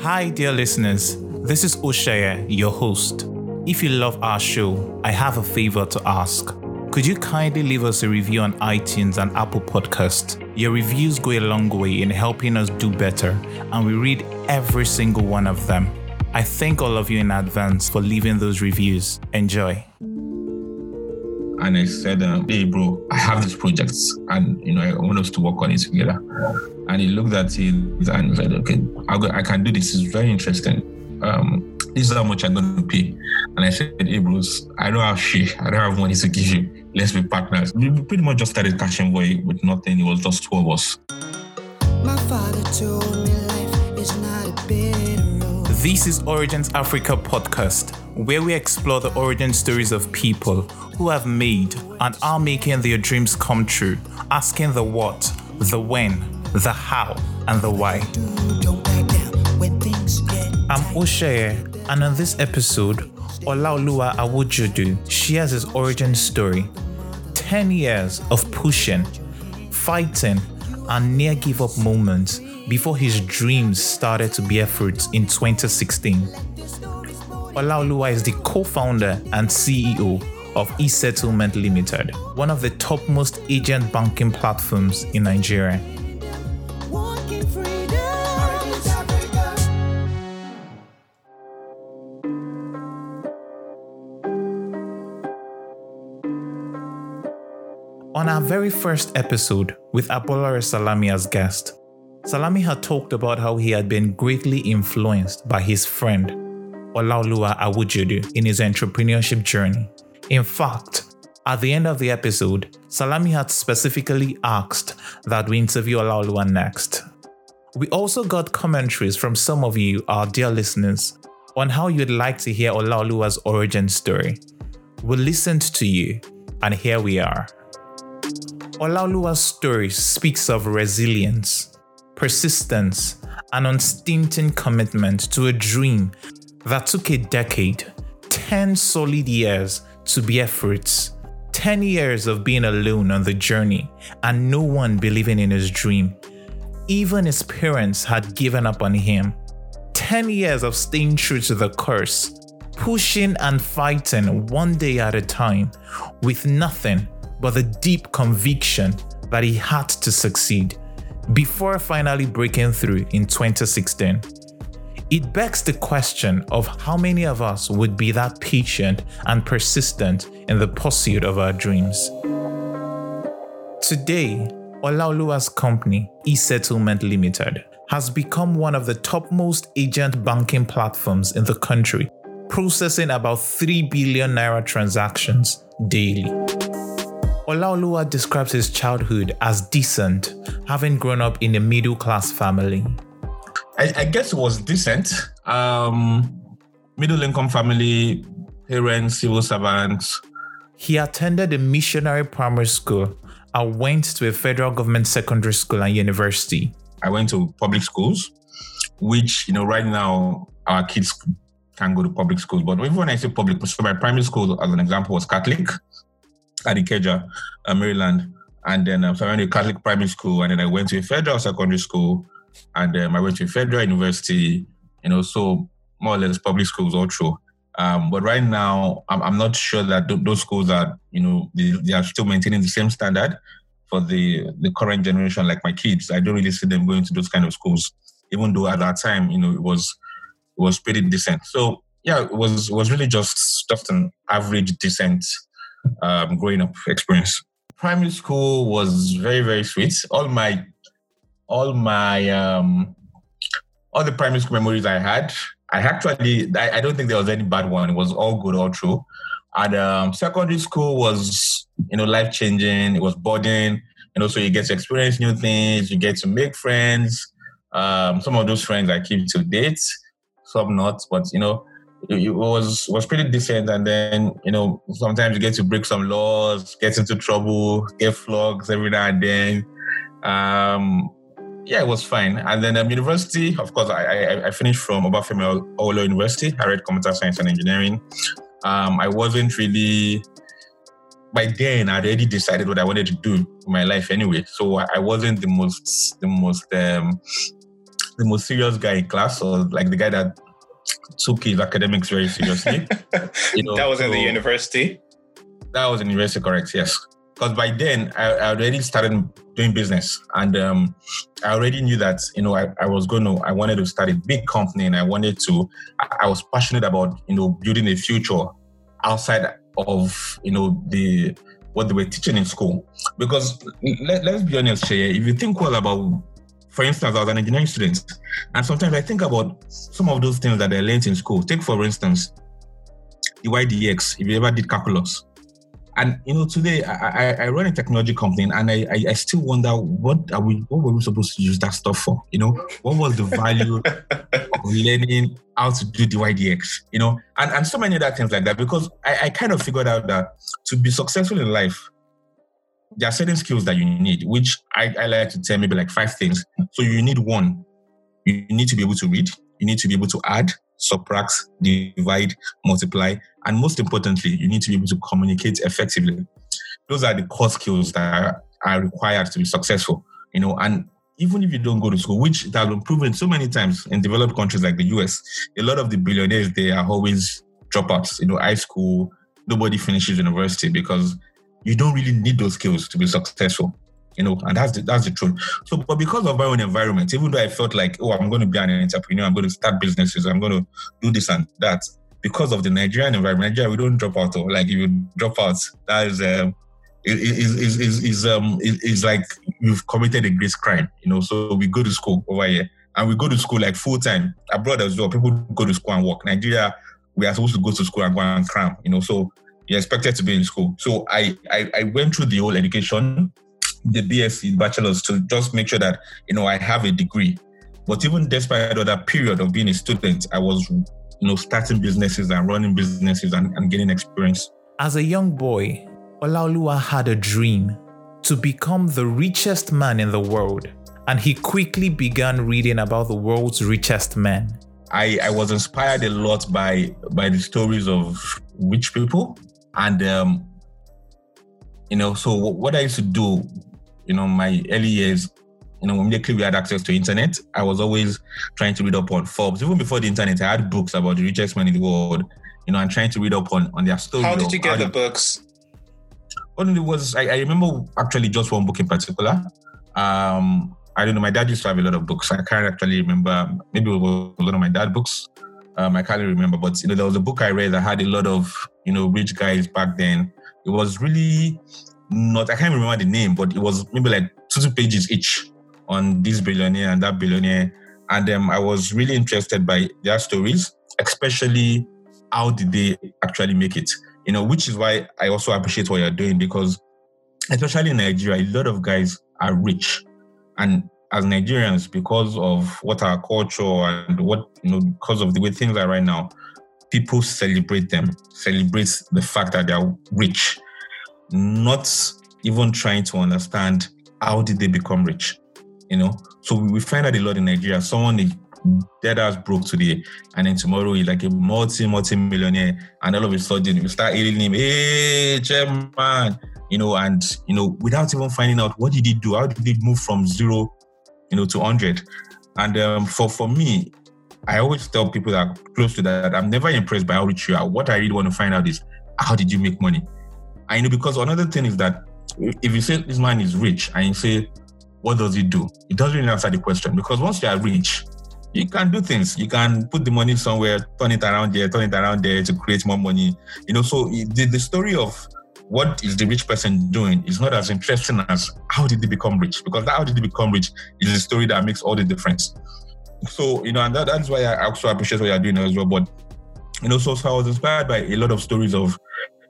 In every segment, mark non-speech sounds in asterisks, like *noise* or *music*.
Hi, dear listeners. This is Oshaya, your host. If you love our show, I have a favor to ask. Could you kindly leave us a review on iTunes and Apple Podcast? Your reviews go a long way in helping us do better, and we read every single one of them. I thank all of you in advance for leaving those reviews. Enjoy. And I said, uh, "Hey, bro, I have this project, and you know, I want us to work on it together." And he looked at it and said, "Okay, I'll go, I can do this. It's very interesting. Um, this is how much I'm going to pay." And I said, "Hey, bros, I don't have shit. I don't have money to give you. Let's be partners." We pretty much just started cashing away with nothing. It was just two of us. My father told me life is not a bitter. This is Origins Africa podcast, where we explore the origin stories of people who have made and are making their dreams come true, asking the what, the when, the how, and the why. I'm Oshaye, and on this episode, Olaoluwa Awojodu shares his origin story 10 years of pushing, fighting, and near give up moments before his dreams started to bear fruit in 2016. Olaoluwa is the co founder and CEO of eSettlement Limited, one of the topmost agent banking platforms in Nigeria. On our very first episode with Abolore Salami as guest, Salami had talked about how he had been greatly influenced by his friend Olaoluwa Awojodu in his entrepreneurship journey. In fact, at the end of the episode, Salami had specifically asked that we interview Olaoluwa next. We also got commentaries from some of you, our dear listeners, on how you'd like to hear Olaoluwa's origin story. We listened to you, and here we are. Olaoluwa's story speaks of resilience, persistence, and unstinting commitment to a dream that took a decade, 10 solid years to bear fruits. 10 years of being alone on the journey and no one believing in his dream. Even his parents had given up on him. 10 years of staying true to the course, pushing and fighting one day at a time with nothing but the deep conviction that he had to succeed before finally breaking through in 2016. It begs the question of how many of us would be that patient and persistent in the pursuit of our dreams. Today, Olaoluwa's company, eSettlement Limited, has become one of the topmost agent banking platforms in the country, processing about 3 billion naira transactions daily. Olaoluwa describes his childhood as decent, having grown up in a middle class family. I, I, guess it was decent. Um, middle income family, parents, civil servants. He attended a missionary primary school and went to a federal government secondary school and university. I went to public schools, which, you know, right now our kids can go to public schools. But even when I say public, so my primary school, as an example, was Catholic at Ikeja, uh, Maryland. And then um, so I went to a Catholic primary school, and then I went to a federal secondary school, and um, I went to federal university. You know, so more or less public schools through. Um, but right now, I'm, I'm not sure that th- those schools are, you know, they, they are still maintaining the same standard for the the current generation. Like my kids, I don't really see them going to those kind of schools, even though at that time, you know, it was it was pretty decent. So yeah, it was was really just just an average decent um, growing up experience. Primary school was very, very sweet. All my, all my, um, all the primary school memories I had, I actually, I, I don't think there was any bad one. It was all good, all true. And um, secondary school was, you know, life changing. It was budding. And also you get to experience new things. You get to make friends. Um, some of those friends I keep to date, some not. But you know, it was was pretty decent. And then you know sometimes you get to break some laws, get into trouble, get flogged every now and then. Um, yeah, it was fine. And then um, university, of course, I, I, I finished from Obafemi Awolowo University. I read computer science and engineering. Um, I wasn't really by then I'd already decided what I wanted to do in my life anyway. So I wasn't the most the most um, the most serious guy in class or like the guy that took his academics very seriously. *laughs* you know, that was in the university. That was in university, correct? Yes, because by then I, I, already started doing business, and um, I already knew that you know I, I was going to I wanted to start a big company, and I wanted to I, I was passionate about you know building a future outside of you know the what they were teaching in school. Because let, us be honest here, if you think well about for instance, I was an engineering student, and sometimes I think about some of those things that I learned in school. Take, for instance, dy/dx, if you ever did calculus. And you know, today I, I, I run a technology company, and I, I, I still wonder what are we what were we supposed to use that stuff for? You know, what was the value of learning how to do dy/dx? You know, and, and so many other things like that. Because I, I kind of figured out that to be successful in life, there are certain skills that you need, which I, I like to tell maybe like five things. So you need one, you need to be able to read, you need to be able to add, subtract, divide, multiply, and most importantly, you need to be able to communicate effectively. Those are the core skills that are, are required to be successful. You know, and even if you don't go to school, which it has been proven so many times in developed countries like the US, a lot of the billionaires they are always dropouts. You know, high school, nobody finishes university because you don't really need those skills to be successful. You know, and that's the, that's the truth. So, but because of my own environment, even though I felt like, oh, I'm going to be an entrepreneur, I'm going to start businesses, I'm going to do this and that, because of the Nigerian environment, Nigeria, we don't drop out. Or like if you drop out, that is um, is is is, is um is, like you've committed a great crime. You know, so we go to school over here, and we go to school like full time abroad as well. People go to school and work. Nigeria, we are supposed to go to school and go and cram. You know, so you're expected to be in school. So I, I, I went through the whole education, the BSc, bachelor's, to just make sure that you know I have a degree. But even despite all that period of being a student, I was you know starting businesses and running businesses and, and getting experience. As a young boy, Olaoluwa had a dream to become the richest man in the world, and he quickly began reading about the world's richest men. I, I was inspired a lot by by the stories of rich people and um, you know, so what I used to do, you know, my early years, you know, immediately we had access to internet, I was always trying to read up on Forbes. Even before the internet, I had books about the richest men in the world, you know, and trying to read up on on their story. How did you get the books? Only was I, I, remember actually just one book in particular. Um, I don't know. My dad used to have a lot of books. I can't actually remember. Maybe it was one of my dad books. Um, I can't remember, but you know, there was a book I read that had a lot of you know rich guys back then. It was really not. I can't remember the name, but it was maybe like two, two pages each on this billionaire and that billionaire, and um, I was really interested by their stories, especially how did they actually make it. You know, which is why I also appreciate what you're doing because, especially in Nigeria, a lot of guys are rich, and as Nigerians, because of what our culture and what you know, because of the way things are right now, people celebrate them, celebrate the fact that they are rich, not even trying to understand how did they become rich. You know, so we find that a lot in Nigeria. Someone dead ass broke today, and then tomorrow he's like a multi multi millionaire, and all of a sudden you start hailing him, hey chairman, you know, and you know, without even finding out what did he do, how did he move from zero you know, to 100. And um, for, for me, I always tell people that are close to that, I'm never impressed by how rich you are. What I really want to find out is how did you make money? I know because another thing is that if you say this man is rich and you say, what does he do? It doesn't really answer the question because once you are rich, you can do things. You can put the money somewhere, turn it around there, turn it around there to create more money. You know, so the, the story of what is the rich person doing is not as interesting as how did they become rich? Because how did they become rich is the story that makes all the difference. So, you know, and that, that's why I also appreciate what you're doing as well. But, you know, so, so I was inspired by a lot of stories of,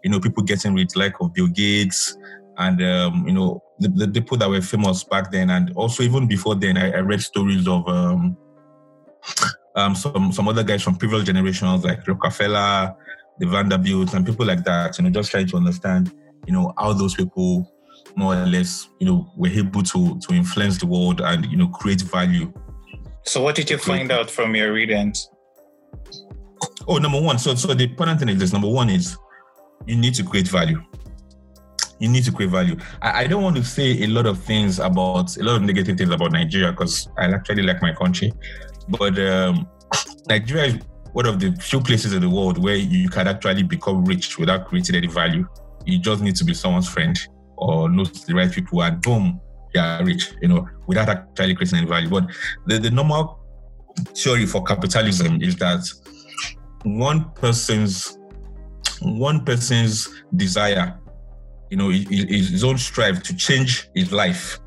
you know, people getting rich, like of Bill Gates and, um, you know, the, the, people that were famous back then. And also even before then, I, I read stories of, um, um, some some other guys from previous generations like Rockefeller, the Vanderbilt and people like that, you know, just trying to understand, you know, how those people more or less, you know, were able to to influence the world and, you know, create value. So what did you find out from your readings? Oh, number one. So so the important thing is this. Number one is you need to create value. You need to create value. I, I, don't want to say a lot of things about a lot of negative things about Nigeria because I actually like my country, but um, *coughs* Nigeria is one of the few places in the world where you can actually become rich without creating any value. You just need to be someone's friend or know the right people, and boom, you are rich. You know, without actually creating any value. But the, the normal theory for capitalism is that one person's one person's desire you know, his, his own strive to change his life.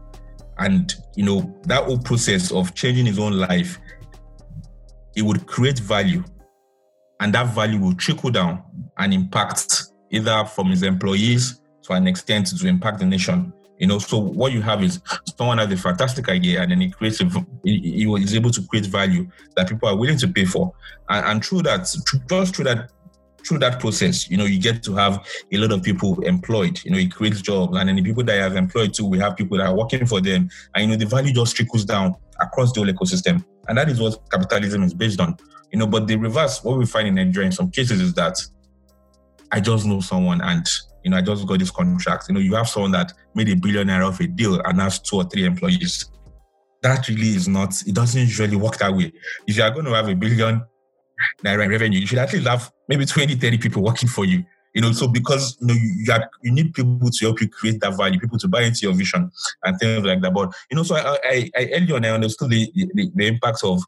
And, you know, that whole process of changing his own life, it would create value. And that value will trickle down and impact either from his employees to an extent to impact the nation. You know, so what you have is someone has a fantastic idea and then he creates he, he is able to create value that people are willing to pay for. And, and through that, just through that through that process, you know, you get to have a lot of people employed. You know, it creates jobs, and then the people that you have employed too, we have people that are working for them, and you know, the value just trickles down across the whole ecosystem, and that is what capitalism is based on. You know, but the reverse, what we find in Nigeria in some cases is that I just know someone, and you know, I just got this contract. You know, you have someone that made a billionaire off a deal and has two or three employees. That really is not. It doesn't usually work that way. If you are going to have a billion naira revenue, you should at least have maybe 20, 30 people working for you. You know, so because you know you, you, have, you need people to help you create that value, people to buy into your vision and things like that. But you know, so I, I, I early on I understood the, the, the impact of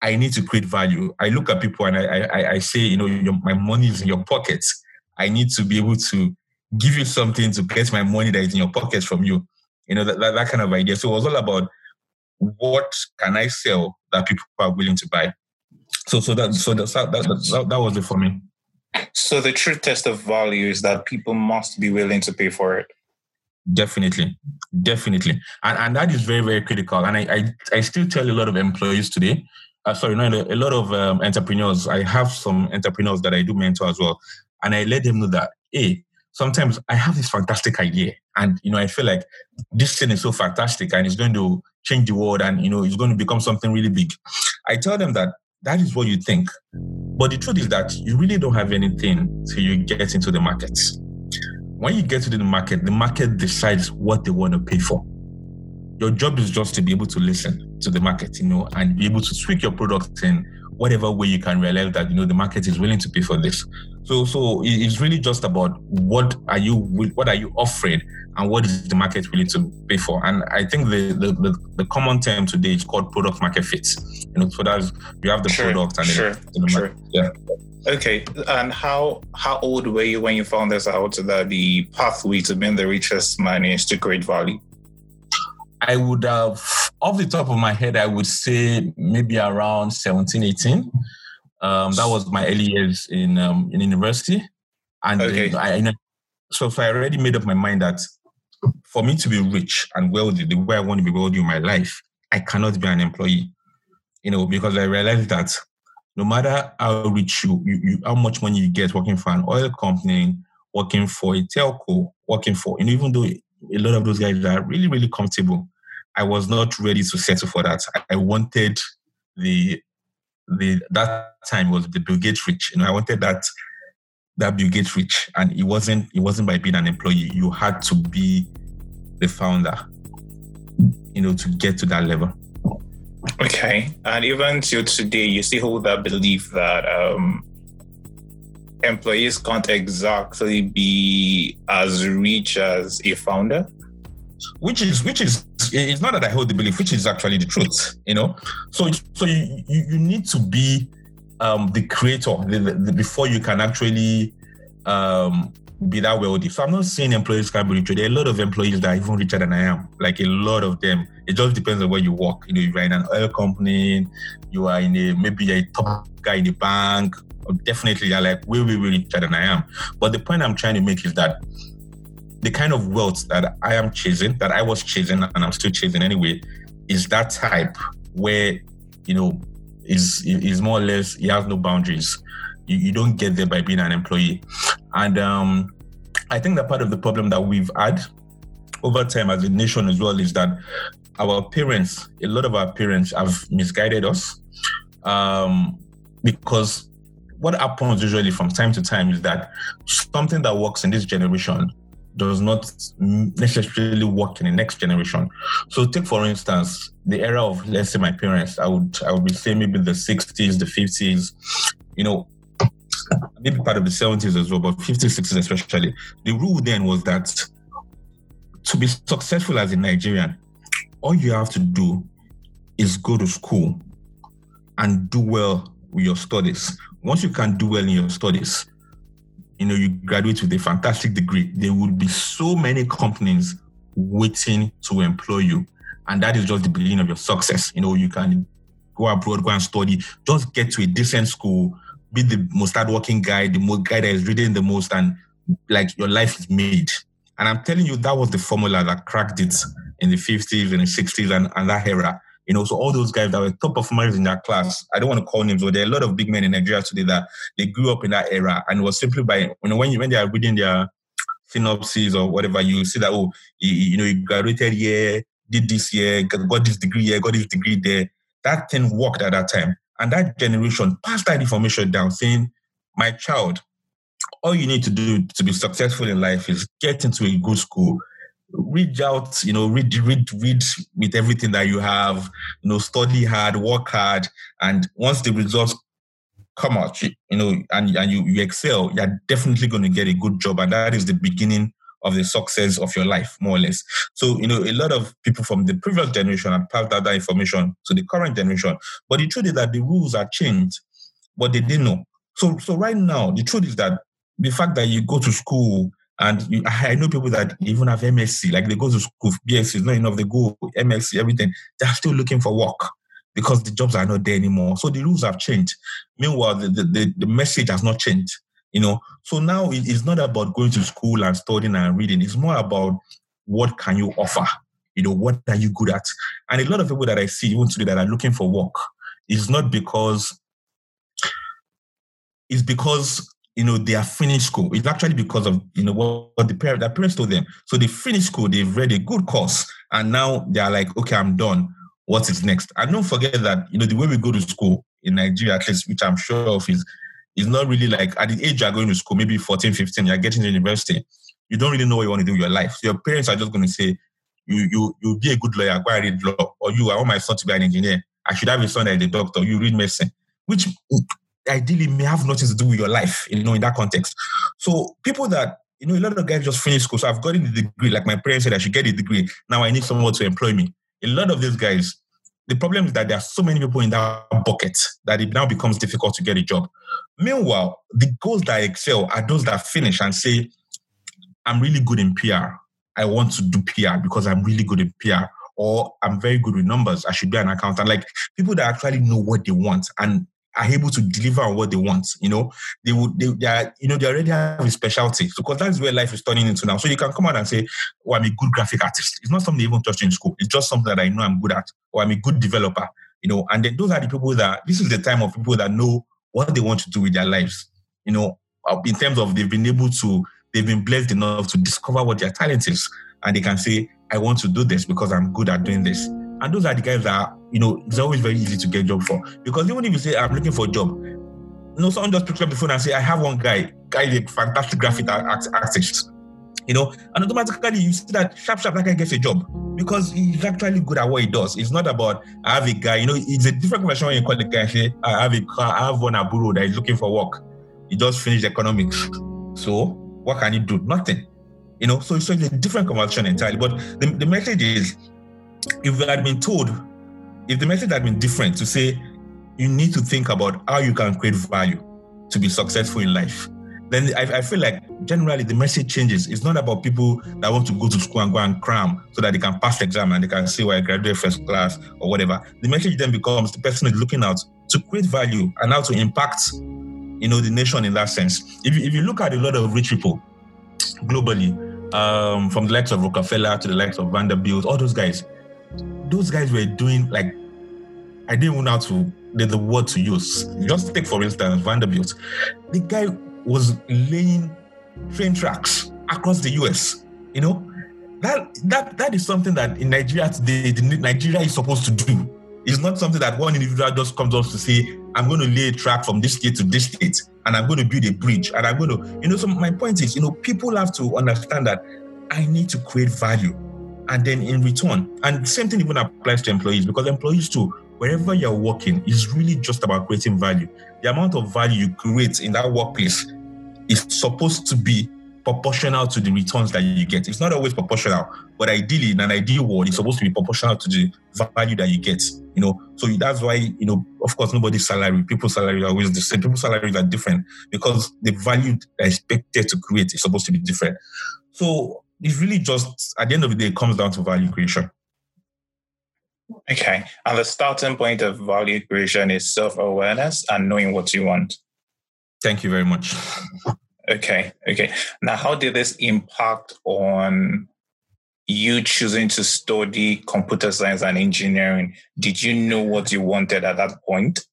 I need to create value. I look at people and I I, I say, you know, your, my money is in your pockets. I need to be able to give you something to get my money that is in your pockets from you. You know, that, that, that kind of idea. So it was all about what can I sell that people are willing to buy. So so that so that that, that, that was it for me. So the true test of value is that people must be willing to pay for it. Definitely, definitely, and and that is very very critical. And I I, I still tell a lot of employees today. Uh, sorry, no, a lot of um, entrepreneurs. I have some entrepreneurs that I do mentor as well, and I let them know that hey, sometimes I have this fantastic idea, and you know I feel like this thing is so fantastic, and it's going to change the world, and you know it's going to become something really big. I tell them that that is what you think. But the truth is that you really don't have anything till you get into the market. When you get to the market, the market decides what they want to pay for. Your job is just to be able to listen to the market, you know, and be able to tweak your product in whatever way you can realize that you know the market is willing to pay for this. So so it's really just about what are you what are you offering and what is the market willing to pay for. And I think the the, the, the common term today is called product market fit. You know, so that's you have the sure, product and sure, the, sure. yeah. Okay, and how how old were you when you found this out that the pathway to being the richest man is to create value? I would have, off the top of my head, I would say maybe around 17, 18. Um, that was my early years in um, in university, and okay. I, so, so I already made up my mind that for me to be rich and wealthy, the way I want to be wealthy in my life, I cannot be an employee. You know, because I realized that no matter how rich you, you, you how much money you get working for an oil company, working for a telco, working for, and even though a lot of those guys are really, really comfortable, I was not ready to settle for that. I wanted the the that time was the Bill Gates rich. You know, I wanted that that Bill Gates rich, and it wasn't it wasn't by being an employee. You had to be the founder, you know, to get to that level. Okay, and even till today, you still hold that belief that um, employees can't exactly be as rich as a founder which is which is it's not that I hold the belief, which is actually the truth, you know. So so you you, need to be um, the creator the, the, before you can actually um, be that wealthy. So I'm not saying employees can't be richer. There are a lot of employees that are even richer than I am. Like a lot of them. It just depends on where you work. You know, you're in an oil company, you are in a maybe you're a top guy in the bank. Definitely, you're like way, way, way richer than I am. But the point I'm trying to make is that the kind of wealth that I am chasing, that I was chasing, and I'm still chasing anyway, is that type where you know is is more or less you have no boundaries. You, you don't get there by being an employee, and um, I think that part of the problem that we've had over time as a nation as well is that our parents, a lot of our parents, have misguided us um, because what happens usually from time to time is that something that works in this generation does not necessarily work in the next generation. So take for instance the era of let's say my parents. I would I would be saying maybe the 60s, the 50s, you know, maybe part of the 70s as well, but 50s, 60s especially. The rule then was that to be successful as a Nigerian, all you have to do is go to school and do well with your studies. Once you can do well in your studies, you know, you graduate with a fantastic degree, there will be so many companies waiting to employ you. And that is just the beginning of your success. You know, you can go abroad, go and study, just get to a decent school, be the most hardworking guy, the most guy that is reading the most, and like your life is made. And I'm telling you, that was the formula that cracked it in the 50s and the 60s and, and that era. You know, so all those guys that were top performers in that class, I don't want to call names, but there are a lot of big men in Nigeria today that they grew up in that era and was simply by you know when you when they are reading their synopses or whatever, you see that oh, you, you know, you graduated here, did this year, got this degree here, got this degree there. That thing worked at that time. And that generation passed that information down, saying, My child, all you need to do to be successful in life is get into a good school, reach out, you know, read, read, read with everything that you have, you know, study hard, work hard, and once the results come out, you, know, and, and you, you excel, you're definitely going to get a good job, and that is the beginning of the success of your life, more or less. So, you know, a lot of people from the previous generation have passed out that information to the current generation. But the truth is that the rules are changed, but they didn't know. So, so right now, the truth is that the fact that you go to school and you, I know people that even have MSc, like they go to school, BSc is not enough, they go MSc, everything, they're still looking for work because the jobs are not there anymore. So the rules have changed. Meanwhile, the, the, the, the message has not changed, you know. So now it's not about going to school and studying and reading. It's more about what can you offer? You know, what are you good at? And a lot of people that I see even today that are looking for work is not because it's because you know, they are finished school. It's actually because of, you know, what, the parents, their parents told them. So they finished school, they've read a good course, and now they are like, okay, I'm done. What is next? And don't forget that, you know, the way we go to school in Nigeria, at least, which I'm sure of, is is not really like at the age you're going to school, maybe 14, 15, you're getting to university. You don't really know what you want to do with your life. So your parents are just going to say, you you you be a good lawyer, go read law, or you, I want my son to be an engineer. I should have a son is a doctor. You read medicine, which ideally may have nothing to do with your life, you know, in that context. So people that, you know, a lot of guys just finish school. So I've gotten the degree, like my parents said I should get a degree. Now I need someone to employ me. A lot of these guys, the problem is that there are so many people in that bucket that it now becomes difficult to get a job. Meanwhile, the goals that I excel are those that finish and say, I'm really good in PR. I want to do PR because I'm really good in PR. Or I'm very good with numbers. I should be an accountant. Like people that actually know what they want and are able to deliver on what they want. You know, they would they, they are you know they already have a specialty because that's where life is turning into now. So you can come out and say, "Oh, I'm a good graphic artist." It's not something they even touched in school. It's just something that I know I'm good at, or I'm a good developer. You know, and then those are the people that this is the time of people that know what they want to do with their lives. You know, uh, in terms of they've been able to, they've been blessed enough to discover what their talent is, and they can say, "I want to do this because I'm good at doing this." And those are the guys that, you know, it's always very easy to get job for. Because even if you say, I'm looking for a job, you know, someone just picks up the phone and say, I have one guy, guy is a fantastic graphic artist. You know, and automatically you see that sharp, sharp, that guy gets a job because he's actually good at what he does. It's not about I have a guy, you know, it's a different conversation when you call the guy and say, I have a car, I have one aburo that is looking for work. He just finished economics. So what can he do? Nothing. You know, so, so it's a different conversation entirely. But the, the message is if we had been told, if the message had been different to say, you need to think about how you can create value to be successful in life, then I, I, feel like generally the message changes. It's not about people that want to go to school and go and cram so that they can pass the exam and they can say, well, I graduated first class or whatever. The message then becomes the person is looking out to create value and how to impact, you know, the nation in that sense. If you, if you look at a lot of rich people globally, um, from the likes of Rockefeller to the likes of Vanderbilt, all those guys, those guys were doing like I didn't know how to the, the word to use. Just take for instance Vanderbilt. The guy was laying train tracks across the US. You know, that that that is something that in Nigeria today, Nigeria is supposed to do. It's not something that one individual just comes up to say, I'm going to lay a track from this state to this state, and I'm going to build a bridge, and I'm going to, you know. So my point is, you know, people have to understand that I need to create value. And then in return, and same thing even applies to employees because employees too, wherever you're working, is really just about creating value. The amount of value you create in that workplace is supposed to be proportional to the returns that you get. It's not always proportional, but ideally, in an ideal world, it's supposed to be proportional to the value that you get. You know, so that's why you know, of course, nobody's salary, people's salary are always the same. People's salaries are different because the value they're expected to create is supposed to be different. So it's really just at the end of the day, it comes down to value creation. Okay, and the starting point of value creation is self awareness and knowing what you want. Thank you very much. Okay, okay. Now, how did this impact on you choosing to study computer science and engineering? Did you know what you wanted at that point?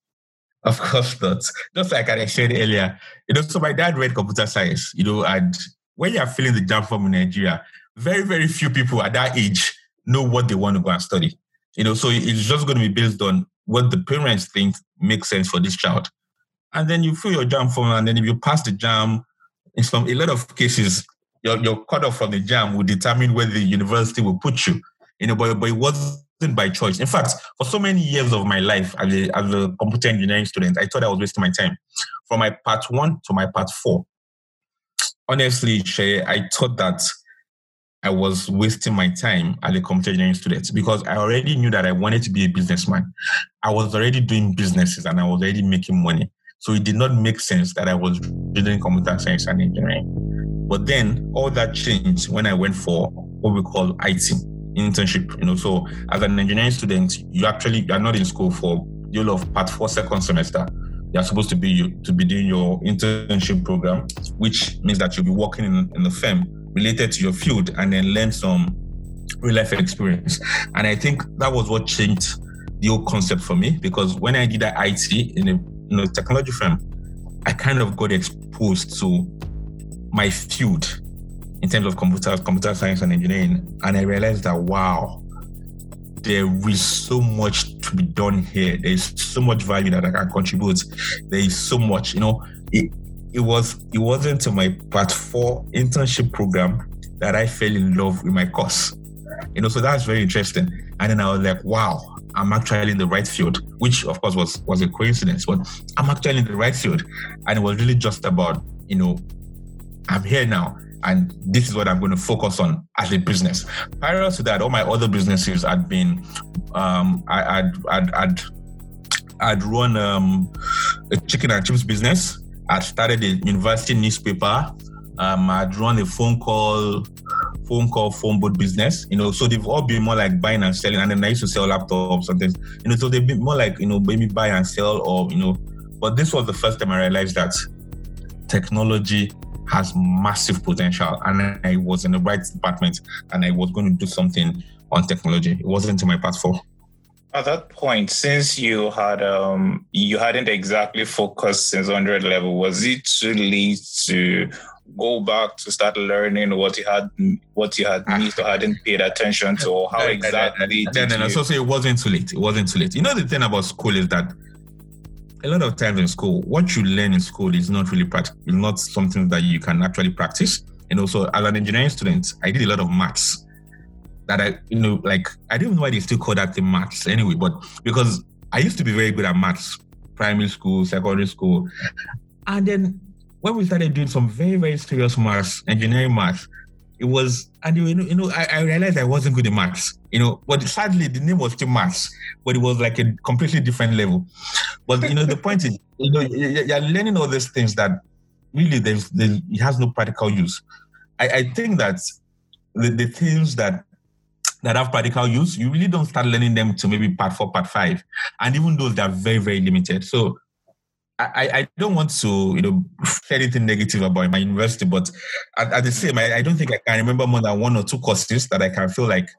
Of course not. Just like I said earlier, you know, so my dad read computer science, you know, and when you're filling the JAMB form in Nigeria, very, very few people at that age know what they want to go and study. You know, so it's just going to be based on what the parents think makes sense for this child. And then you fill your JAMB form, and then if you pass the JAMB, in some a lot of cases, your, your cutoff from the JAMB will determine where the university will put you. You know, but, but it wasn't by choice. In fact, for so many years of my life as a, as a computer engineering student, I thought I was wasting my time. From my part one to my part four, honestly, Shay, I thought that I was wasting my time as a computer engineering student because I already knew that I wanted to be a businessman. I was already doing businesses and I was already making money. So it did not make sense that I was doing computer science and engineering. But then all that changed when I went for what we call IT internship. You know, so as an engineering student, you actually you are not in school for whole of part four second semester. You're supposed to be to be doing your internship program, which means that you'll be working in, in the firm related to your field and then learn some real life experience. And I think that was what changed the whole concept for me because when I did that IT in a you know, technology firm, I kind of got exposed to my field in terms of computers, computer science and engineering. And I realized that, wow, there is so much to be done here. There's so much value that I can contribute. There is so much, you know, it, it was, it wasn't until my part four internship program that I fell in love with my course. You know, so that's very interesting. And then I was like, wow, I'm actually in the right field, which of course was was a coincidence, but I'm actually in the right field. And it was really just about, you know, I'm here now and this is what I'm going to focus on as a business. Prior to that, all my other businesses had been, um, I, would I'd, I'd, I'd run um, a chicken and chips business. I'd started a university newspaper. Um, I'd run a phone call phone call, phone booth business, you know, so they've all been more like buying and selling. And then I used to sell laptops and things, you know, so they've been more like, you know, maybe buy and sell or, you know, but this was the first time I realized that technology has massive potential. And I was in the right department and I was going to do something on technology. It wasn't until my part four. At that point, since you had um you hadn't exactly focused since 100 level, was it too late to go back to start learning what you had what you had missed or hadn't paid attention to or how *laughs* exactly no, no, no, so, so it wasn't too late it wasn't too late you know the thing about school is that a lot of times in school what you learn in school is not really practical not something that you can actually practice And also, as an engineering student i did a lot of maths that i you know like i don't know why they still call that the maths anyway but because i used to be very good at maths primary school secondary school and then when we started doing some very, very serious maths, engineering maths, it was, and you know, you know I, I, realized I wasn't good at maths, you know, but sadly the name was still maths, but it was like a completely different level. But, you know, the point is, you know, you're learning all these things that really there's, there's it has no practical use. I, I think that the, the things that that have practical use, you really don't start learning them to maybe part four, part five. And even those that are very, very limited. So I, I don't want to, you know, say anything negative about my university, but at, at the same, I, I don't think I can remember more than one or two courses that I can feel like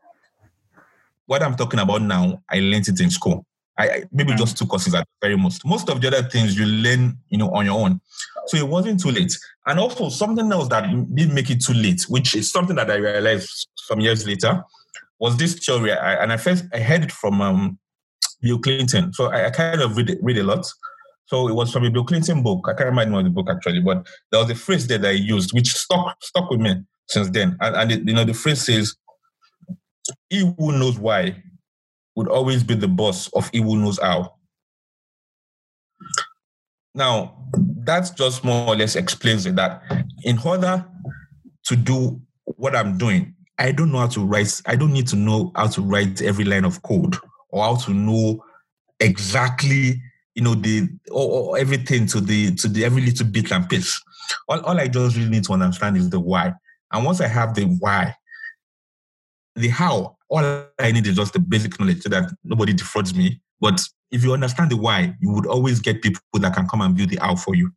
what I'm talking about now, I learned it in school. I, maybe just two courses at very most. Most of the other things you learn, you know, on your own. So it wasn't too late. And also something else that did make it too late, which is something that I realized some years later, was this theory. I, and I first I heard it from um, Bill Clinton. So I, I kind of read read a lot. So it was from a Bill Clinton book. I can't remember the book actually, but there was a phrase there that I used, which stuck stuck with me. since then. And, and it, you know, the phrase says, "He who knows why would always be the boss of who knows how." Now, that just more or less explains it that in order to do what I'm doing, I don't know how to write, I don't need to know how to write every line of code or how to know exactly, you know, the or, or everything to the to the every little bit and piece. All, all I just really need to understand is the why. And once I have the why, the how, all I need is just the basic knowledge so that nobody defrauds me. But if you understand the why, you would always get people that can come and build the how for you.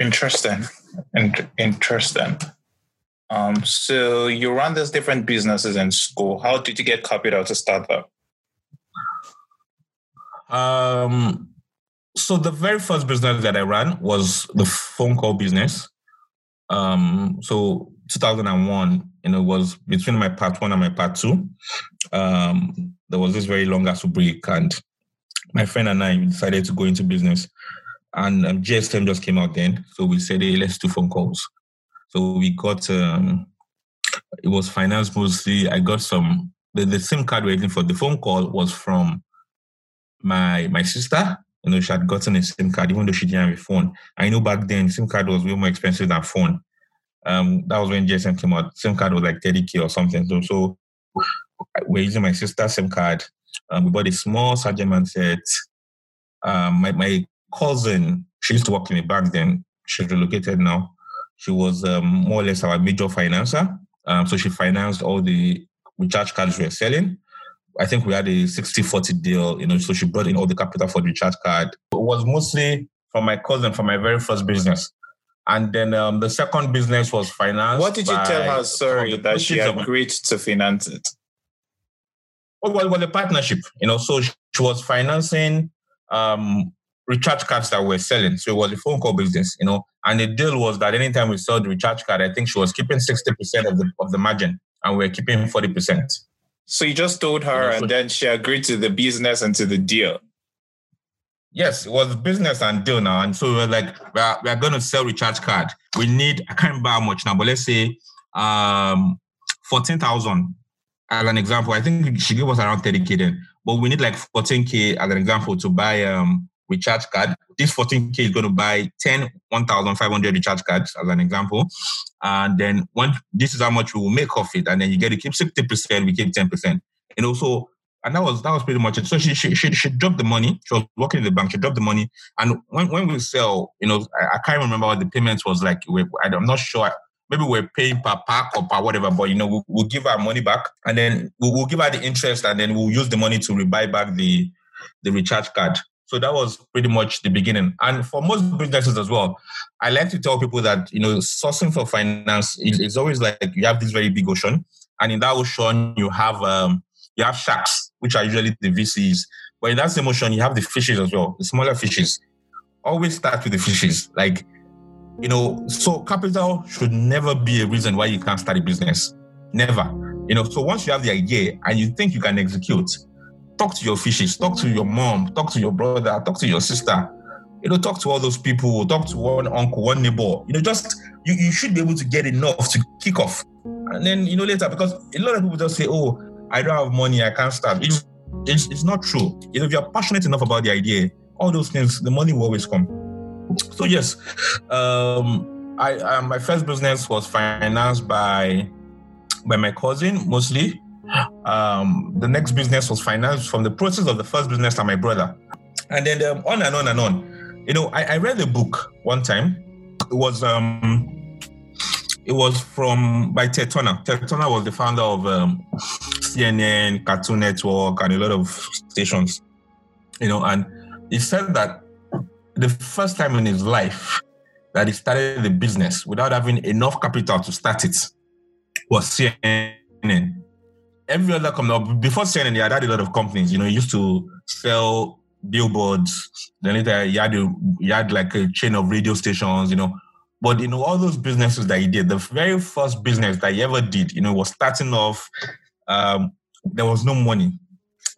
Interesting. And interesting. Um, so you run these different businesses in school. How did you get capital to start them? Um, so the very first business that I ran was the phone call business. Um, so 2001, you know, was between my part one and my part two. Um, there was this very long ASUU break, and my friend and I decided to go into business. And um, GSM just came out then, so we said, "Hey, let's do phone calls." So we got um, it was finance mostly. I got some the, the SIM card waiting for the phone call was from my my sister. You know, she had gotten a SIM card even though she didn't have a phone. I know back then SIM card was way more expensive than phone. Um, that was when GSM came out. SIM card was like 30k or something. So, so we're using my sister's SIM card. Um, we bought a small Sagem set. Um, my my cousin, she used to work in a bank then. She's relocated now. She was um, more or less our major financer. Um, so she financed all the recharge cards we were selling. I think we had a 60 40 deal, you know, so she brought in all the capital for the recharge card. It was mostly from my cousin for my very first business. And then um, the second business was financed. What did you tell her, sorry, that she agreed to finance it? Oh, well, was a partnership, you know, so she was financing um, recharge cards that we're selling. So it was a phone call business, you know. And the deal was that anytime we sold the recharge card, I think she was keeping 60% of the of the margin and we're keeping 40%. So you just told her and then she agreed to the business and to the deal. Yes, it was business and deal now. And so we were like, we're, we're going to sell recharge card. We need, I can't remember how much now, but let's say um, 14,000 as an example. I think she gave us around 30K then, but we need like 14K as an example to buy um, recharge card. This 14K is going to buy 10 1,500 recharge cards as an example. And then when this is how much we will make of it. And then you get to keep 60%, we keep 10%. And know, so and that was that was pretty much it. So she she she, she dropped the money. She was working in the bank. She dropped the money, and when, when we sell, you know, I, I can't remember what the payments was like. We, I'm not sure. Maybe we're paying per pack or per whatever, but you know, we'll, we'll give our money back, and then we'll, we'll give her the interest, and then we'll use the money to buy back the the recharge card. So that was pretty much the beginning. And for most businesses as well, I like to tell people that, you know, sourcing for finance is, is always like you have this very big ocean. And in that ocean, you have um, you have sharks, which are usually the VCs. But in that same you have the fishes as well, the smaller fishes. Always start with the fishes. Like, you know, so capital should never be a reason why you can't start a business. Never. You know, so once you have the idea and you think you can execute, talk to your fishes, talk to your mom, talk to your brother, talk to your sister. You know, talk to all those people, talk to one uncle, one neighbor. You know, just you, you should be able to get enough to kick off. And then, you know, later, because a lot of people just say, oh, I don't have money, I can't start. It's, it's, it's not true. If you're passionate enough about the idea, all those things, the money will always come. So yes, um, I, uh, my first business was financed by by my cousin mostly. Um, the next business was financed from the process of the first business and my brother, and then um, on and on and on. You know, I, I read a book one time. It was um, it was from by Ted Turner. Ted Turner was the founder of um, CNN, Cartoon Network, and a lot of stations. You know, and he said that the first time in his life that he started the business without having enough capital to start it was CNN. Every other company before CNN, he had had a lot of companies. You know, he used to sell billboards. Then later, he had a, he had like a chain of radio stations. You know, but you know, all those businesses that he did, the very first business that he ever did, you know, was starting off. Um, there was no money,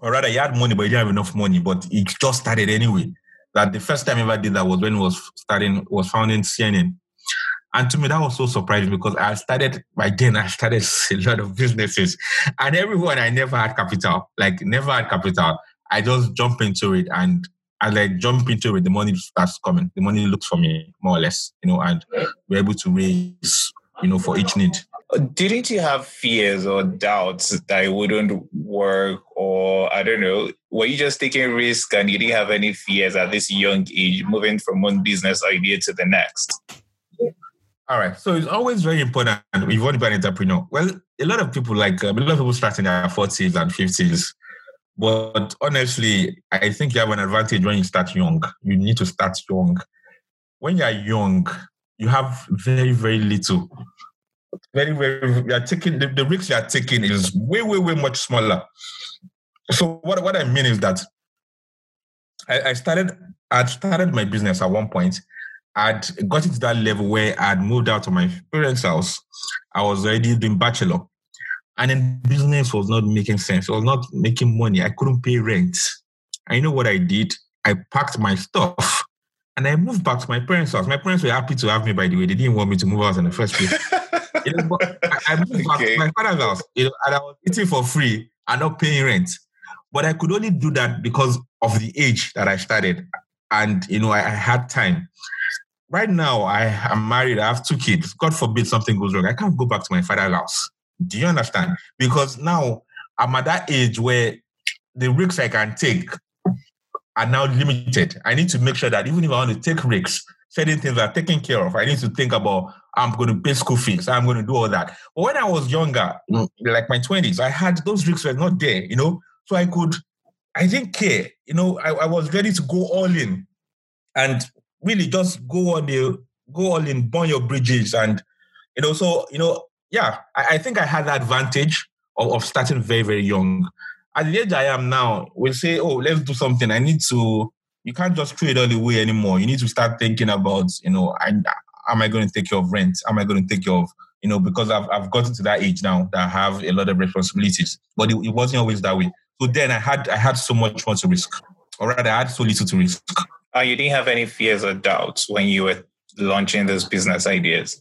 or rather, he had money, but he didn't have enough money. But he just started anyway. That the first time he ever did that was when he was starting, was founding CNN. And to me, that was so surprising because I started by then, I started *laughs* a lot of businesses. And everyone, I never had capital, like never had capital. I just jump into it. And I jump into it, the money starts coming. The money looks for me, more or less, you know, and we're able to raise, you know, for each need. Didn't you have fears or doubts that it wouldn't work? Or I don't know, were you just taking risk and you didn't have any fears at this young age, moving from one business idea to the next? All right. So it's always very important if you want to be an entrepreneur. Well, a lot of people like um, a lot of people start in their 40s and 50s. But honestly, I think you have an advantage when you start young. You need to start young. When you're young, you have very, very little. Very, very, you are taking the, the risks you are taking is way, way, way much smaller. So what, what I mean is that I, I started I started my business at one point I'd gotten to that level where I'd moved out of my parents' house. I was already doing bachelor. And then business was not making sense. It was not making money. I couldn't pay rent. I know what I did. I packed my stuff and I moved back to my parents' house. My parents were happy to have me, by the way. They didn't want me to move out in the first place. *laughs* you know, I, I, moved okay. back to my father's house, you know, and I was eating for free and not paying rent. But I could only do that because of the age that I started. And, you know, I, I had time right now I am married, I have two kids. God forbid something goes wrong. I can't go back to my father's house. Do you understand? Because now I'm at that age where the risks I can take are now limited. I need to make sure that even if I want to take risks, certain things are taken care of. I need to think about I'm going to pay school fees. I'm going to do all that. But when I was younger, like my 20s, I had those risks were not there, you know. So I could, I didn't care. You know, I, I was ready to go all in. And really just go on the go all in, burn your bridges, and you know. So you know, yeah, I, I think I had the advantage of, of, starting very very young. At the age I am now, we'll say, oh, let's do something. I need to. You can't just trade all the way anymore. You need to start thinking about, you know, I, am I going to take care of rent? Am I going to take care of, you know, because I've I've gotten to that age now that I have a lot of responsibilities. But it, it wasn't always that way. So then I had I had so much more to risk. Or rather, I had so little to risk. Uh, you didn't have any fears or doubts when you were launching those business ideas?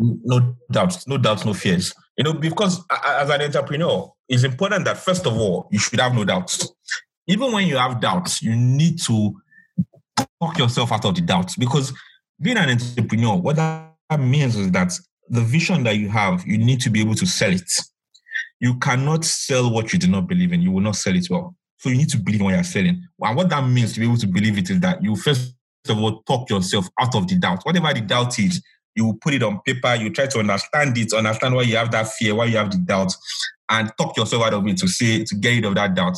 No doubts, no doubts, no fears. You know, because as an entrepreneur, it's important that first of all, you should have no doubts. Even when you have doubts, you need to talk yourself out of the doubts because being an entrepreneur, what that means is that the vision that you have, you need to be able to sell it. You cannot sell what you do not believe in. You will not sell it well. So you need to believe in what you're selling. And what that means to be able to believe it is that you first of all talk yourself out of the doubt. Whatever the doubt is, you put it on paper, you try to understand it, understand why you have that fear, why you have the doubt, and talk yourself out of it to say to get rid of that doubt.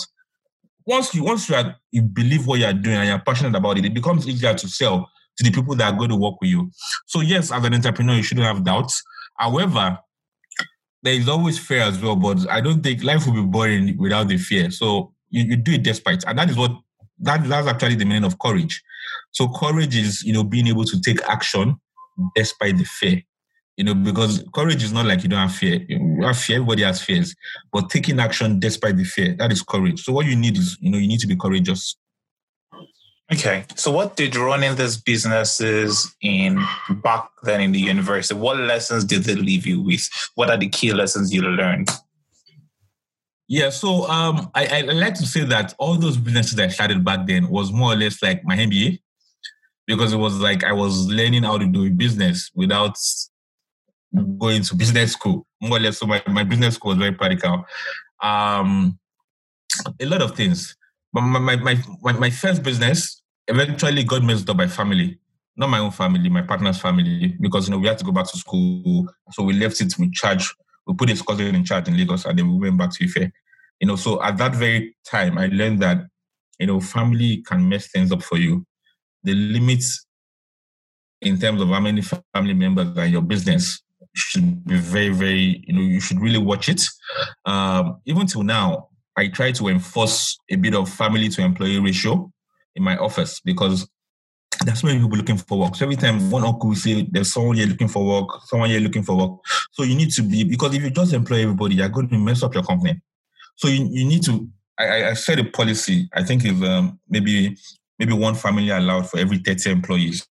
Once you once you, are, you believe what you're doing and you're passionate about it, it becomes easier to sell to the people that are going to work with you. So yes, as an entrepreneur, you shouldn't have doubts. However, there is always fear as well, but I don't think life will be boring without the fear. So you, you do it despite. And that is what that, that's actually the meaning of courage. So courage is, you know, being able to take action despite the fear. You know, because courage is not like you don't have fear. You have fear, everybody has fears. But taking action despite the fear, that is courage. So what you need is, you know, you need to be courageous. Okay. So what did running these businesses in back then in the university, what lessons did they leave you with? What are the key lessons you learned? Yeah, so um, I, I like to say that all those businesses I started back then was more or less like my MBA because it was like I was learning how to do business without going to business school. More or less, so my, my business school was very practical. Um, a lot of things. But my, my, my, my first business eventually got messed up by family. Not my own family, my partner's family, because you know we had to go back to school. So we left it with charge. We put his cousin in charge in Lagos and then we went back to Ife. You know, so at that very time, I learned that, you know, family can mess things up for you. The limits in terms of how many family members are in your business should be very, very, you know, you should really watch it. Um, even till now, I try to enforce a bit of family to employee ratio in my office because that's many people looking for work. So every time one uncle will say there's someone here looking for work, someone here looking for work. So you need to be because if you just employ everybody, you're going to mess up your company. So you, you need to. I, I said a policy. I think is um, maybe maybe one family allowed for every thirty employees.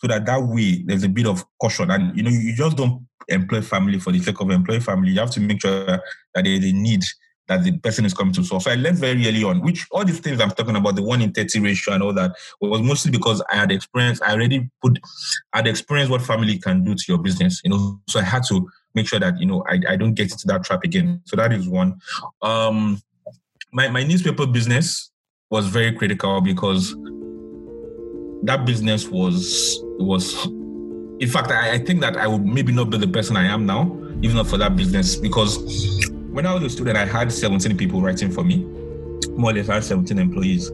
So that that way there's a bit of caution. And you know, you just don't employ family for the sake of employing family. You have to make sure that there's a need that the person is coming to solve. So I learned very early on, which all these things I'm talking about, the one in 30 ratio and all that, was mostly because I had experience, I already put, I had experienced what family can do to your business, you know. So I had to make sure that, you know, I, I don't get into that trap again. So that is one. Um my, my newspaper business was very critical because that business was was in fact I, I think that I would maybe not be the person I am now, even not for that business, because when I was a student, I had 17 people writing for me. More or less, I had 17 employees.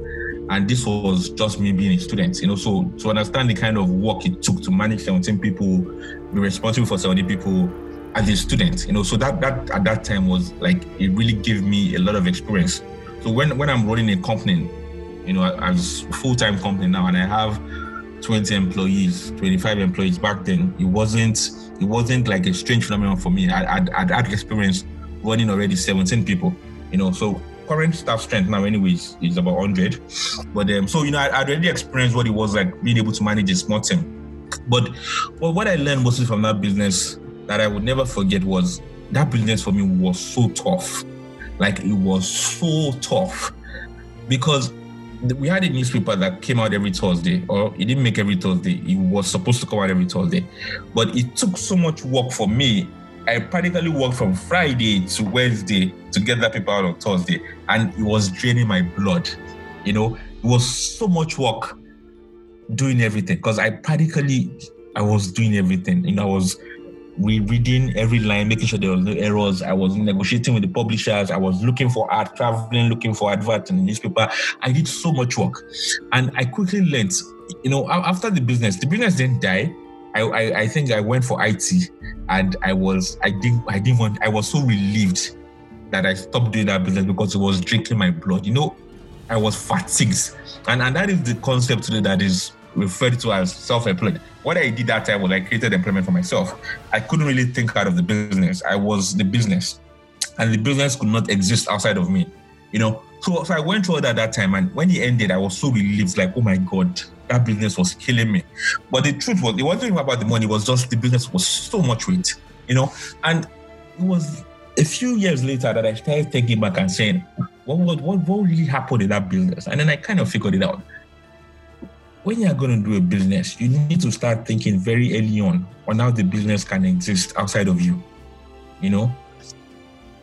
And this was just me being a student, you know. So to understand the kind of work it took to manage 17 people, be responsible for 70 people as a student, you know. So that that at that time was like it really gave me a lot of experience. So when when I'm running a company, you know, as a full-time company now, and I have 20 employees, 25 employees back then, it wasn't it wasn't like a strange phenomenon for me. I, I'd, I'd had experience running already 17 people, you know. So current staff strength now, anyways, is about 100. But um, so you know, I, would already experienced what it was like being able to manage a small team. But well, what I learned mostly from that business that I would never forget was that business for me was so tough. Like it was so tough because we had a newspaper that came out every Thursday, or it didn't make every Thursday. It was supposed to come out every Thursday, but it took so much work for me I practically worked from Friday to Wednesday to get that paper out on Thursday, and it was draining my blood. You know, it was so much work doing everything because I practically I was doing everything. You know, I was rereading every line, making sure there was no errors. I was negotiating with the publishers. I was looking for art, traveling, looking for adverts in the newspaper. I did so much work, and I quickly learned. You know, after the business, the business didn't die I, I, I think I went for IT and I was I didn't I didn't want I was so relieved that I stopped doing that business because it was drinking my blood. You know, I was fatigued. And and that is the concept today that is referred to as self-employed. What I did that time was I created employment for myself. I couldn't really think out of the business. I was the business. And the business could not exist outside of me. You know, so, so I went through all that that time, and when it ended, I was so relieved, like, oh my God, that business was killing me. But the truth was, it wasn't about the money, it was just the business was so much weight, you know? And it was a few years later that I started thinking back and saying, what, what, what, what really happened in that business? And then I kind of figured it out. When you're going to do a business, you need to start thinking very early on on how the business can exist outside of you. You know,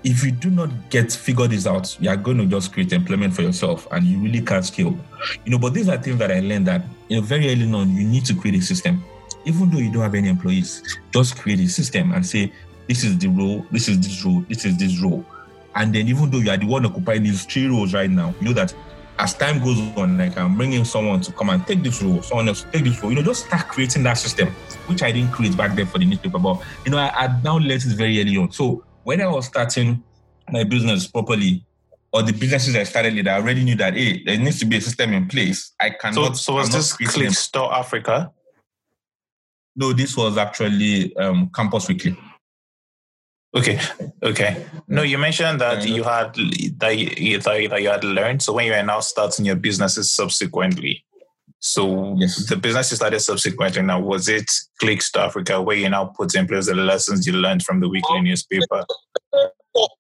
if you do not get figure this out, you are going to just create employment for yourself and you really can't scale. You know, but these are things that I learned that you know very early on you need to create a system. Even though you don't have any employees, just create a system and say, this is the role, this is this role, this is this role. And then even though you are the one occupying these three roles right now, you know that as time goes on, like I'm bringing someone to come and take this role, someone else take this role. You know, just start creating that system, which I didn't create back then for the newspaper. But you know, I, I now learned it very early on. So when I was starting my business properly, or the businesses I started with, I already knew that hey, there needs to be a system in place. I cannot. So, so was this Click Store Africa? No, this was actually um, Campus Weekly. Okay, okay. No, you mentioned that you had that you, that you had learned. So when you are now starting your businesses subsequently, so yes. the business you started subsequently now was it Clickstore Africa where you now put in place the lessons you learned from the weekly newspaper?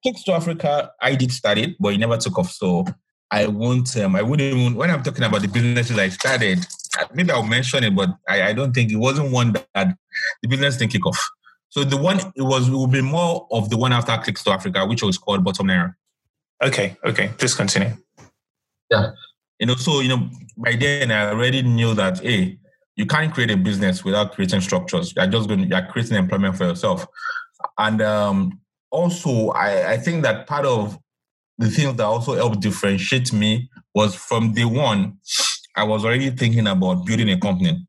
Clickstore Africa, I did start it, but it never took off. So I won't. Um, I wouldn't even. When I'm talking about the businesses I started, maybe I'll mention it, but I, I don't think it wasn't one that the business didn't kick off. So the one it was it will be more of the one after Clickstore Africa, which was called Bottom Naira. Okay, okay, please continue. Yeah you know, so you know, by then I already knew that hey, you can't create a business without creating structures. You're just going, you're creating employment for yourself, and um, also I, I think that part of the things that also helped differentiate me was from day one, I was already thinking about building a company.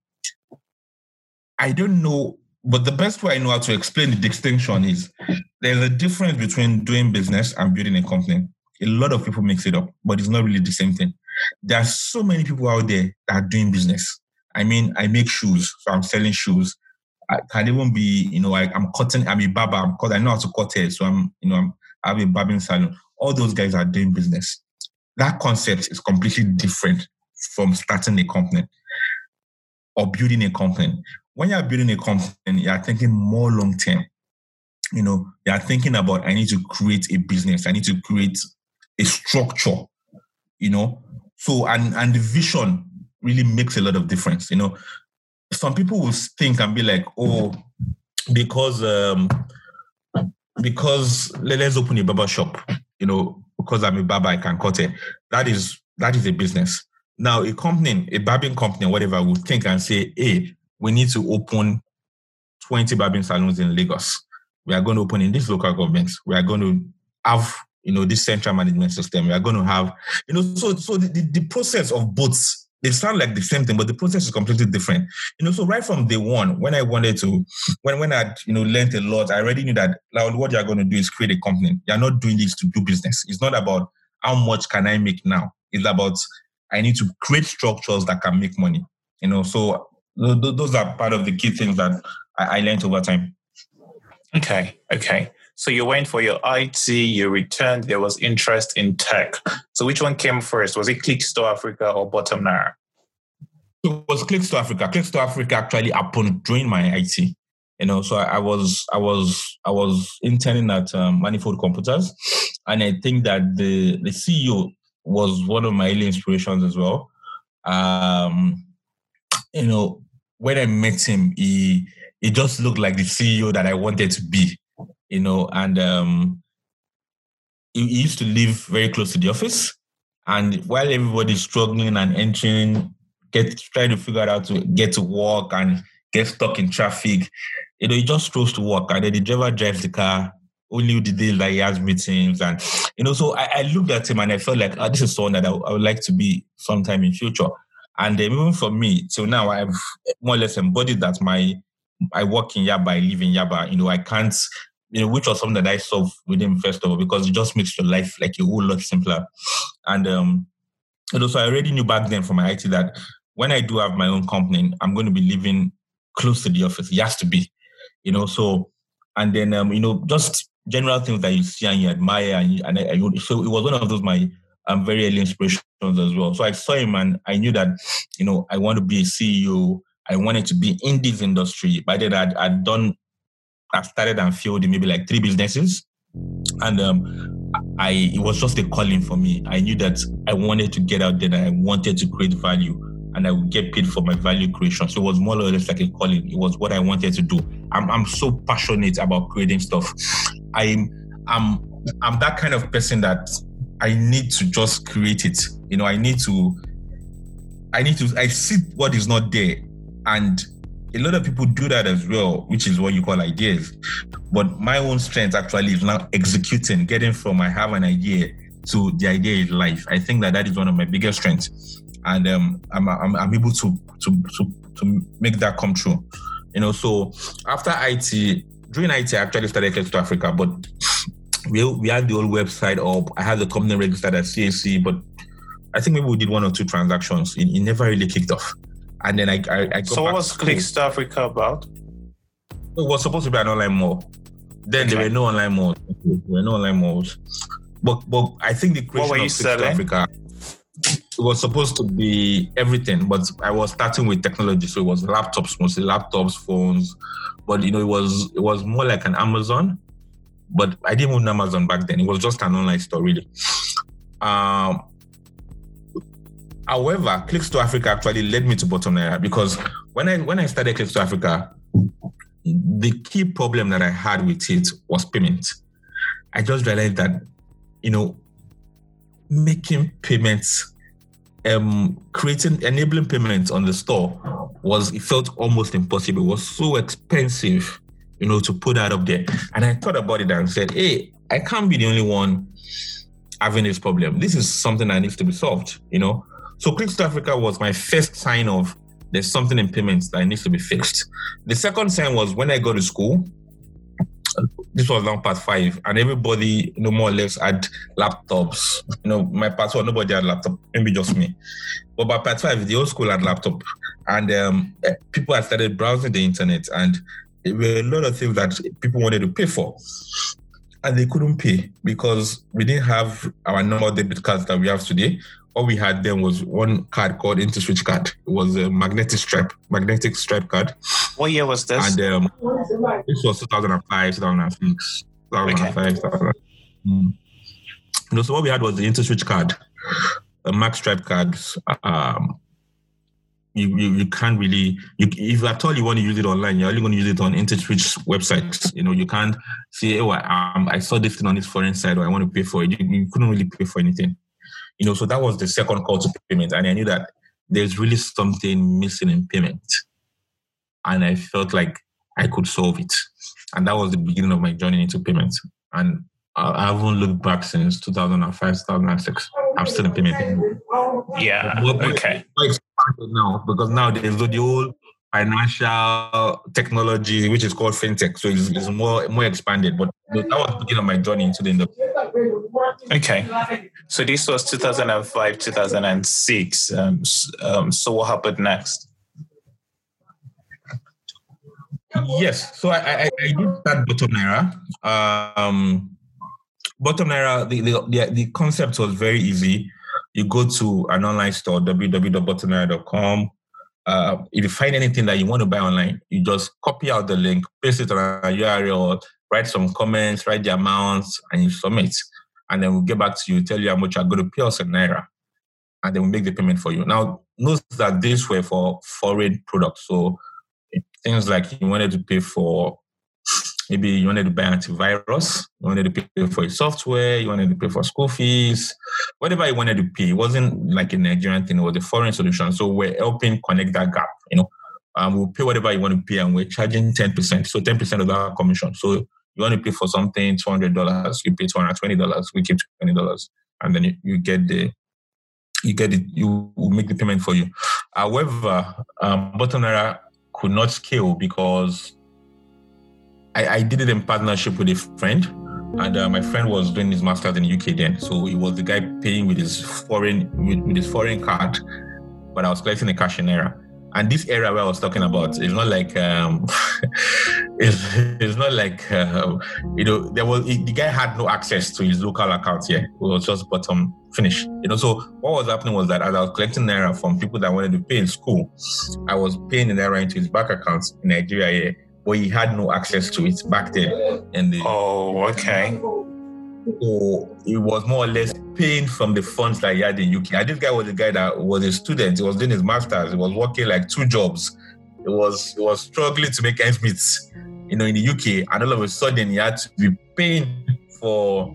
I don't know, but the best way I know how to explain the distinction is there's a difference between doing business and building a company. A lot of people mix it up, but it's not really the same thing. There are so many people out there that are doing business. I mean, I make shoes, so I'm selling shoes. I can even be, you know, I, am cutting, I'm a barber, I'm cut, I know how to cut hair, so I'm, you know, I'm, have a barbering salon. All those guys are doing business. That concept is completely different from starting a company. or building a company. When you're building a company, you're thinking more long term. You know, you're thinking about I need to create a business, I need to create a structure, you know. So and and the vision really makes a lot of difference. You know, some people will think and be like, oh, because um because let's open a barber shop, you know, because I'm a barber, I can cut it. That is that is a business. Now, a company, a barbing company, whatever, would think and say, hey, we need to open 20 barbing salons in Lagos. We are going to open in this local government. We are going to have, you know, this central management system. We are going to have, you know, so so the, the, the process of both they sound like the same thing, but the process is completely different. You know, so right from day one, when I wanted to, when when I you know learned a lot, I already knew that like, what you're going to do is create a company. You're not doing this to do business. It's not about how much can I make now. It's about I need to create structures that can make money. You know, so those are part of the key things that I learned over time. Okay, okay. So you went for your IT, you returned, there was interest in tech. So which one came first? Was it Clickstore Africa or Bottom Naira? It was Clickstore Africa. Clickstore Africa actually upon joining my IT. You know, so I, I was I was I was interning at um, Manifold Computers, and I think that the the CEO was one of my early inspirations as well. Um, you know, when I met him, he he just looked like the CEO that I wanted to be you know, and um, he, he used to live very close to the office. And while everybody's struggling and entering, get trying to figure out to get to work and get stuck in traffic, you know, he just strolls to work. And then the driver drives the car, only the days that he has meetings. And, you know, so I, I looked at him and I felt like, oh, this is someone that I, I would like to be sometime in future. And even for me, till now, I've more or less embodied that my I work in Yaba, I live in Yaba. You know, I can't you know, which was something that I solved with him first of all, because it just makes your life like a whole lot simpler. And um, and also I already knew back then from my IT that when I do have my own company, I'm going to be living close to the office. It has to be, you know. So and then um, you know, just general things that you see and you admire, and, you, and I, so it was one of those my um, very early inspirations as well. So I saw him and I knew that you know I want to be a CEO. I wanted to be in this industry. By then, I'd, I'd done I've started and failed in maybe like three businesses. And um, I it was just a calling for me. I knew that I wanted to get out there and I wanted to create value and I would get paid for my value creation. So it was more or less like a calling. It was what I wanted to do. I'm I'm so passionate about creating stuff. I'm I'm I'm that kind of person that I need to just create it. You know, I need to I need to I see what is not there and a lot of people do that as well, which is what you call ideas. But my own strength actually is now executing, getting from I have an idea to the idea is life. I think that that is one of my biggest strengths, and um, I'm, I'm, I'm able to, to to to make that come true. You know, so after IT, during IT, I actually started to Africa, but we we had the old website up. I had the company registered at CAC, but I think maybe we did one or two transactions. It, it never really kicked off and then I I, I so what was Clickstore Africa about? It was supposed to be an online mall. Then okay. there were no online malls. There were no online malls. But but I think the creation of Clickstore Africa it was supposed to be everything, but I was starting with technology, so it was laptops, mostly laptops, phones. But you know, it was it was more like an Amazon, but I didn't own Amazon back then. It was just an online store, really. Um, However, Clickstore Africa actually led me to Bottom Naira because when I when I started Clickstore Africa, the key problem that I had with it was payment. I just realized that, you know, making payments, um, creating enabling payments on the store was it felt almost impossible. It was so expensive, you know, to put that up there. And I thought about it and said, hey, I can't be the only one having this problem. This is something that needs to be solved, you know. So Clickstore Africa was my first sign of there's something in payments that needs to be fixed. The second sign was when I go to school. This was now part five, and everybody, you know, more or less had laptops. You know, my part one, nobody had laptop, maybe just me. But by part five, the whole school had laptop, and um, eh, people had started browsing the internet, and there were a lot of things that people wanted to pay for and they couldn't pay because we didn't have our normal debit cards that we have today all we had then was one card called InterSwitch card. It was a magnetic stripe, magnetic stripe card. What year was this? And um, this was 2005, 2006, 2005, okay. 2005. Mm. No, so what we had was the InterSwitch card, a mag stripe card. Um, you, you, you can't really you, if at all you want to use it online, you're only going to use it on InterSwitch websites. You know, you can't say, oh, I, um, I saw this thing on this foreign site, or I want to pay for it. You, you couldn't really pay for anything. You know, so that was the second call to payment, and I knew that there's really something missing in payment, and I felt like I could solve it, and that was the beginning of my journey into payment. And I haven't looked back since 2005, 2006. I'm still in payment. Yeah. okay. Now, because now there's the whole financial technology, which is called fintech. So it's, it's more more expanded. But that was the beginning of my journey into the industry. Okay. So this was 2005, 2006. Um, um, so what happened next? Yes. So I, I, I did start Bottom Naira. Um, Bottom Naira, the, the, the, the concept was very easy. You go to an online store, www.bottomnaira.com. Uh, if you find anything that you want to buy online, you just copy out the link, paste it on a URL, write some comments, write the amounts, and you submit. And then we'll get back to you, tell you how much you're going to pay us in Naira. And then we'll make the payment for you. Now, note that these were for foreign products. So things like you wanted to pay for maybe you wanted to buy antivirus, you wanted to pay for your software, you wanted to pay for school fees, whatever you wanted to pay. It wasn't like a Nigerian thing, it was a foreign solution. So we're helping connect that gap, you know. Um, we'll pay whatever you want to pay and we're charging 10%. So 10% of that commission. So you want to pay for something $200, you pay $220, we keep $20. And then you, you get the you get it, you will make the payment for you. However, um, could not scale because I, I did it in partnership with a friend. And uh, my friend was doing his master's in the UK then, so he was the guy paying with his foreign with, with his foreign card, but I was collecting the cash in naira. And this area where I was talking about is not like um, *laughs* it's, it's not like uh, you know there was the guy had no access to his local account here. It was just bottom finish. You know, so what was happening was that as I was collecting naira from people that wanted to pay in school, I was paying the naira into his bank account in Nigeria here but he had no access to it back then. And the, oh, okay. So it was more or less paying from the funds that he had in UK. And this guy was a guy that was a student. He was doing his masters. He was working like two jobs. It was he was struggling to make ends meet, you know, in the UK. And all of a sudden, he had to be paying for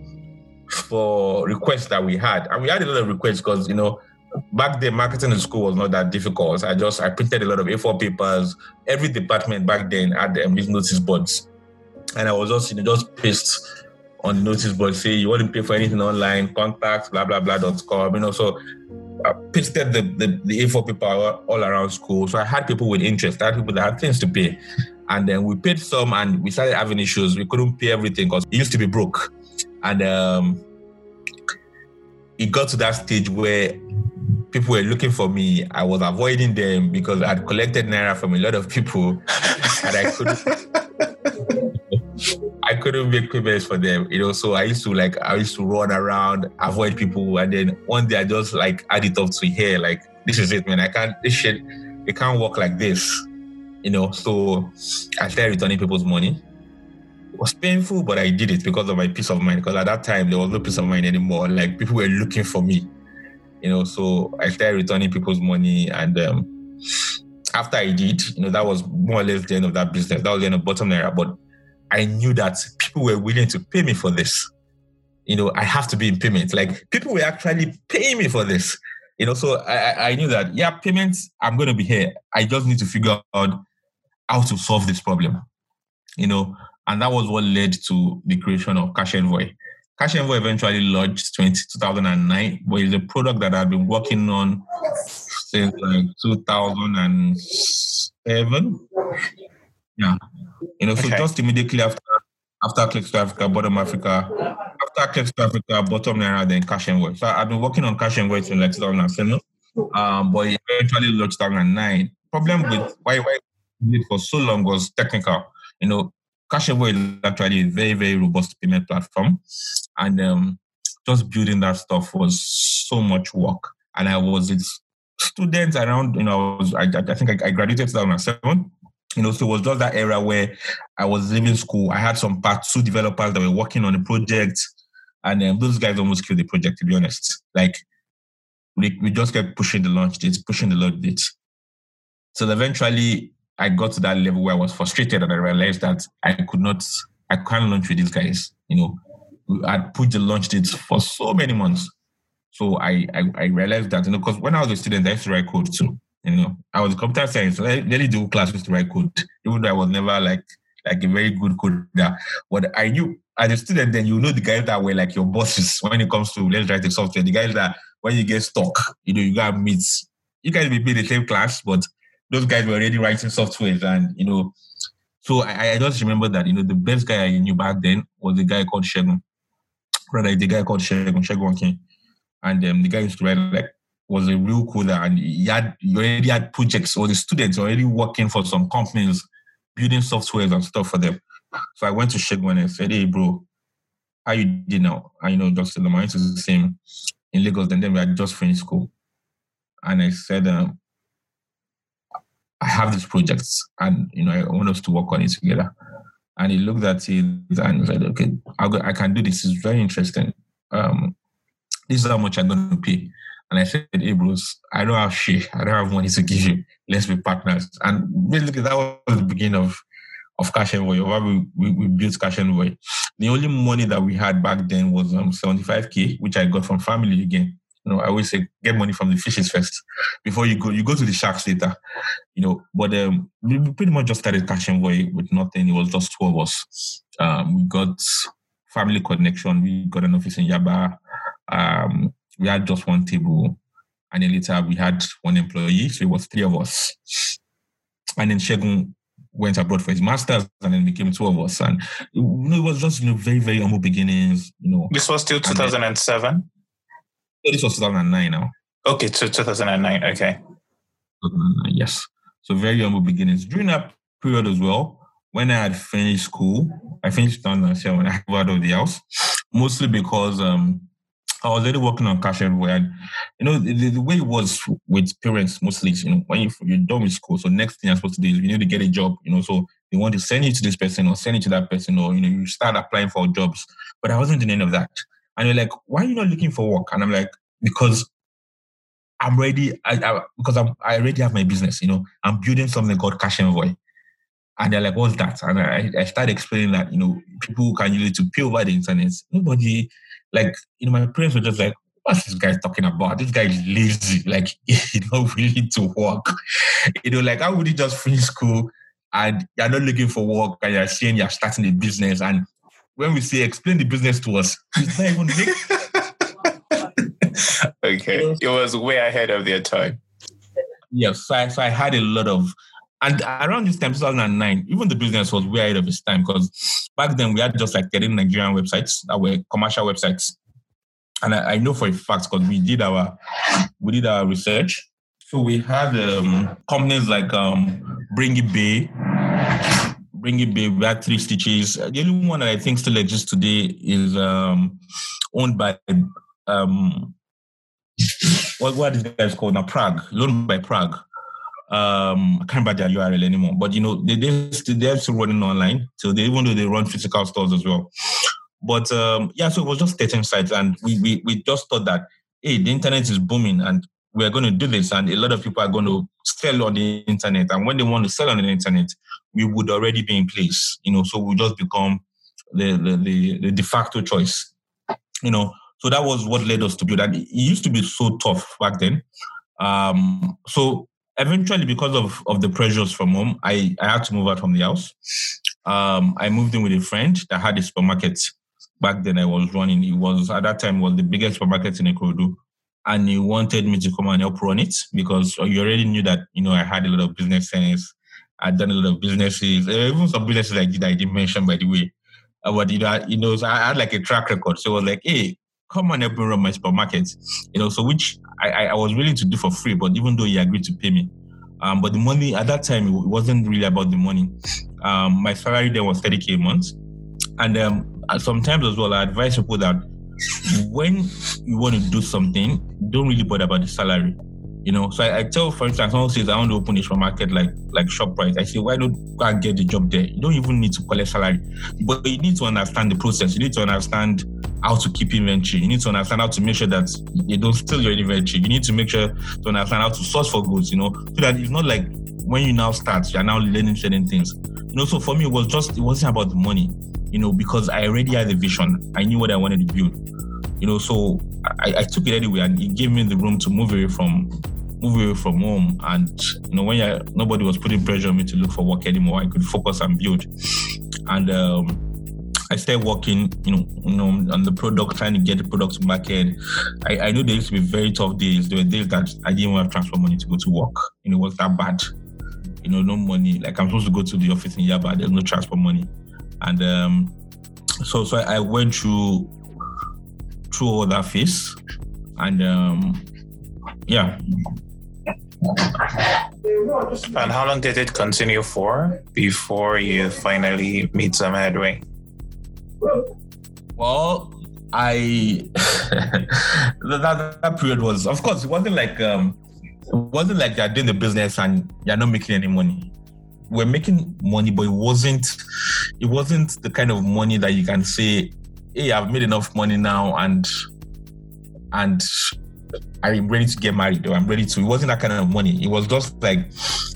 for requests that we had, and we had a lot of requests because you know back then marketing in school was not that difficult. I just I printed a lot of A4 papers. Every department back then had um, these notice boards, and I was just you know just paste on notice board say you want to pay for anything online, contact blah blah blah dot com. You know, so I pasted the, the, the A4 paper all around school. So I had people with interest. I had people that had things to pay, and then we paid some, and we started having issues. We couldn't pay everything because it used to be broke, and um, it got to that stage where people were looking for me. I was avoiding them because I'd collected naira from a lot of people, *laughs* and I couldn't. I couldn't make payments for them, you know. So I used to like I used to run around, avoid people, and then one day I just like add it up to here, like this is it, man. I can't this shit, it can't work like this, you know. So I started returning people's money. It was painful, but I did it because of my peace of mind. Because at that time there was no peace of mind anymore. Like people were looking for me you know, so I started returning people's money. And um, after I did, you know, that was more or less the end of that business. That was the end of bottom naira. But I knew that people were willing to pay me for this. You know, I have to be in payment. Like people were actually paying me for this. You know, so I, I knew that, yeah, payments, I'm going to be here. I just need to figure out how to solve this problem. You know, and that was what led to the creation of Cash Envoy. Cash Envoy eventually launched 20, 2009, but it's a product that I've been working on since like 2007. Yeah. You know, so okay. just immediately after after Clickstore Africa, Bottom Africa, after Clickstore Africa, Bottom Naira, then Cash Envoy. So I've been working on Cash Envoy since like 2007, um, but it eventually launched 2009. Problem with why why it for so long was technical. You know, Cash Envoy is actually a very, very robust payment platform. And um, just building that stuff was so much work. and I was its student around, you know, I was, I, I think I, I graduated 2007. You know, so it was just that era where I was leaving school. I had some part two developers that were working on the project, and um, those guys almost killed the project, to be honest. Like, we, we just kept pushing the launch dates, pushing the launch dates. So eventually, I got to that level where I was frustrated and I realized that I could not, I can't launch with these guys. You know, I'd put the launch dates for so many months. So I, I, I realized that, you know, because when I was a student, I used to write code too. You know, I was a computer science, so I really do classes to write code, even though I was never like like a very good coder. But I knew as a student, then you know the guys that were like your bosses when it comes to let's write the software. The guys that when you get stuck, you know, you gotta meet. You guys may be in the same class, but those guys were already writing softwares, and you know. So I, I just remember that you know the best guy I knew back then was a guy called Shegun. Rather, the guy called Shegun, Shegun King and um, the guy used to write like was a real coder and he had he already had projects or the students already working for some companies building softwares and stuff for them. So I went to Shegun and I said, Hey bro, how you did now? I you know just the is the same in Lagos and then we had just finished school. And I said, um, I have these projects and you know I want us to work on it together. And he looked at it and said, Okay, go, I can do this. It's very interesting. Um, this is how much I'm going to pay. And I said, hey, bros, I don't have shit. I don't have money to give you. Let's be partners. And basically, that was the beginning of, of Cash Envoy, we, we, we built Cash Envoy. The only money that we had back then was um, 75K, which I got from family again. You know, I always say get money from the fishes first before you go. You go to the sharks later. You know, but um, we pretty much just started Cash Envoy with nothing. It was just two of us. Um, we got family connection. We got an office in Yaba um, we had just one table, and then later we had one employee, so it was three of us. And then Shegun went abroad for his masters, and then became two of us. And you know, it was just you know very very humble beginnings. You know, this was still two thousand and seven. This was two thousand and nine now. Okay, to two thousand and nine. Okay. 2009, Yes. So very humble beginnings. During that period as well, when I had finished school, I finished 2007 when I got out of the house, mostly because um, I was already working on cash everywhere. And, you know, the, the, way it was with parents mostly, you know, when you, you're done with school, so next thing you're supposed to do is you need to get a job, you know, so they want to send you to this person or send you to that person or, you know, you start applying for jobs. But I wasn't doing any of that. And you're like, why are you not looking for work? And I'm like, because I'm ready. I, I because I'm, I already have my business, you know, I'm building something called Cash Envoy. And they're like, what's that? And I, I started explaining that, you know, people can use it to pay over the internet. Nobody like, you know, my parents were just like, what's this guy talking about? This guy is lazy. Like, he don't really to work. *laughs* You know, like, how would he just finish school and you're not looking for work and you're saying you're starting a business? And when we say explain the business to us, *laughs* it's not even *laughs* okay. It was way ahead of their time. Yes. So I, so I had a lot of and around this time, 2009, even the business was way ahead of its time because back then we had just like 13 Nigerian websites that were commercial websites. And I, I know for a fact because we did our we did our research. So we had um, companies like um, Bring It Bay, Bring It Bay, we had three stitches. The only one that I think still exists today is um, owned by um, what what is guys called now? Prague, loaned by Prague um, I can't remember their URL anymore, but you know, they they they're still running online. So they, even though they run physical stores as well. But um, yeah, so it was just 13 sites. And we, we, we just thought that, hey, the internet is booming and we're going to do this. And a lot of people are going to sell on the internet. And when they want to sell on the internet, we would already be in place, you know, so we just become the, the, the, the de facto choice, you know. So that was what led us to do that. It used to be so tough back then. Um, so eventually, because of, of the pressures from home, I, I had to move out from the house. Um, I moved in with a friend that had a supermarket. Back then, I was running. It was at that time was the biggest supermarket in Ikorodu, and he wanted me to come and help run it because you already knew that you know I had a lot of business sense. I'd done a lot of businesses, even some businesses I did I didn't mention by the way. Uh, but you know, you know, so I had like a track record. So I was like, hey, come and help me run my supermarket. You know, so which I, I was willing to do for free, but even though he agreed to pay me. Um, but the money at that time, it wasn't really about the money. Um, my salary then was 30K a month. And um, sometimes as well, I advise people that when you want to do something, don't really bother about the salary. You know, so I, I tell, for instance, someone says I want to open a supermarket like like Shoprite. I say, why don't go and get the job there? You don't even need to collect salary, but you need to understand the process. You need to understand how to keep inventory. You need to understand how to make sure that they don't steal your inventory. You need to make sure to understand how to source for goods. You know, so that it's not like when you now start, you are now learning certain things. You know, so for me, it was just it wasn't about the money. You know, because I already had a vision. I knew what I wanted to build you know, so I, I, took it anyway, and it gave me the room to move away from move away from home. And you know, when I, nobody was putting pressure on me to look for work anymore, I could focus and build. And um, I started working, you know, you know, on the product, trying to get the product to market. I, I know there used to be very tough days. There were days that I didn't have transfer money to go to work. You know, it was that bad. You know, no money. Like I'm supposed to go to the office in Yaba, there's no transfer money. And um, so so I, went through through all that phase. And um, yeah. And how long did it continue for before you finally meet some headway? Well, I *laughs* that, that period was, of course, it wasn't like um, it wasn't like you're doing the business and you're not making any money. We're making money, but it wasn't it wasn't the kind of money that you can say, "Hey, I've made enough money now," and and I'm ready to get married or I'm ready to. It wasn't that kind of money. It was just like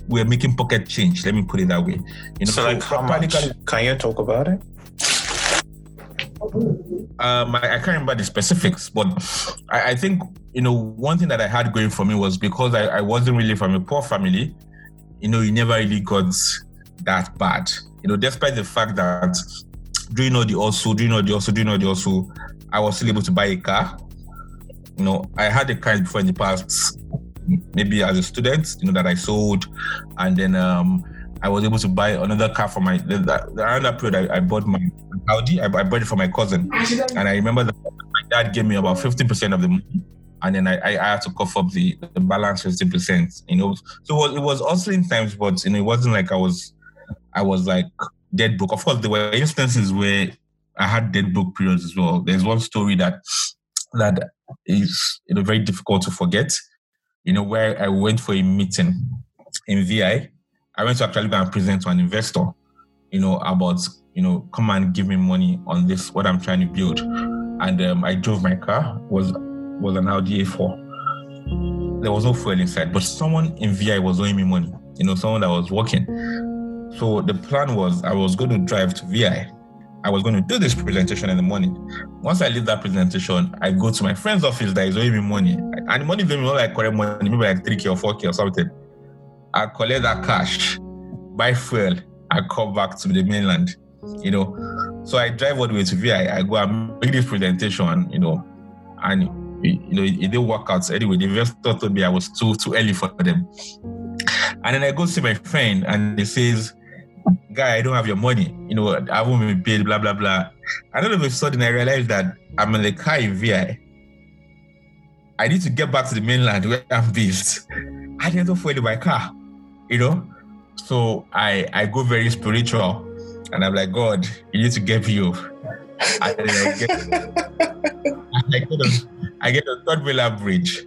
we are making pocket change. Let me put it that way. You know, so, so like how much? Can you talk about it? Um, I, I, can't remember the specifics, but I, I, think you know one thing that I had going for me was because I, I wasn't really from a poor family. You know, it never really got that bad. You know, despite the fact that doing all the also, doing all the also, doing all the also, I was still able to buy a car you know, I had a car before in the past, maybe as a student, you know, that I sold, and then um, I was able to buy another car for my. The, the, that period, I, I bought my Audi. I, I, bought it for my cousin, and I remember that my dad gave me about fifteen percent of the money, and then I, I, had to cough up the, the balance fifty percent. You know, so it was, it was hustling times, but you know, it wasn't like I was, I was like dead broke. Of course, there were instances where I had dead broke periods as well. There's one story that that is you know very difficult to forget. You know, where I went for a meeting in VI, I went to actually go and present to an investor, you know, about you know, come and give me money on this what I'm trying to build. And um, I drove my car was was an Audi A4. There was no fuel inside, but someone in VI was owing me money. You know, someone that was working. So the plan was I was going to drive to VI I was going to do this presentation in the morning. Once I leave that presentation, I go to my friend's office that is owing me money. And money is not like correct money, maybe like 3K or 4K or something. I collect that cash, buy fuel, I come back to the mainland, you know. So I drive all the way to VI, I go and make this presentation, you know, and you know, it, it didn't work out. Anyway, the investor told me I was too too early for them. And then I go see my friend and he says, guy, I don't have your money. You know, I won't be paid, blah, blah, blah. And all of a sudden, I realized that I'm in the car in VI. I need to get back to the mainland where I'm based. I didn't afford my car, you know? So I, I go very spiritual and I'm like, God, you need to get me. I get, *laughs* I get on, I get on Third Mainland Bridge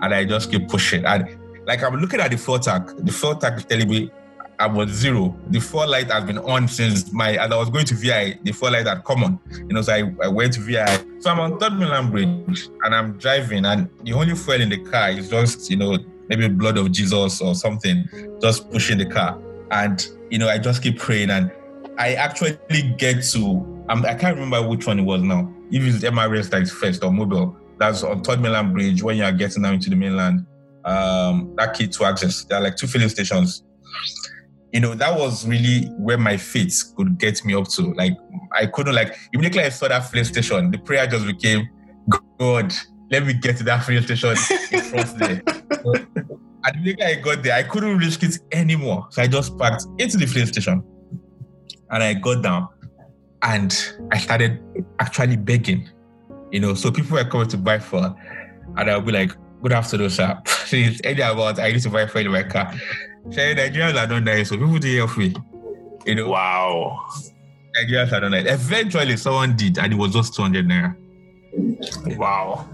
and I just keep pushing. And like I'm looking at the fuel tank, the fuel tank is telling me I'm on zero. The four light has been on since my as I was going to VI, the four light had come on. You know, so I, I went to VI. So I'm on Third Mainland Bridge and I'm driving and the only fuel in the car is just, you know, maybe blood of Jesus or something, just pushing the car. And, you know, I just keep praying and I actually get to I can't remember which one it was now. If it's MRS that is first or Mobil, that's on Third Mainland Bridge when you are getting down into the mainland. Um, that key to access. There are like two filling stations you know, that was really where my faith could get me up to. Like, I couldn't, like, immediately I saw that filling station, the prayer just became, God, let me get to that filling station in front there. *laughs* and immediately I got there, I couldn't reach it anymore. So I just parked into the filling station. And I got down and I started actually begging. You know, so people were coming to buy fuel. And I'll be like, good afternoon, sir. *laughs* It's any about I need to buy fuel in my car. Say Nigerians are not nice, so people do help me. You know. Wow. Nigerians are not nice. Eventually, someone did, and it was just 200 naira. Wow.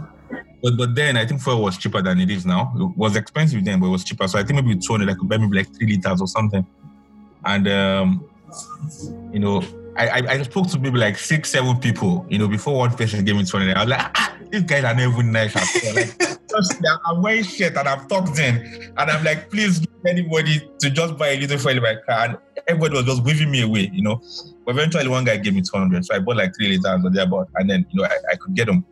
But but then I think fuel was cheaper than it is now. It was expensive then, but it was cheaper. So I think maybe with 200, I could buy maybe like three liters or something. And um, you know, I, I, spoke to maybe like six, seven people. You know, before one person gave me 20. I was like, ah, these guys are not even nice. Like, *laughs* I'm wearing shit and I'm tucked in, and I'm like, please anybody to just buy a little fuel in my car. And everybody was just waving me away, you know. But eventually, one guy gave me 200, so I bought like three liters or thereabout, and then you know I, I could get them.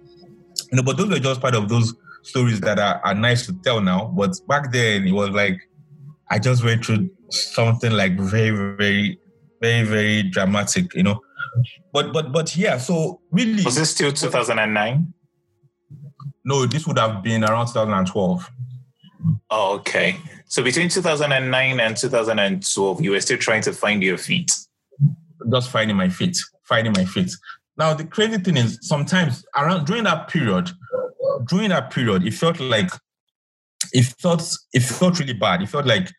You know, but those were just part of those stories that are, are nice to tell now. But back then, it was like I just went through something like very, very, very, very dramatic, you know. But but but yeah, so really Was this still 2009? no, this would have been around 2012. Oh, okay. So between 2009 and 2012, you were still trying to find your feet. Just finding my feet, finding my feet. Now the crazy thing is sometimes around during that period, during that period, it felt like it felt it felt really bad. It felt like,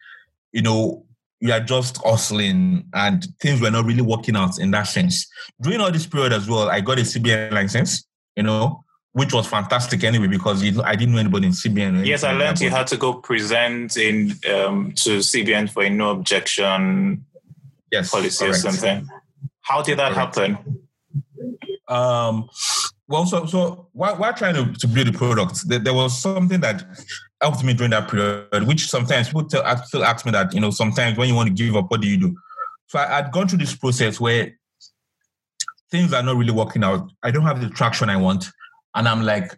you know, you are just hustling and things were not really working out in that sense. During all this period as well, I got a CBN license, you know, which was fantastic anyway because you know, I didn't know anybody in CBN. Yes, I learned you had to go present in um, to CBN for a no objection yes, policy or something. How did that Correct. happen? Um, well, so so while, while trying to, to build the product, there, there was something that helped me during that period, which sometimes people tell, still ask me that, you know, sometimes when you want to give up, what do you do? So I, I'd gone through this process where things are not really working out. I don't have the traction I want. And I'm like,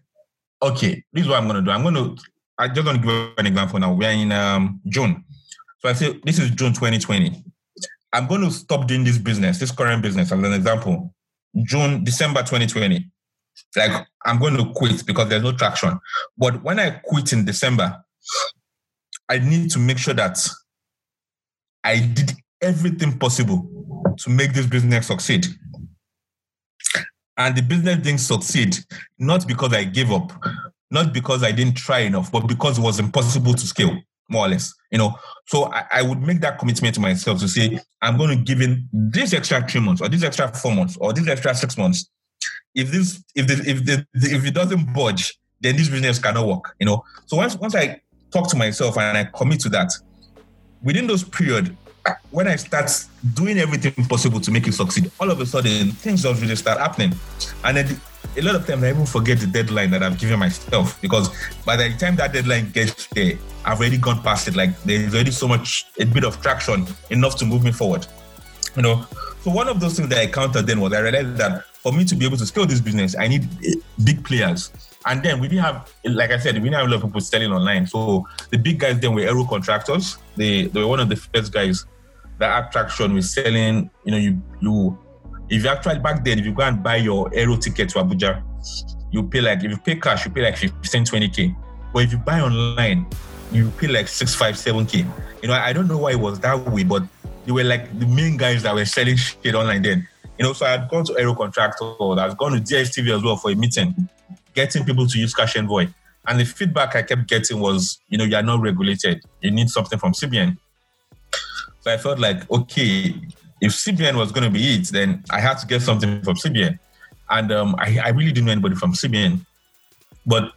okay, this is what I'm going to do. I'm going to, I just going to give an example now. We're in um, June. So I say, this is June 2020. I'm going to stop doing this business, this current business, as an example. June, December 2020. Like I'm going to quit because there's no traction. But when I quit in December, I need to make sure that I did everything possible to make this business succeed. And the business didn't succeed, not because I gave up, not because I didn't try enough, but because it was impossible to scale, more or less. You know, so I, I would make that commitment to myself to say, I'm going to give in this extra three months, or this extra four months, or this extra six months. If this, if the, if the, if it doesn't budge, then this business cannot work. You know, so once once I talk to myself and I commit to that, within those period, when I start doing everything possible to make it succeed, all of a sudden things just really start happening. And then a lot of times I even forget the deadline that I've given myself because by the time that deadline gets there, I've already gone past it. Like there's already so much, a bit of traction enough to move me forward. You know, so one of those things that I counted then was I realized that for me to be able to scale this business, I need big players. And then we didn't have, like I said, we didn't have a lot of people selling online. So the big guys then were aero contractors. They they were one of the first guys that attraction was selling. You know, you you if you actually back then, if you go and buy your aero ticket to Abuja, you pay like if you pay cash, you pay like 15, 20k. But if you buy online, you pay like six, five, seven k. You know, I don't know why it was that way, but they were like the main guys that were selling shit online then. You know, so I had gone to Aero Contractor, I had gone to DSTV as well for a meeting, getting people to use Cash Envoy. And the feedback I kept getting was, you know, you are not regulated. You need something from CBN. So I felt like, okay, if CBN was going to be it, then I had to get something from CBN. And um, I, I really didn't know anybody from CBN. But,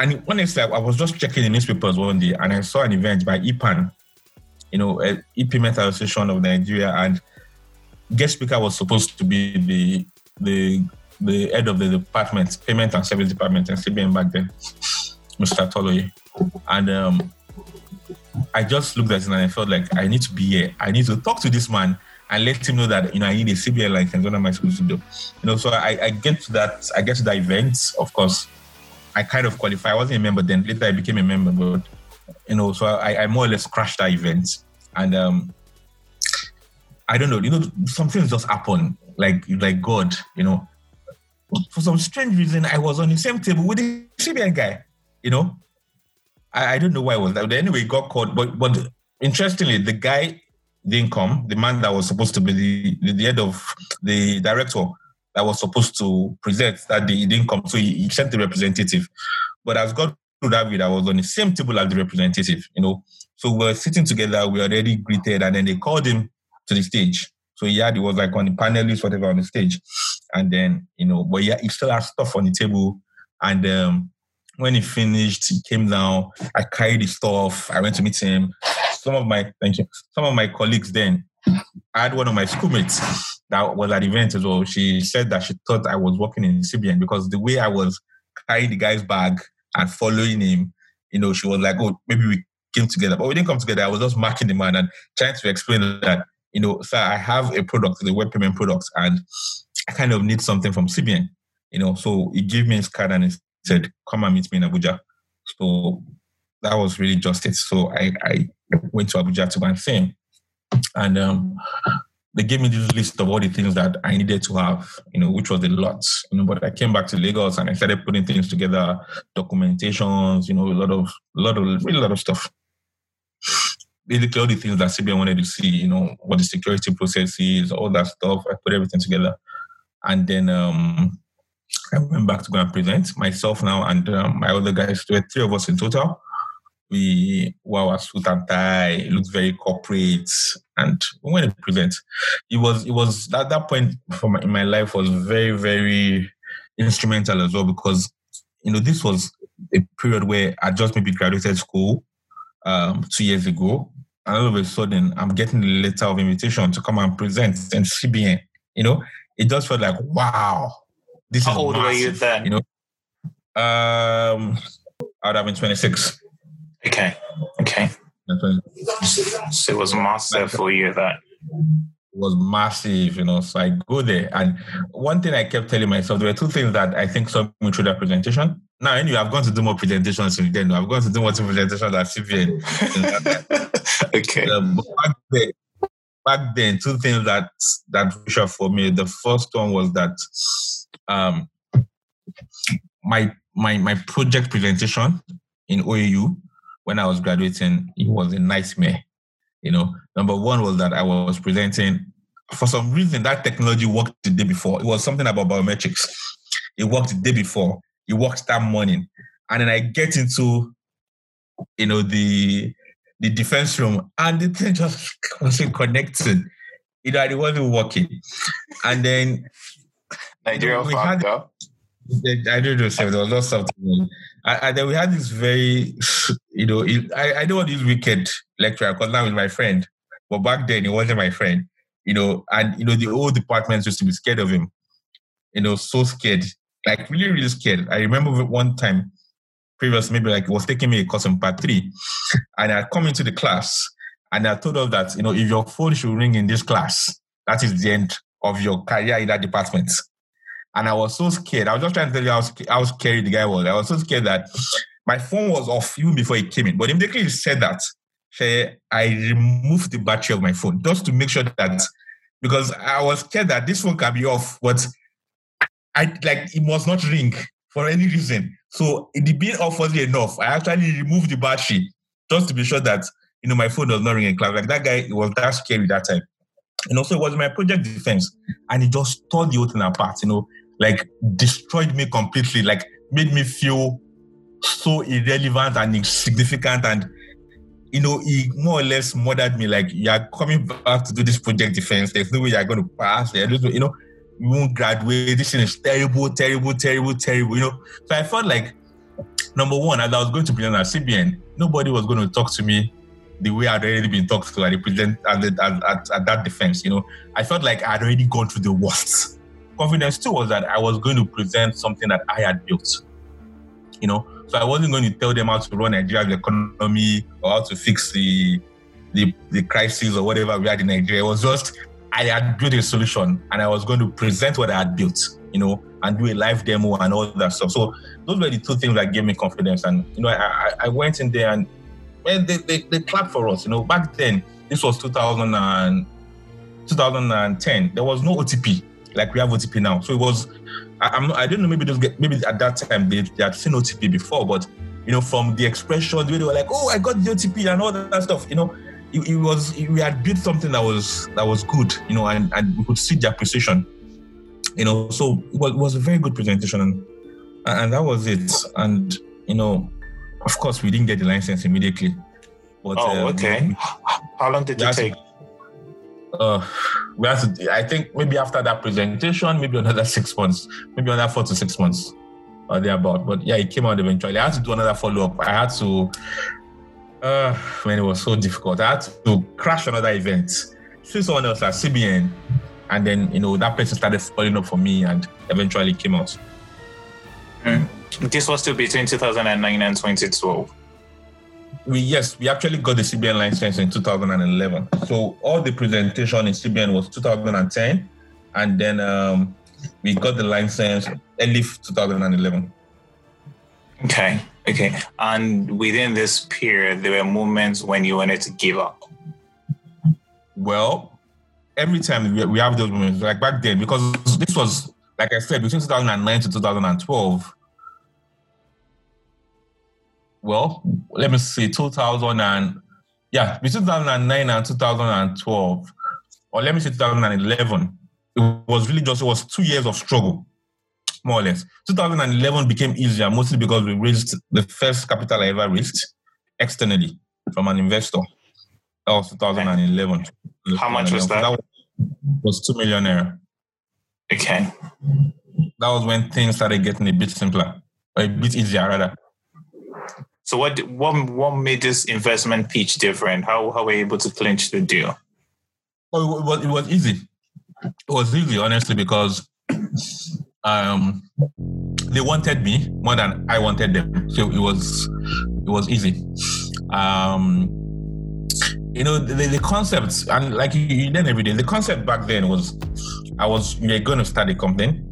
and honestly, I was just checking the newspapers one day and I saw an event by EPAN, you know, E-Payment Association of Nigeria. And guest speaker was supposed to be the, the, the head of the department, payment and service department, and CBN back then, Mr. Toloye. And um, I just looked at it and I felt like I need to be here. I need to talk to this man and let him know that you know I need a CBN license. What am I supposed to do? You know, so I, I get to that. I get to that event. Of course, I kind of qualify. I wasn't a member then. Later, I became a member, but you know, so I, I more or less crashed that event. And um, I don't know. You know, some things just happen. Like like God. You know, for some strange reason, I was on the same table with the CBN guy. You know, I, I don't know why it was. But anyway, got caught. But but interestingly, the guy didn't come. The man that was supposed to be the, the, the head of the director that was supposed to present that day, he didn't come. So he, he sent the representative. But as God through that way, I was on the same table as the representative, you know. So we were sitting together, we already greeted, and then they called him to the stage. So he had, he was like on the panelist, whatever, on the stage. And then, you know, but yeah, he still had stuff on the table. And um, when he finished, he came down. I carried his stuff. I went to meet him. Some of my thank you. Some of my colleagues then. I had one of my schoolmates that was at the event as well. She said that she thought I was working in CBN because the way I was carrying the guy's bag and following him, you know, she was like, "Oh, maybe we came together," but we didn't come together. I was just marking the man and trying to explain that, you know, sir, I have a product, the web payment product, and I kind of need something from CBN, you know. So he gave me his card and he said, "Come and meet me in Abuja." So that was really just it. So I, I went to Abuja to go and. And um, they gave me this list of all the things that I needed to have, you know, which was a lot, you know. But I came back to Lagos and I started putting things together, documentations, you know, a lot of, a lot of, really a lot of stuff. Basically, all the things that CBN wanted to see, you know, what the security process is, all that stuff. I put everything together, and then um, I went back to go and present myself now and um, my other guys. There were three of us in total we wore our suit and tie, looked very corporate, and we went to present. It was it was at that point for my, in my life was very very instrumental as well because you know this was a period where I just maybe graduated school um, two years ago, and all of a sudden I'm getting a letter of invitation to come and present in CBN. You know, it just felt like wow, this How is old massive, were you then? You know, um, I would have been 26. Okay. Okay. So it was massive for you that was massive, you know. So I go there, and one thing I kept telling myself there were two things that I think saw me through that presentation. Now, anyway, I've gone to do more presentations since then. I've gone to do more presentations at CBN. *laughs* okay. Um, back, then, back then, two things that that were for me. The first one was that um, my my my project presentation in OAU when I was graduating, it was a nightmare. You know, number one was that I was presenting. For some reason, that technology worked the day before. It was something about biometrics. It worked the day before. It worked that morning, and then I get into, you know, the the defense room, and the thing just *laughs* wasn't connected. You know, it wasn't working. And then Nigeria we had, up. I don't know. There was lots of something. And then we had this very, you know, I, I don't want to use wicked lecturer because now he's my friend. But back then he wasn't my friend, you know, and, you know, the whole department used to be scared of him, you know, so scared, like really, really scared. I remember one time previous, maybe like it was taking me a course in part three, and I come into the class and I told us that, you know, if your phone should ring in this class, that is the end of your career in that department. And I was so scared. I was just trying to tell you how, how scary the guy was. I was so scared that my phone was off even before he came in. But immediately he said that, I removed the battery of my phone just to make sure that, because I was scared that this phone can be off, but I like it must not ring for any reason. So it being off was enough. I actually removed the battery just to be sure that you know my phone does not ring in class. Like that guy, it was that scary that time. And also it was my project defense, and it just tore the whole thing apart. You know, like destroyed me completely, like made me feel so irrelevant and insignificant and you know, he more or less murdered me. Like, you're coming back to do this project defense. There's no way you're going to pass. you know, you won't graduate. This thing is terrible, terrible, terrible, terrible. You know, so I felt like number one, as I was going to present at CBN, nobody was going to talk to me the way I'd already been talked to at the present at, at, at, at that defense. You know, I felt like I'd already gone through the worst confidence too was that I was going to present something that I had built. You know, so I wasn't going to tell them how to run Nigeria's economy or how to fix the the, the crisis or whatever we had in Nigeria. It was just I had built a solution and I was going to present what I had built, you know, and do a live demo and all that stuff. So those were the two things that gave me confidence. And you know, I, I went in there and man, they, they, they clapped for us. You know, back then, this was 2000 and 2010. There was no OTP like we have OTP now. So it was, I, I'm, I don't know, maybe those get, maybe at that time they, they had seen OTP before, but you know, from the expression, they were like, "Oh, I got the OTP and all that stuff." You know, it, it was we had built something that was that was good, you know, and, and we could see the appreciation, you know. So it was, it was a very good presentation, and, and that was it. And you know, of course, we didn't get the license immediately. But, oh, um, okay. How long did it take? Uh, we had to, I think maybe after that presentation, maybe another *laughs* six months, maybe another four to six months or thereabout. But yeah, it came out eventually. I had to do another follow up. I had to, uh, when it was so difficult, I had to crash another event, see someone else at CBN, and then, you know, that person started following up for me and eventually came out. Mm. This was still between 2009 and 2012 we yes, we actually got the CBN license in 2011. So all the presentation in CBN was 2010, and then um, we got the license early 2011. Okay, okay. And within this period, there were moments when you wanted to give up. Well, every time we have those moments, like back then, because this was, like I said, between 2009 to 2012 well, let me see, 2000 and yeah, between 2009 and 2012, or let me say 2011, it was really just it was two years of struggle, more or less. 2011 became easier mostly because we raised the first capital I ever raised externally from an investor. That was 2011. How much was that? That was two million naira. Okay. That was when things started getting a bit simpler, or a bit easier rather. So what what what made this investment pitch different? How how were you able to clinch the deal? Oh, it was, it was easy. It was easy, honestly, because um, they wanted me more than I wanted them. So it was it was easy. Um, you know the, the concept and like you, you learn every day. The concept back then was I was you're going to start a company.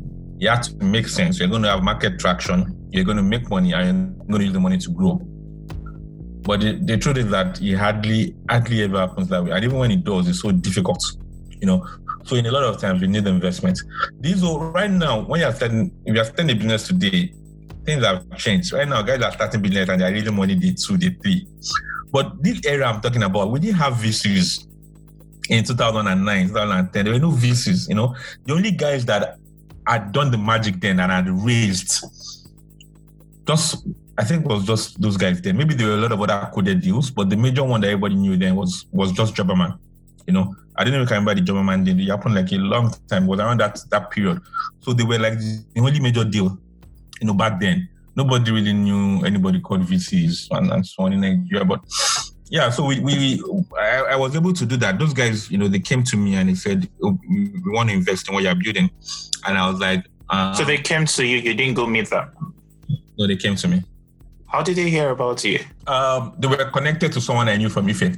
You have to make sense. You're going to have market traction you're going to make money and you're going to use the money to grow. But the, the truth is that it hardly, hardly ever happens that way. And even when it does, it's so difficult, you know. So in a lot of times, we need investment. These are right now, when you're starting, if you're starting a business today, things have changed. Right now, guys are starting business and they're raising money day two, day three. But this era I'm talking about, we didn't have VCs in 2009, 2010. There were no VCs, you know. The only guys that had done the magic then and I'd raised just I think it was just those guys then. Maybe there were a lot of other coded deals, but the major one that everybody knew then was was just Jobberman. You know, I didn't even remember the Jobberman deal. It happened like a long time. Was around that that period. So they were like the only major deal, you know, back then. Nobody really knew anybody called VCs and, and so on in Nigeria. But yeah, so we, we I, I, was able to do that. Those guys, you know, they came to me and they said, oh, "We want to invest in what you're building," and I was like, uh, "So they came to you. You didn't go meet them." No, they came to me. How did they hear about you? Um, they were connected to someone I knew from IFE.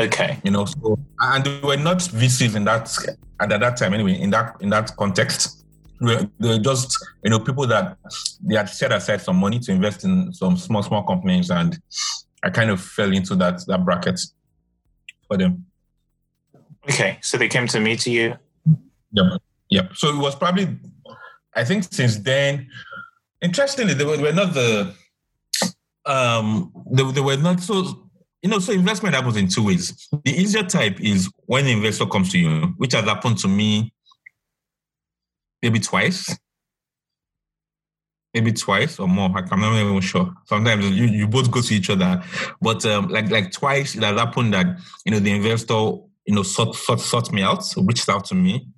Okay. You know, so and they were not VCs in that at that time anyway. In that in that context, they were just you know people that they had set aside some money to invest in some small small companies, and I kind of fell into that that bracket for them. Okay, so they came to meet you. Yep. Yep. So it was probably, I think since then, interestingly, they were, were not the um they, they were not so you know, so investment happens in two ways. The easier type is when the investor comes to you, which has happened to me maybe twice, maybe twice or more. I'm not even sure. Sometimes you, you both go to each other, but um, like like twice it has happened that you know the investor you know sought sought, sought me out, so reached out to me,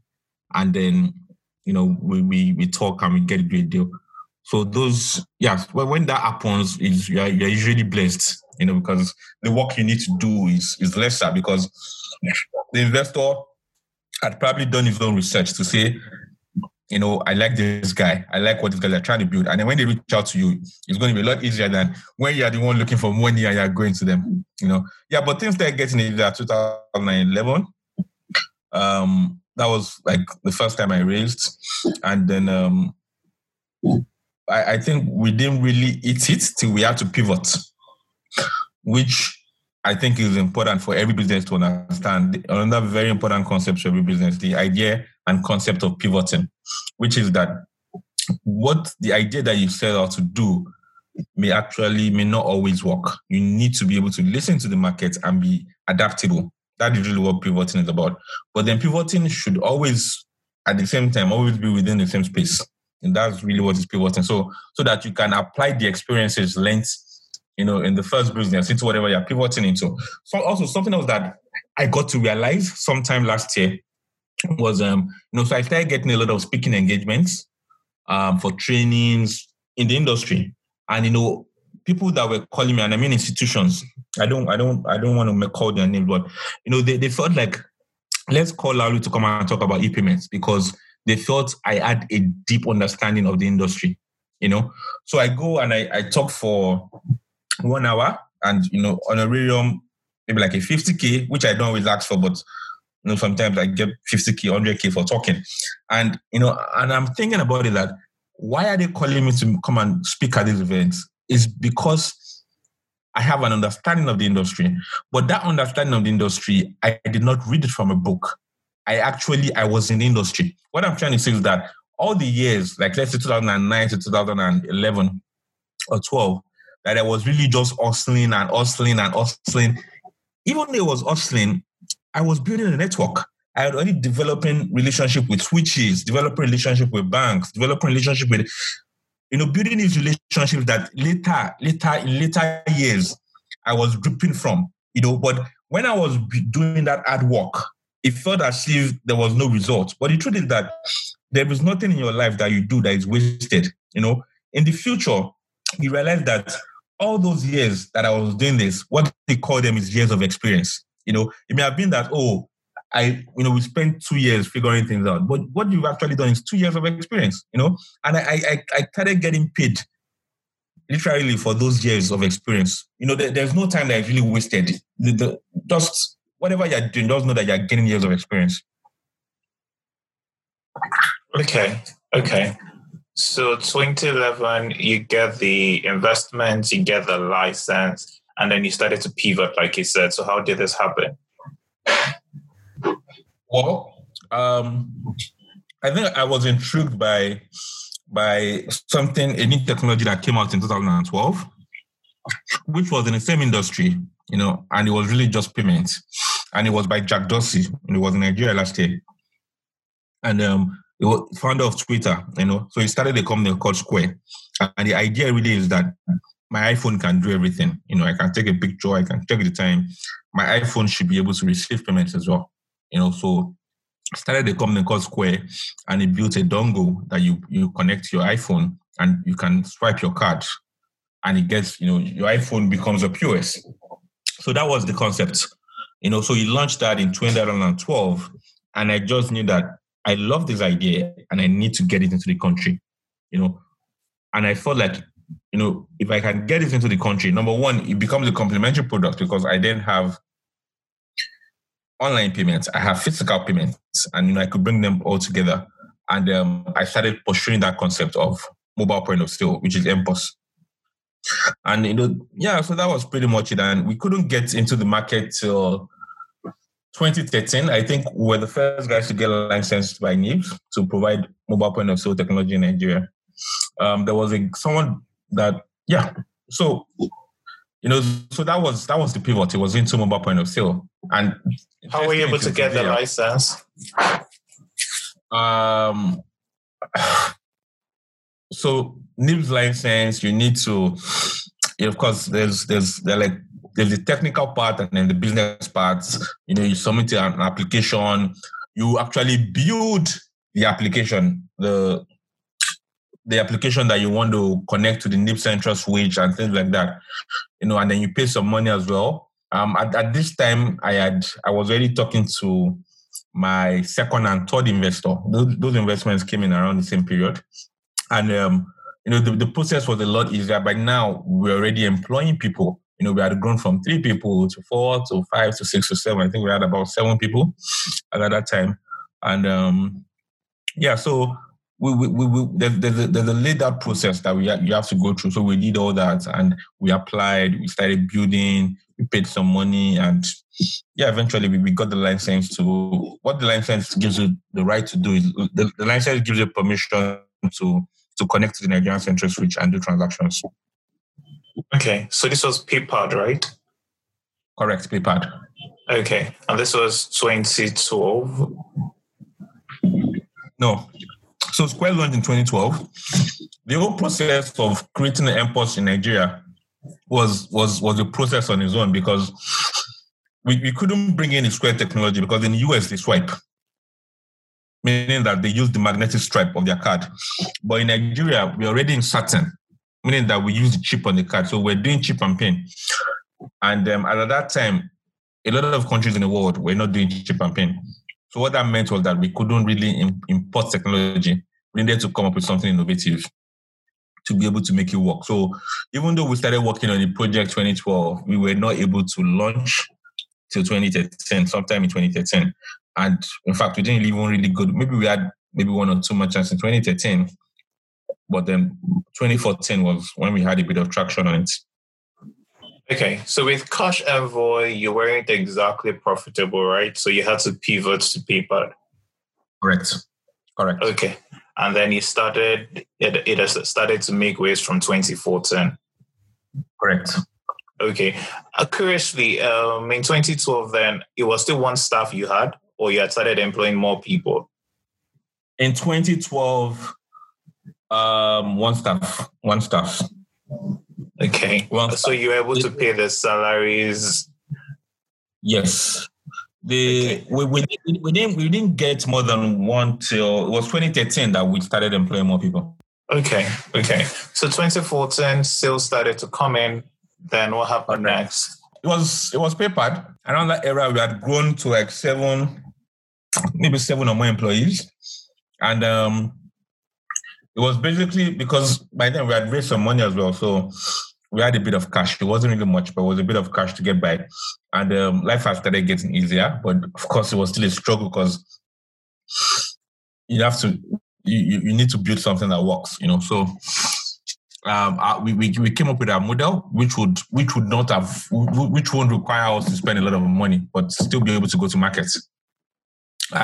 and then you know we we, we talk and we get a great deal. So those, yeah, when that happens, is you're, you're usually blessed, you know, because the work you need to do is is lesser because the investor had probably done his own research to say, you know, I like this guy. I like what this guys are trying to build. And then when they reach out to you, it's going to be a lot easier than when you're the one looking for money and you're going to them. You know, yeah, but things started getting in there 2011. Um, that was like the first time I raised. And then um I, I think we didn't really eat it till we had to pivot, which I think is important for every business to understand. Another very important concept for every business, the idea and concept of pivoting, which is that what the idea that you set out to do may actually may not always work. You need to be able to listen to the market and be adaptable. That is really what pivoting is about. But then pivoting should always, at the same time, always be within the same space. And that's really what is pivoting. So so that you can apply the experiences learned, you know, in the first business into whatever you're pivoting into. So also something else that I got to realize sometime last year was um, you know, so I started getting a lot of speaking engagements um, for trainings in the industry, and you know, people that were calling me, and I mean institutions. I don't, I don't, I don't want to call their name, but you know, they, they felt like let's call Laolu to come and talk about e-payments because they felt I had a deep understanding of the industry. You know, so I go and I, I talk for one hour, and you know, honorarium maybe like a 50k, which I don't always ask for, but you know, sometimes I get 50k, 100k for talking. And, you know, and I'm thinking about it that why are they calling me to come and speak at these events? Is because I have an understanding of the industry. But that understanding of the industry, I did not read it from a book. I actually, I was in the industry. What I'm trying to say is that all the years, like let's say 2009 to 2011 or 12, that I was really just hustling and hustling and hustling. Even though it was hustling, I was building a network. I had already developing relationship with switches, developing relationship with banks, developing relationship with, you know, building these relationships that later, later, in later years, I was dripping from, you know. But when I was doing that hard work, it felt as if there was no result. But the truth is that there is nothing in your life that you do that is wasted. You know, in the future, you realize that all those years that I was doing this, what they call them is years of experience. You know, it may have been that, oh, I, you know, we spent two years figuring things out. But what you've actually done is two years of experience, you know? And I I, I started getting paid literally for those years of experience. You know, there, there's no time that is really wasted. The, the, just whatever you're doing, just know that you're getting years of experience. Okay. Okay. So 2011, you get the investments, you get the license, and then you started to pivot, like you said. So how did this happen? Well, um, I think I was intrigued by by something a new technology that came out in 2012, which was in the same industry, you know, and it was really just payments, and it was by Jack Dorsey, and it was in Nigeria last year, and um, it was founder of Twitter, you know, so he started a company called Square, and the idea really is that my iPhone can do everything. You know, I can take a picture, I can check the time. My iPhone should be able to receive payments as well. You know, so started a company called Square and it built a dongle that you you connect to your iPhone and you can swipe your card and it gets, you know, your iPhone becomes a POS. So that was the concept. You know, so he launched that in 2012 and I just knew that I love this idea and I need to get it into the country. You know, and I felt like you know, if I can get it into the country, number one, it becomes a complementary product because I then have online payments, I have physical payments, and you know, I could bring them all together. And um, I started pursuing that concept of mobile point of sale, which is MPOS. And you know, yeah, so that was pretty much it. And we couldn't get into the market till 2013. I think we were the first guys to get licensed by NIBSS to provide mobile point of sale technology in Nigeria. Um, there was a someone that yeah. So you know, so that was that was the pivot. It was into mobile point of sale. And how were you able to get the license? Um *sighs* so NIBSS license, you need to of course there's there's there like there's the technical part and then the business part. You know, you submit an application, you actually build the application, the the application that you want to connect to the NIBSS Central switch and things like that, you know, and then you pay some money as well. Um, at, at this time, I had I was already talking to my second and third investor. Those, those investments came in around the same period, and um, you know the, the process was a lot easier. By now, we're already employing people. You know, we had grown from three people to four to five to six to seven. I think we had about seven people at that time, and um, yeah, so we, we, we, we there's, there's, a, there's a laid out process that we ha- you have to go through. So we did all that and we applied, we started building, we paid some money, and yeah, eventually we, we got the license to what the license gives you the right to do is the, the license gives you permission to to connect to the Nigerian Central Switch and do transactions. Okay, so this was PayPad, right? Correct, PayPad. Okay, and this was 2012. No, so Square launched in 2012. The whole process of creating the MPOS in Nigeria was was was a process on its own because we, we couldn't bring in Square technology because in the US they swipe. meaning that they use the magnetic stripe of their card. But in Nigeria, we're already in Satin, meaning that we use the chip on the card. So we're doing chip and pin. And um, at that time, a lot of countries in the world were not doing chip and pin. So what that meant was that we couldn't really import technology. We needed to come up with something innovative to be able to make it work. So even though we started working on the project 2012, we were not able to launch till 2013, sometime in 2013. And in fact, we didn't even really good. Maybe we had maybe one or two merchants in 2013, but then 2014 was when we had a bit of traction on it. Okay, so with Cash Envoy, you weren't exactly profitable, right? So you had to pivot to PayPad. Correct. Correct. Okay, and then you started. It it has started to make waves from 2014. Correct. Okay. Uh, curiously, um, in 2012, then it was still one staff you had, or you had started employing more people? In 2012, um, one staff, one staff. Okay. Well, so you were able to pay the salaries. Yes. The okay. we, we, we didn't we didn't get more than one till it was 2013 that we started employing more people. Okay. Okay. So 2014 sales started to come in. Then what happened next? It was it was PayPad. Around that era, we had grown to like seven, maybe seven or more employees, and um, it was basically because by then we had raised some money as well. So we had a bit of cash. It wasn't really much, but it was a bit of cash to get by. And um, life has started getting easier. But of course, it was still a struggle because you have to, you, you need to build something that works, you know. So um, uh, we, we, we came up with a model which would which would not have which won't require us to spend a lot of money, but still be able to go to markets.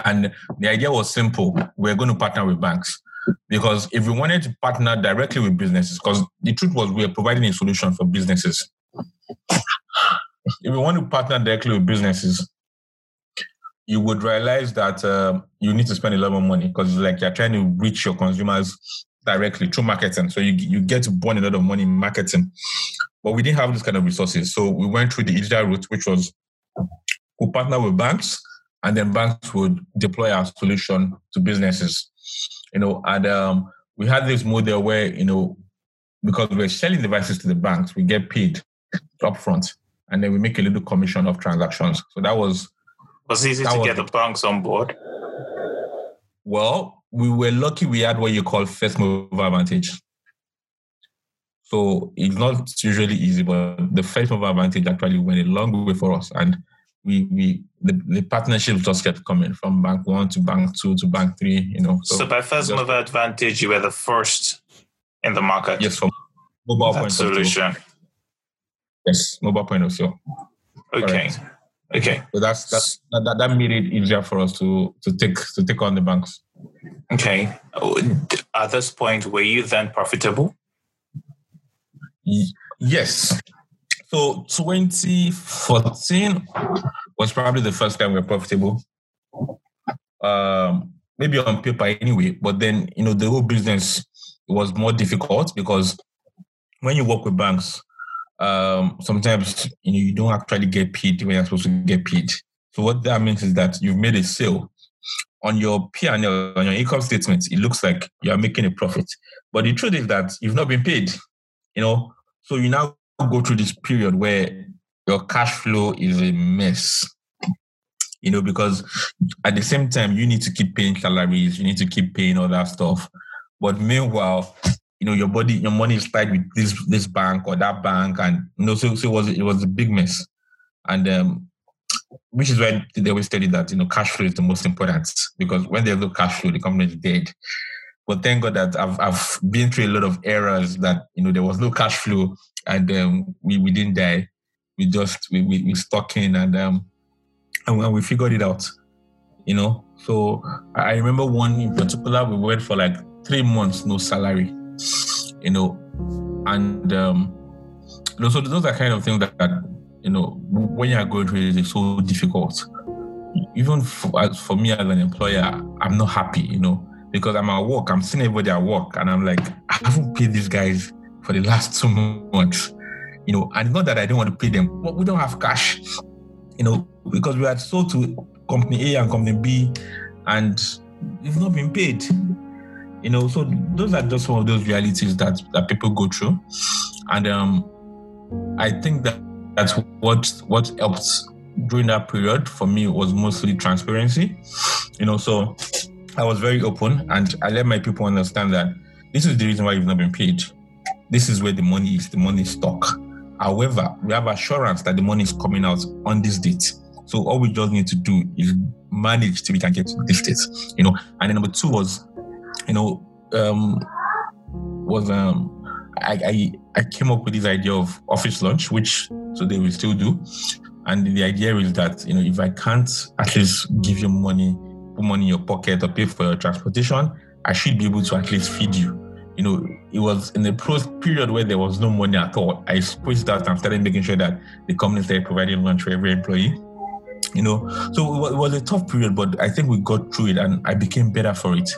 And the idea was simple: we're going to partner with banks because if we wanted to partner directly with businesses, because the truth was we are providing a solution for businesses. If we want to partner directly with businesses, you would realize that uh, you need to spend a lot more money because it's like you're trying to reach your consumers directly through marketing. So you, you get to burn a lot of money in marketing. But we didn't have this kind of resources. So we went through the digital route, which was we partner with banks and then banks would deploy our solution to businesses. You know, and um, we had this model where, you know, because we're selling devices to the banks, we get paid upfront and then we make a little commission of transactions. So that was was easy to was get the banks on board. Well, we were lucky we had what you call first mover advantage. So it's not usually easy, but the first mover advantage actually went a long way for us. And we we the, the partnerships just kept coming from bank one to bank two to bank three, you know. So, so by first just, mover advantage, you were the first in the market. Yes, from mobile that point solution. of view. Yes, mobile point of view. Okay. Correct. Okay. So that's, that's that, that made it easier for us to to take to take on the banks. Okay. At this point, were you then profitable? Yes. So 2014 was probably the first time we were profitable. Um, maybe on paper anyway, but then you know the whole business was more difficult because when you work with banks, um, sometimes you know you don't actually get paid when you're supposed to get paid. So what that means is that you've made a sale on your P&L, on your income statement, it looks like you are making a profit. But the truth is that you've not been paid, you know. So you now go through this period where your cash flow is a mess, you know, because at the same time, you need to keep paying salaries, you need to keep paying all that stuff. But meanwhile, you know, your body, your money is tied with this this bank or that bank, and you know, so, so it was it was a big mess. And um, which is why they always study that you know cash flow is the most important because when there's no cash flow, the company is dead. But thank God that I've I've been through a lot of errors that you know there was no cash flow and um, we we didn't die. We just we we, we stuck in and um and we figured it out. You know, so I remember one in particular we went for like three months no salary. You know, and um, so those are kind of things that, that you know, when you are going through it, it's so difficult. Even for, for me as an employer, I'm not happy, you know, because I'm at work, I'm seeing everybody at work, and I'm like, I haven't paid these guys for the last two months, you know, and not that I don't want to pay them, but we don't have cash, you know, because we had sold to company A and company B, and you've not been paid. You know, so those are just some of those realities that, that people go through. And um, I think that that's what what helped during that period for me was mostly transparency. You know, so I was very open and I let my people understand that this is the reason why you've not been paid. This is where the money is, the money is stuck. However, we have assurance that the money is coming out on this date. So all we just need to do is manage till we can get to this date. You know, and then number two was, you know, um was um I, I I came up with this idea of office lunch, which so they will still do. And the idea is that you know if I can't at least give you money, put money in your pocket or pay for your transportation, I should be able to at least feed you. You know, it was in the period where there was no money at all. I squeezed out and started making sure that the company started providing lunch for every employee. You know, so it was a tough period, but I think we got through it and I became better for it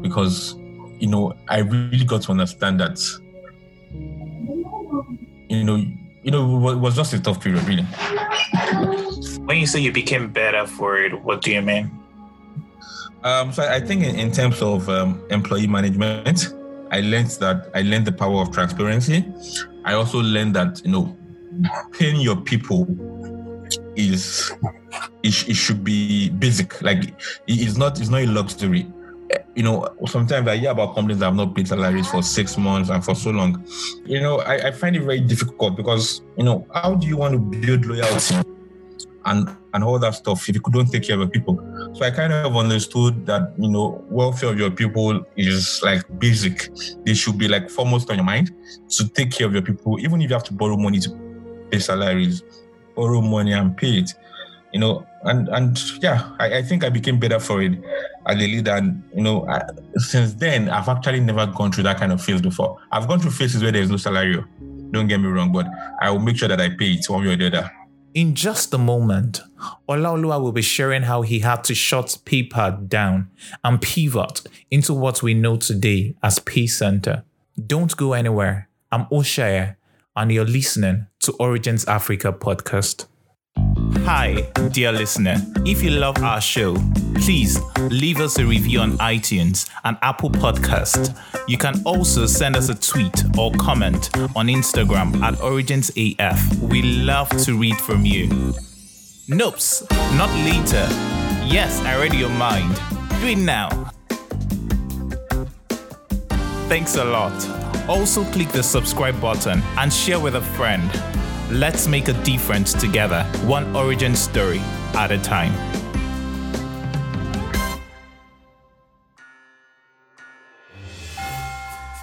because, you know, I really got to understand that, you know, you know, it was just a tough period, really. When you say you became better for it, what do you mean? Um, so I think in, in terms of um, employee management, I learned that I learned the power of transparency. I also learned that you know, paying your people is it, it should be basic. Like it's not it's not a luxury. You know, sometimes I hear about companies that have not paid salaries for six months and for so long. You know, I, I find it very difficult because you know, how do you want to build loyalty and and all that stuff if you don't take care of your people? So I kind of understood that you know, welfare of your people is like basic. They should be like foremost on your mind to take care of your people, even if you have to borrow money to pay salaries, borrow money and pay it you know, and and yeah, I, I think I became better for it as a leader. And you know, I, since then, I've actually never gone through that kind of phase before. I've gone through phases where there's no salary. Don't get me wrong, but I will make sure that I pay it one way or the other. In just a moment, Olaoluwa will be sharing how he had to shut PayPad down and pivot into what we know today as PayCentre. Don't go anywhere. I'm Oshaya, and you're listening to Origins Africa podcast. Hi, dear listener. If you love our show, please leave us a review on iTunes and Apple Podcast. You can also send us a tweet or comment on Instagram at OriginsAF. We love to read from you. Nopes, not later. Yes, I read your mind. Do it now. Thanks a lot. Also, click the subscribe button and share with a friend. Let's make a difference together, one origin story at a time.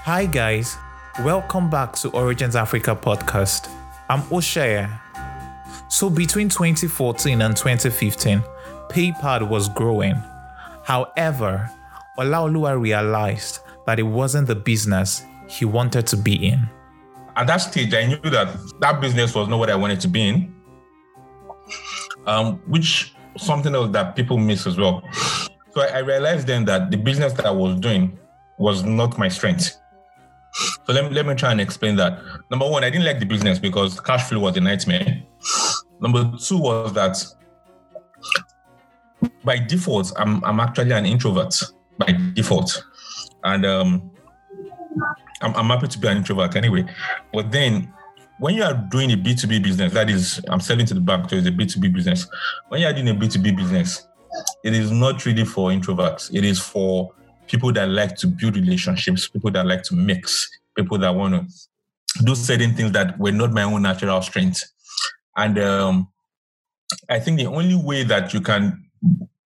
Hi, guys. Welcome back to Origins Africa podcast. I'm Oshaya. So, between 2014 and 2015, PayPad was growing. However, Olaoluwa realized that it wasn't the business he wanted to be in at that stage, I knew that that business was not what I wanted to be in, um, which something else that people miss as well. So I, realized then that the business that I was doing was not my strength. So let me, let me try and explain that. Number one, I didn't like the business because cash flow was a nightmare. Number two was that by default, I'm, I'm actually an introvert by default. And um, I'm, I'm happy to be an introvert anyway. But then when you are doing a B2B business, that is, I'm selling to the bank, so it's a B2B business. When you are doing a B2B business, it is not really for introverts. It is for people that like to build relationships, people that like to mix, people that want to do certain things that were not my own natural strength. And um, I think the only way that you can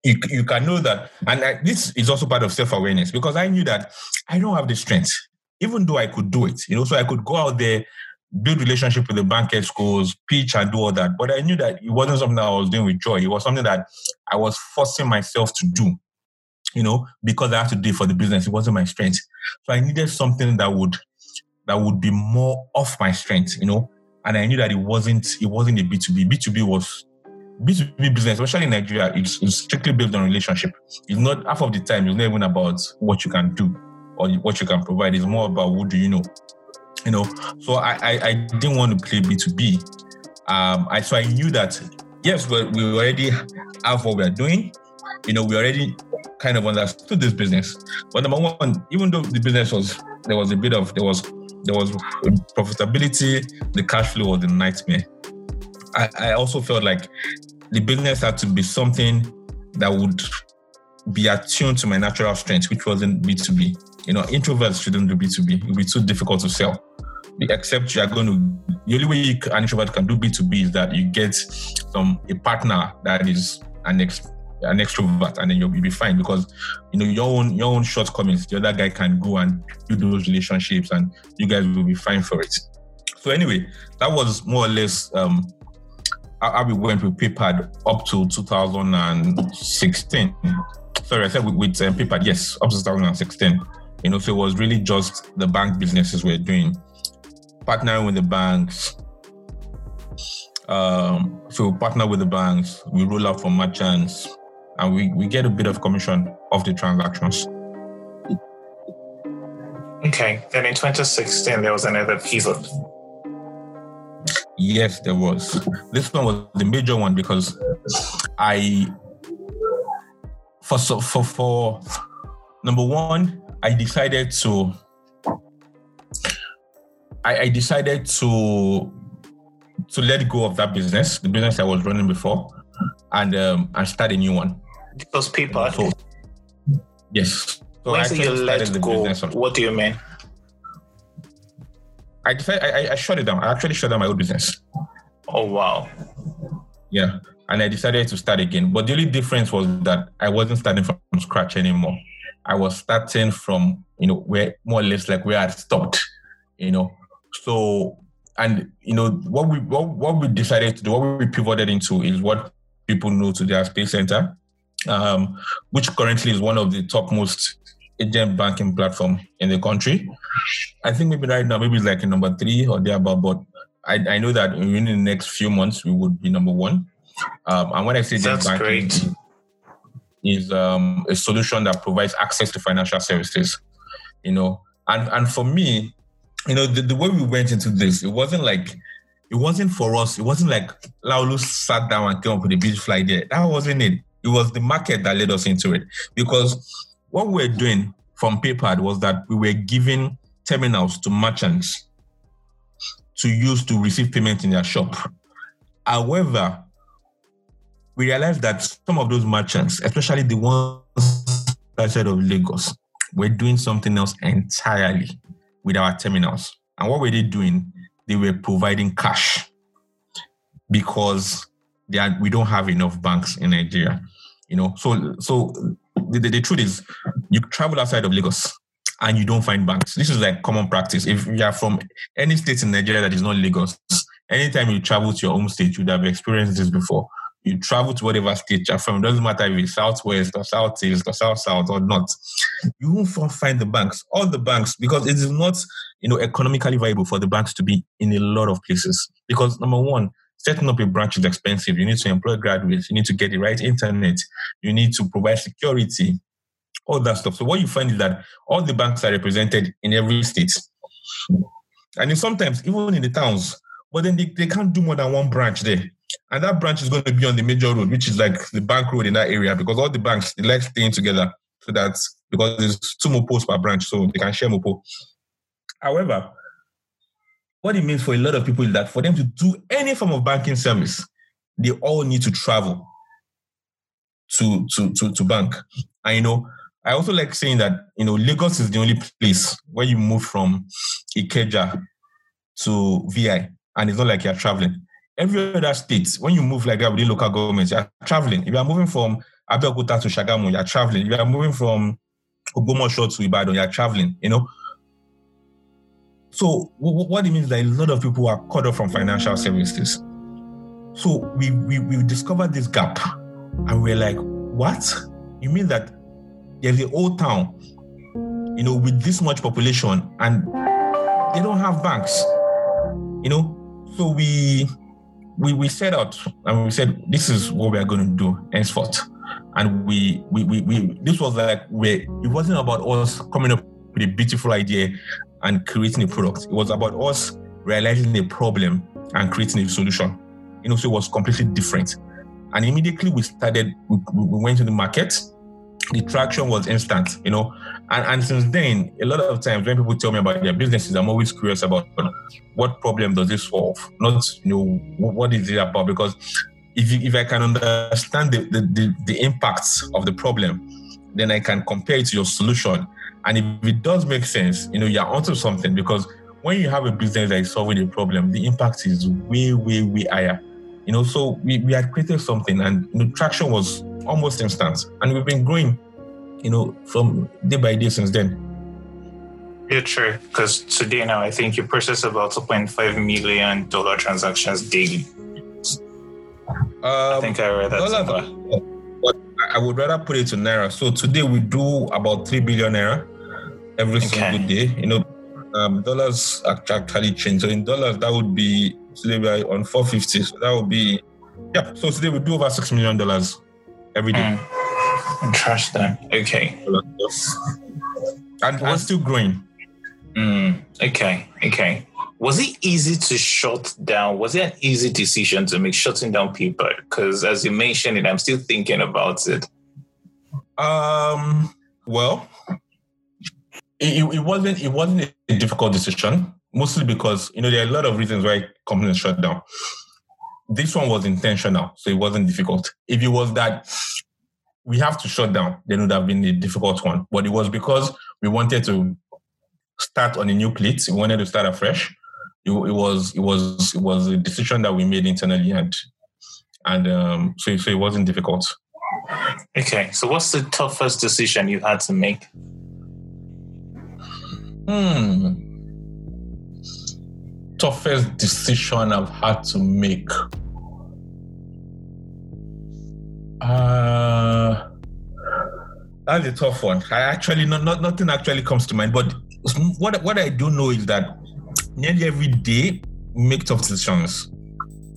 you, you can know that, and I, this is also part of self awareness because I knew that I don't have the strength even though I could do it, you know, so I could go out there, build relationship with the banquet schools, pitch and do all that. But I knew that it wasn't something that I was doing with joy. It was something that I was forcing myself to do, you know, because I have to do it for the business. It wasn't my strength. So I needed something that would that would be more off my strength, you know. And I knew that it wasn't it wasn't a B2B. B2B was B2B business, especially in Nigeria, it's, it's strictly built on relationship. It's not half of the time, it's not even about what you can do or what you can provide. It's more about who do you know. You know, so I I, I didn't want to play B two B. Um, I so I knew that yes, we we already have what we are doing. You know, we already kind of understood this business. But number one, even though the business was there was a bit of there was there was profitability, the cash flow was a nightmare. I, I also felt like the business had to be something that would be attuned to my natural strength, which wasn't B2B. You know, introverts shouldn't do B2B. It would be too difficult to sell. Except you are going to, the only way you, an introvert can do B2B is that you get some a partner that is an ex, an extrovert, and then you'll, you'll be fine because you know your own your own shortcomings. The other guy can go and do those relationships, and you guys will be fine for it. So anyway, that was more or less um, how we went with PayPad up to 2016 sorry, I said with, with um, yes, up to 2016. You know, so it was really just the bank businesses we're doing, partnering with the banks. Um, so partner with the banks, we roll out for merchants, and we, we get a bit of commission of the transactions. Okay, then in 2016 there was another pivot. Yes, there was. This one was the major one because I for so for for number one, I decided to I, I decided to to let go of that business, the business I was running before, and um, and start a new one. Because people. So, yes. So when I you let go, what do you mean? I decided I, I shut it down. I actually shut down my old business. Oh wow. Yeah and I decided to start again. But the only difference was that I wasn't starting from scratch anymore. I was starting from, you know, where more or less like where I stopped, you know. So and you know what we what, what we decided to do, what we pivoted into is what people know to their PayCentre, um, which currently is one of the topmost agent banking platform in the country. I think maybe right now, maybe it's like number three or thereabout, but I, I know that in the next few months we would be number one. Um, and when I say that's banking, great, is um, a solution that provides access to financial services. You know, and and for me, you know, the, the way we went into this, it wasn't like it wasn't for us. It wasn't like Laolu sat down and came up with a beautiful idea. That wasn't it. It was the market that led us into it because what we we're doing from PayPad was that we were giving terminals to merchants to use to receive payment in their shop. However, we realized that some of those merchants, especially the ones outside of Lagos, were doing something else entirely with our terminals. And what were they doing? They were providing cash because are, we don't have enough banks in Nigeria. You know, so so the, the, the truth is, you travel outside of Lagos and you don't find banks. This is like common practice. If you are from any state in Nigeria that is not Lagos, anytime you travel to your home state, you would have experienced this before you travel to whatever state you're from, it doesn't matter if it's southwest or southeast or south south or not, you won't find the banks. All the banks, because it is not, you know, economically viable for the banks to be in a lot of places. Because number one, setting up a branch is expensive. You need to employ graduates, you need to get the right internet, you need to provide security, all that stuff. So what you find is that all the banks are represented in every state. And sometimes even in the towns, but then they, they can't do more than one branch there. And that branch is going to be on the major road, which is like the bank road in that area, because all the banks they like staying together. So that's because there's two mopos per branch, so they can share more mopo. However, what it means for a lot of people is that for them to do any form of banking service, they all need to travel to to to, to bank. And you know, I also like saying that you know Lagos is the only place where you move from Ikeja to VI, and it's not like you're traveling every other state, when you move like that within local governments, you're traveling. If you are moving from Abeokuta to Shagamu, you're traveling. If you are moving from Ogbomoso to Ibadan, you're traveling, you know. So what it means is that a lot of people are cut off from financial services. So we, we, we discovered this gap and we're like, what? You mean that there's an old town, you know, with this much population and they don't have banks, you know? So we we, we set out and we said, this is what we are going to do henceforth. And we, we, we, we this was like, we it wasn't about us coming up with a beautiful idea and creating a product. It was about us realizing a problem and creating a solution. You know, so it was completely different. And immediately we started, we, we went to the market the traction was instant, you know. And, and since then, a lot of times when people tell me about their businesses, I'm always curious about what problem does this solve? Not, you know, what is it about? Because if, you, if I can understand the, the, the, the impacts of the problem, then I can compare it to your solution. And if it does make sense, you know, you're onto something because when you have a business that is solving a problem, the impact is way, way, way higher. You know, so we, we had created something and you know, traction was almost instant. And we've been growing, you know, from day by day since then. Yeah, true. Because today now, I think you process about 2.5 million dollar transactions daily. Um, I think I read that. Dollar, but I would rather put it to naira. So today we do about three billion naira every okay. single day. You know, um, dollars actually change. So in dollars, that would be today we are on 450. So that would be yeah. So today we do over six million dollars every day. Mm. Trash them. Okay. And we're still growing. Mm. Okay. Okay. Was it easy to shut down? Was it an easy decision to make shutting down people? Because as you mentioned it, I'm still thinking about it. Um. Well, it, it wasn't. It wasn't a difficult decision. Mostly because you know there are a lot of reasons why companies shut down. This one was intentional, so it wasn't difficult. If it was that we have to shut down, then it would have been a difficult one. But it was because we wanted to start on a new plate. We wanted to start afresh it, it was it was it was a decision that we made internally and and um, so so it wasn't difficult. Okay, so what's the toughest decision you had to make? Hmm. Toughest decision I've had to make. Uh that's a tough one. I actually not, not nothing actually comes to mind. But what what I do know is that nearly every day make tough decisions.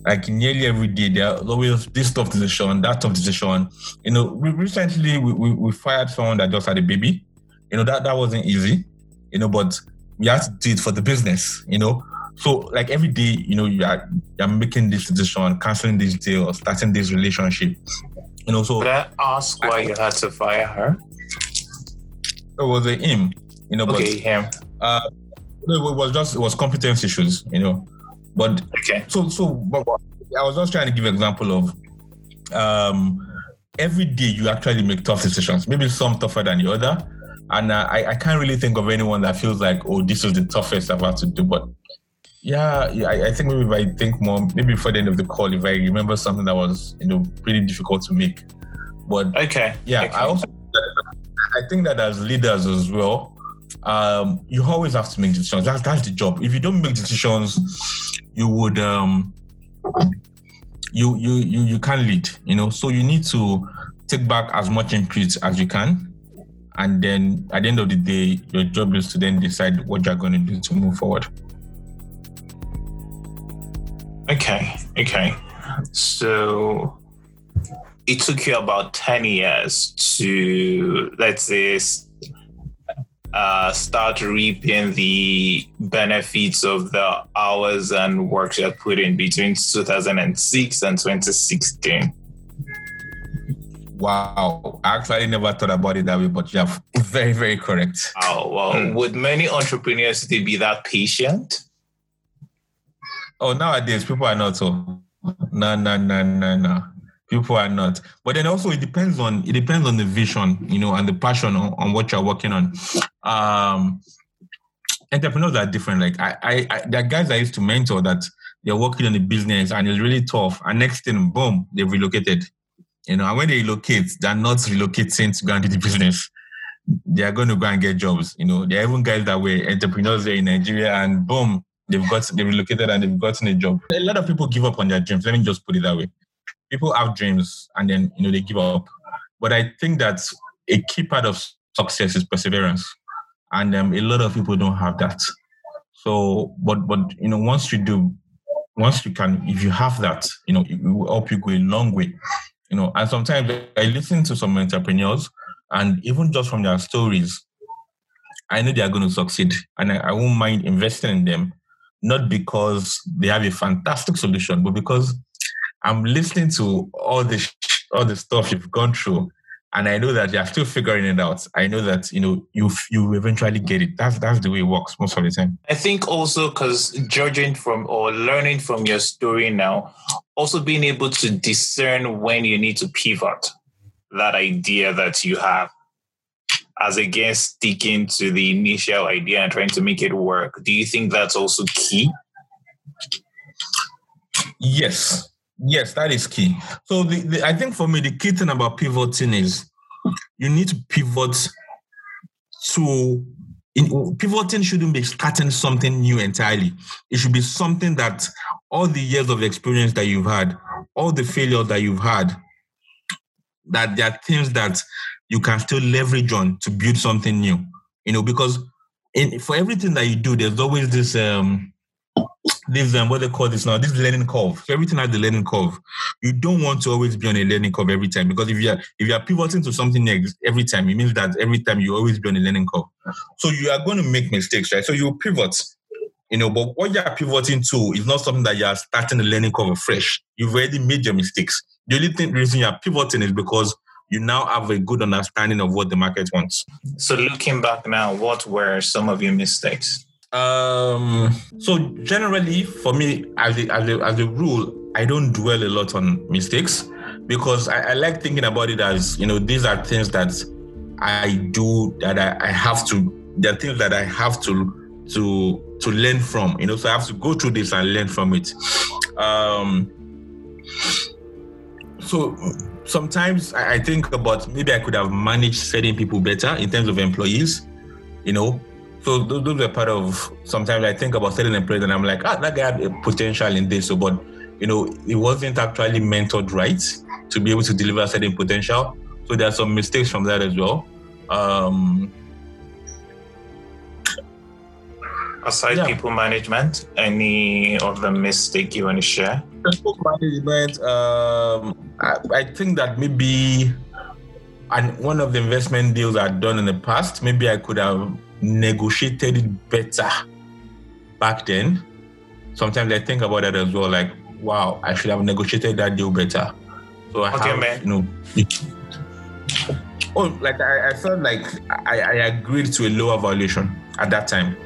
Like nearly every day, there's always this tough decision, that tough decision. You know, we, recently we, we, we fired someone that just had a baby. You know, that, that wasn't easy, you know, but we had to do it for the business, you know. So like every day, you know, you are you're making this decision, canceling this deal, starting this relationship. You know, so Could I ask why I, you had to fire her? It was a him, you know, okay, but him. Uh, no, it was just it was competence issues, you know. But okay. So so but I was just trying to give an example of um every day you actually make tough decisions. Maybe some tougher than the other. And uh, I, I can't really think of anyone that feels like, oh, this is the toughest I've had to do. But yeah, yeah I, I, think maybe if I think more, maybe before the end of the call, if I remember something that was, you know, pretty difficult to make. But okay. Yeah, okay. I also I think that as leaders as well, um, you always have to make decisions. That's that's the job. If you don't make decisions, you would um, you you you you can't lead. You know, so you need to take back as much input as you can, and then at the end of the day, your job is to then decide what you're going to do to move forward. Okay. Okay. So it took you about 10 years to let's say uh, start reaping the benefits of the hours and work you put in between 2006 and 2016. Wow, I actually never thought about it that way, but you're *laughs* very, very correct. Oh, well, mm. would many entrepreneurs they be that patient? Oh, nowadays people are not so. No, no, no, no, no people are not. But then also it depends on it depends on the vision, you know, and the passion on, on what you're working on. Um, entrepreneurs are different. Like I, I, I, there are guys I used to mentor that they're working on the business and it's really tough. And next thing, boom, they've relocated. You know, and when they relocate, they're not relocating to go do the business. They are going to go and get jobs. You know, there are even guys that were entrepreneurs there in Nigeria, and boom, they've got they relocated and they've gotten a job. A lot of people give up on their dreams. Let me just put it that way people have dreams and then you know they give up. But I think that a key part of success is perseverance, and um, a lot of people don't have that. So, but but you know, once you do, once you can, if you have that, you know, it will help you go a long way. You know, and sometimes I listen to some entrepreneurs, and even just from their stories, I know they are going to succeed, and I, I won't mind investing in them, not because they have a fantastic solution, but because I'm listening to all the all the stuff you've gone through, and I know that you're still figuring it out. I know that you know you you eventually get it. That's that's the way it works most of the time. I think also because judging from or learning from your story now, also being able to discern when you need to pivot that idea that you have as against sticking to the initial idea and trying to make it work. Do you think that's also key? Yes, yes, that is key. So the, the, I think for me, the key thing about pivoting is you need to pivot to in, pivoting shouldn't be starting something new entirely. It should be something that all the years of experience that you've had, all the failures that you've had, that there are things that you can still leverage on to build something new. You know, because in for everything that you do, there's always this um this um, what they call this now, this learning curve. So everything has the learning curve. You don't want to always be on a learning curve every time because if you're if you're pivoting to something next every time, it means that every time you always be on a learning curve. So you are going to make mistakes, right? So you pivot, you know, but what you're pivoting to is not something that you're starting the learning curve fresh. You've already made your mistakes. The only thing reason you're pivoting is because you now have a good understanding of what the market wants. So looking back now, what were some of your mistakes? Um, so generally, for me, as a, as a, as a rule, I don't dwell a lot on mistakes because I, I like thinking about it as you know these are things that I do that I, I have to. There are things that I have to to to learn from. You know, so I have to go through this and learn from it. Um, so sometimes I think about maybe I could have managed certain people better in terms of employees. You know, so those, those are part of sometimes I think about certain employees and I'm like, ah, that guy had a potential in this. So, but you know, it wasn't actually mentored right to be able to deliver certain potential. So there are some mistakes from that as well. Um, Aside yeah. people management, any of the mistake you want to share? People management, um, I, I think that maybe and one of the investment deals I'd done in the past, maybe I could have negotiated it better back then. Sometimes I think about that as well, like, wow, I should have negotiated that deal better. So I okay, have, man. you know, oh, like I, I felt like I, I agreed to a lower valuation at that time,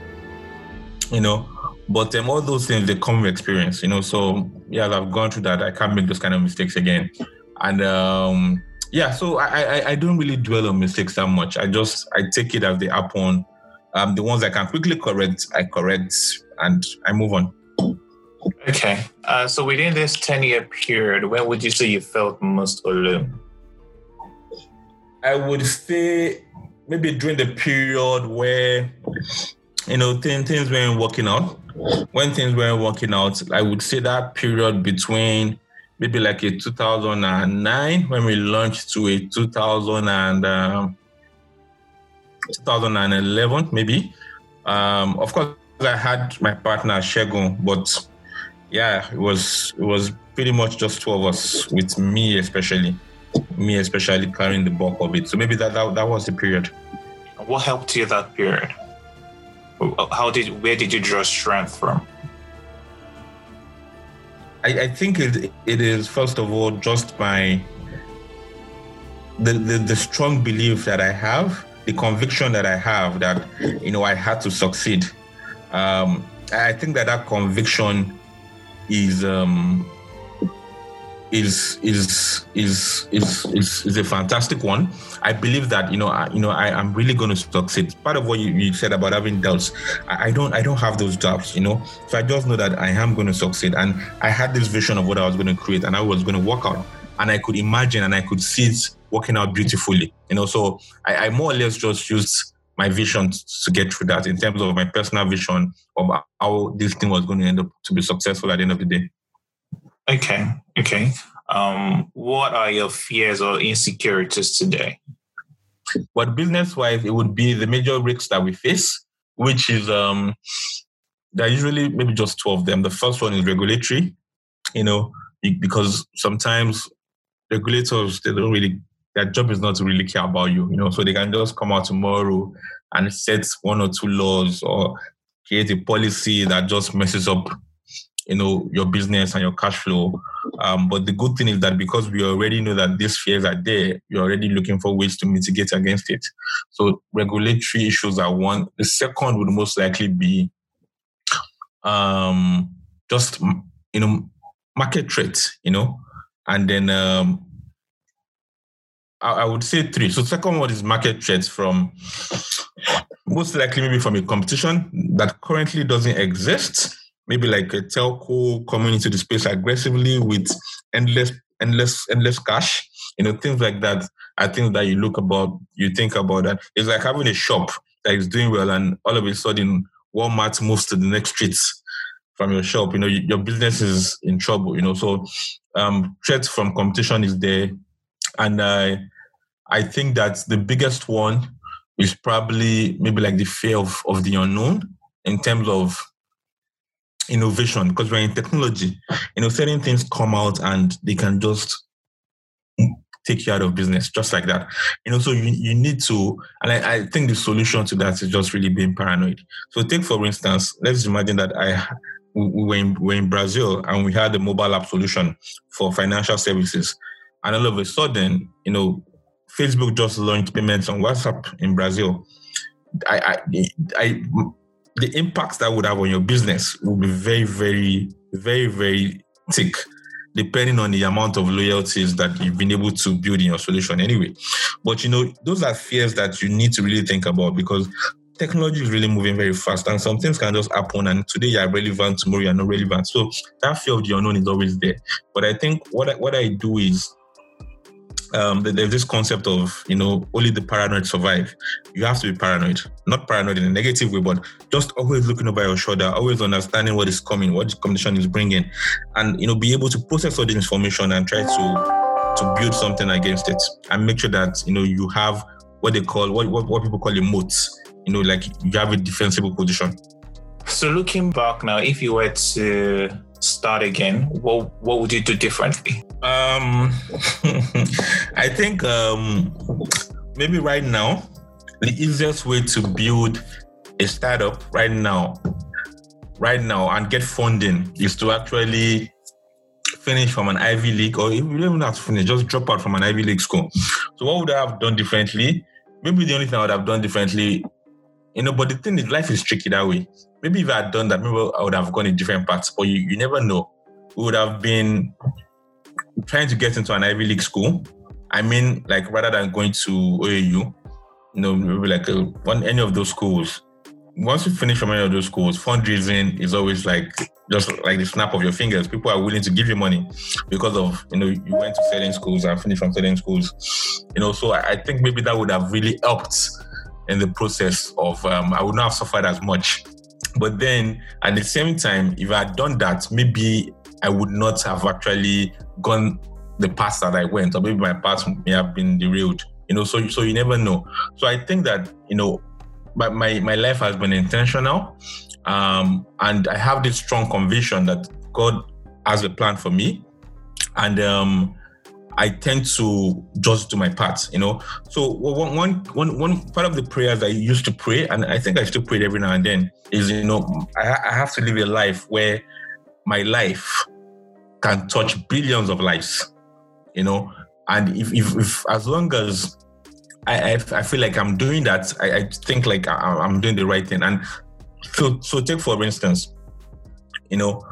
you know. But um, all those things they come with experience, you know. So yeah, I've gone through that. I can't make those kind of mistakes again. And um, yeah, so I, I I don't really dwell on mistakes that much. I just I take it as they happen um, the ones I can quickly correct, I correct and I move on. Okay. Uh, so within this 10 year period, when would you say you felt most alone? I would say maybe during the period where, you know, things, things weren't working out. When things weren't working out, I would say that period between maybe like a 2009 when we launched to a 2000 and, um, 2011, maybe. Um, of course, I had my partner Shegun, but yeah, it was it was pretty much just two of us, with me especially, me especially carrying the bulk of it. So maybe that that, that was the period. What helped you that period? How did where did you draw strength from? I, I think it, it is first of all just my the, the the strong belief that I have the conviction that I have that you know I had to succeed. Um, I think that that conviction is um, is, is is is is is a fantastic one. I believe that you know I, you know I am really going to succeed. Part of what you, you said about having doubts, I, I, don't I don't have those doubts. You know, so I just know that I am going to succeed, and I had this vision of what I was going to create, and I was going to work out, and I could imagine and I could see it working out beautifully. You know, so I, I more or less just used my vision to get through that in terms of my personal vision of how this thing was going to end up to be successful at the end of the day. Okay. Okay. Um, what are your fears or insecurities today? But business wise, it would be the major risks that we face, which is um, there are usually maybe just two of them. The first one is regulatory, you know, because sometimes regulators they don't really their job is not to really care about you, you know, so they can just come out tomorrow and set one or two laws or create a policy that just messes up you know, your business and your cash flow. Um, but the good thing is that because we already know that these fears are there, you're already looking for ways to mitigate against it. So regulatory issues are one. The second would most likely be um, just you know market threats, you know, and then um, I, I would say three. So second one is market threats from most likely maybe from a competition that currently doesn't exist. Maybe like a telco coming into the space aggressively with endless, endless, endless cash. You know, things like that. I think that you look about, you think about that. It's like having a shop that is doing well, and all of a sudden Walmart moves to the next streets from your shop. You know, your business is in trouble. You know, so um, threats from competition is there, and I, I think that the biggest one is probably maybe like the fear of, of the unknown in terms of innovation because we're in technology you know certain things come out and they can just take you out of business just like that. You know so you, you need to and I, I think the solution to that is just really being paranoid. So take for instance let's imagine that i we were in, we were in brazil and we had a mobile app solution for financial services. And all of a sudden you know Facebook just launched payments on WhatsApp in Brazil, I, I, I, the impacts that would have on your business will be very, very, very, very thick, depending on the amount of loyalties that you've been able to build in your solution anyway. But you know, those are fears that you need to really think about because technology is really moving very fast and some things can just happen and today you're relevant, tomorrow you're not relevant. So that fear of the unknown is always there. But I think what I, what I do is um, there's this concept of you know only the paranoid survive. You have to be paranoid, not paranoid in a negative way, but just always looking over your shoulder, always understanding what is coming, what the competition is bringing, and you know be able to process all the information and try to to build something against it and make sure that you know you have what they call what what, what people call a moat. You know, like you have a defensible position. So looking back now, if you were to start again, what what would you do differently? Um, *laughs* I think um, maybe right now, the easiest way to build a startup right now, right now, and get funding is to actually finish from an Ivy League, or even not finish, just drop out from an Ivy League school. So, what would I have done differently? Maybe the only thing I would have done differently, you know, but the thing is, life is tricky that way maybe if I had done that, maybe I would have gone in different paths. But you, you never know. We would have been trying to get into an Ivy League school. I mean, like rather than going to OAU, you know, maybe like a, one any of those schools. Once you finish from any of those schools, fundraising is always like just like the snap of your fingers. People are willing to give you money because of you know you went to certain schools and finished from certain schools. You know, so I, I think maybe that would have really helped in the process of um, I would not have suffered as much but then at the same time, if I had done that, maybe I would not have actually gone the path that I went, or maybe my path may have been derailed. You know, so so you never know. So I think that you know, my my, my life has been intentional, um, and I have this strong conviction that God has a plan for me, and um, I tend to just do my part, you know. So one, one, one, one part of the prayers I used to pray, and I think I still pray every now and then, is you know I, I have to live a life where my life can touch billions of lives, you know. And if, if, if as long as I, I, I, feel like I'm doing that, I, I think like I, am doing the right thing. And so, so take for instance, you know,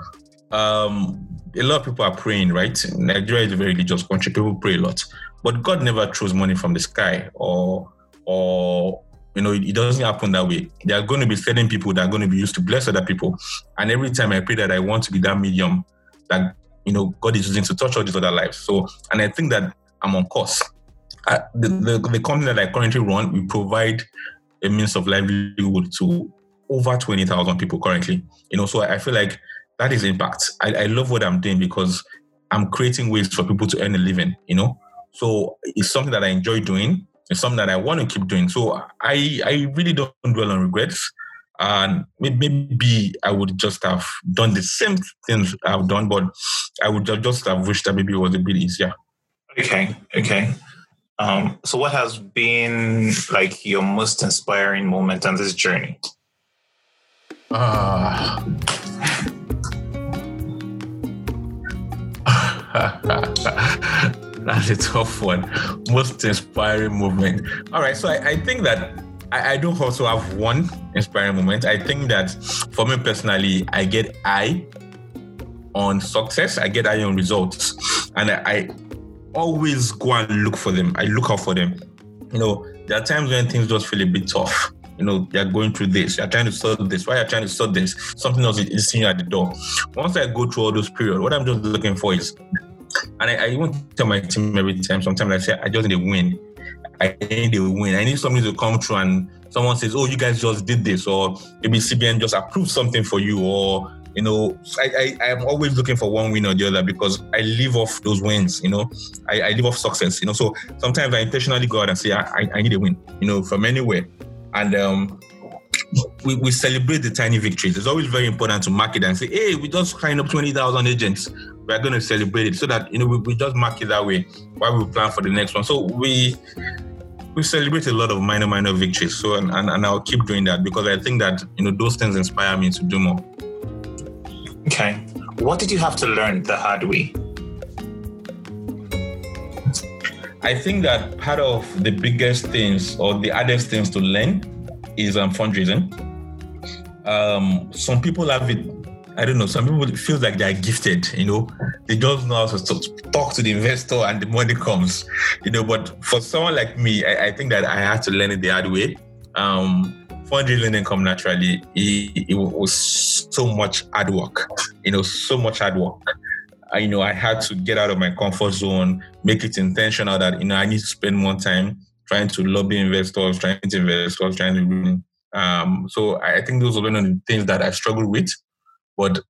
um, a lot of people are praying, right? Nigeria is a very religious country. People pray a lot, but God never throws money from the sky, or or you know, it doesn't happen that way. There are going to be certain people that are going to be used to bless other people, and every time I pray that I want to be that medium that you know God is using to touch all these other lives. So, and I think that I'm on course. The, the the company that I currently run, we provide a means of livelihood to over twenty thousand people currently. You know, so I feel like that is impact. I, I love what I'm doing because I'm creating ways for people to earn a living, you know? So it's something that I enjoy doing. It's something that I want to keep doing. So I, I really don't dwell on regrets. And maybe I would just have done the same things I've done, but I would just have wished that maybe it was a bit easier. Okay, okay. Um, so, what has been like your most inspiring moment on this journey? Uh, *laughs* That's a tough one. Most inspiring moment. All right, so I, I think that I, I do also have one inspiring moment. I think that for me personally, I get I on success, I get I on results, and I, I always go and look for them. I look out for them. You know, there are times when things just feel a bit tough. You know, you're going through this, you're trying to solve this. Why you're trying to solve this? Something else is you at the door. Once I go through all those periods, what I'm just looking for is, and I, I even tell my team every time, sometimes I say, I just need a win. I need a win. I need something to come through and someone says, oh, you guys just did this, or maybe CBN just approved something for you, or you know, I, I am always looking for one win or the other because I live off those wins. You know, I, I live off success. You know, so sometimes I intentionally go out and say I, I need a win. You know, from anywhere, and um, we, we celebrate the tiny victories. It's always very important to mark it and say, hey, we just signed up twenty thousand agents. We're going to celebrate it so that you know we, we just mark it that way while we plan for the next one. So we we celebrate a lot of minor minor victories. So and, and, and I'll keep doing that because I think that you know those things inspire me to do more. Okay. What did you have to learn the hard way? I think that part of the biggest things or the hardest things to learn is um, fundraising. Um, some people have it. I don't know. Some people feel like they are gifted. You know, they just know how to talk to the investor and the money comes. You know, but for someone like me, I, I think that I had to learn it the hard way. Um, fundraising didn't come naturally. It, it, was so much hard work, you know, so much hard work. I, you know, I had to get out of my comfort zone, make it intentional that, you know, I need to spend more time trying to lobby investors, trying to investors, trying to, um, so I think those are one of the things that I struggle with, but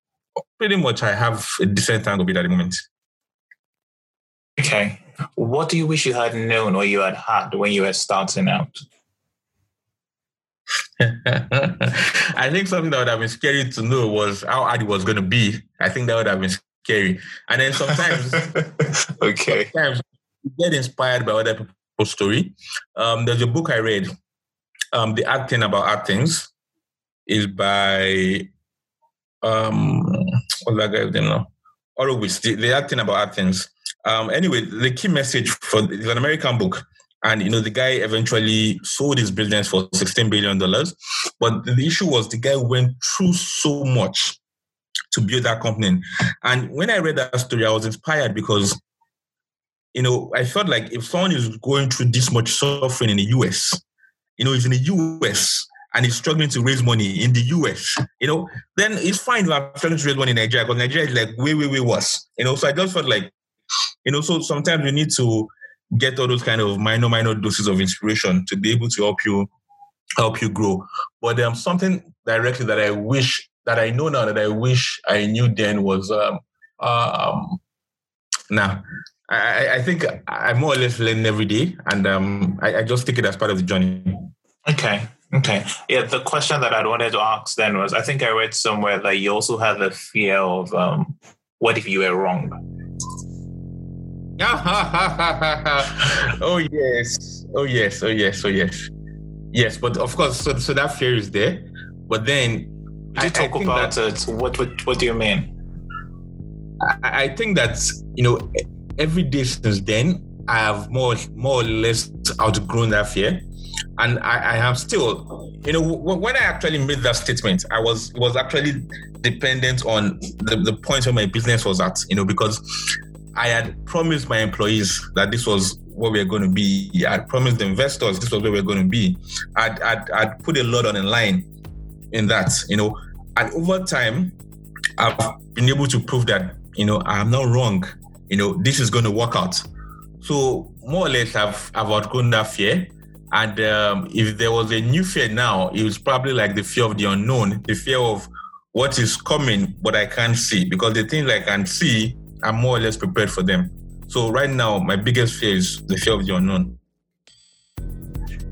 pretty much I have a decent tangle with at the moment. Okay. What do you wish you had known or you had had when you were starting out? *laughs* I think something that would have been scary to know was how hard it was going to be. I think that would have been scary. And then sometimes, *laughs* okay, sometimes you get inspired by other people's story. Um, there's a book I read, um, "The Hard Thing About Hard Things," is by um, what's that guy's name now? Horowitz. The, the Hard Thing About Hard Things. Um, anyway, the key message for it's an American book and you know, the guy eventually sold his business for $16 billion. But the issue was the guy went through so much to build that company. And when I read that story, I was inspired because, you know, I felt like if someone is going through this much suffering in the US, you know, he's in the US and he's struggling to raise money in the US, you know, then it's fine to have struggling to raise money in Nigeria because Nigeria is like way, way, way worse. You know, so I just felt like, you know, so sometimes you need to get all those kind of minor, minor doses of inspiration to be able to help you help you grow. But um, something directly that I wish that I know now that I wish I knew then was um, um now I, I think I more or less learn every day and um I, I just take it as part of the journey. Okay. Okay. Yeah, the question that I wanted to ask then was I think I read somewhere that you also had the fear of um, what if you were wrong? *laughs* oh yes, oh yes, oh yes, oh yes, yes. But of course, so, so that fear is there. But then, you talk I about that, it. What, what what do you mean? I, I think that you know every day since then, I have more more or less outgrown that fear, and I, I am still, you know, when I actually made that statement, I was was actually dependent on the, the point where my business was at, you know, because I had promised my employees that this was what we are going to be. I promised the investors this was where we are going to be. I'd, I'd, I'd put a lot on the line in that, you know. And over time, I've been able to prove that, you know, I'm not wrong. You know, this is going to work out. So more or less, I've, I've outgrown that fear. And um, if there was a new fear now, it was probably like the fear of the unknown, the fear of what is coming, but I can't see. Because the things I can see I'm more or less prepared for them. So right now, my biggest fear is the fear of the unknown.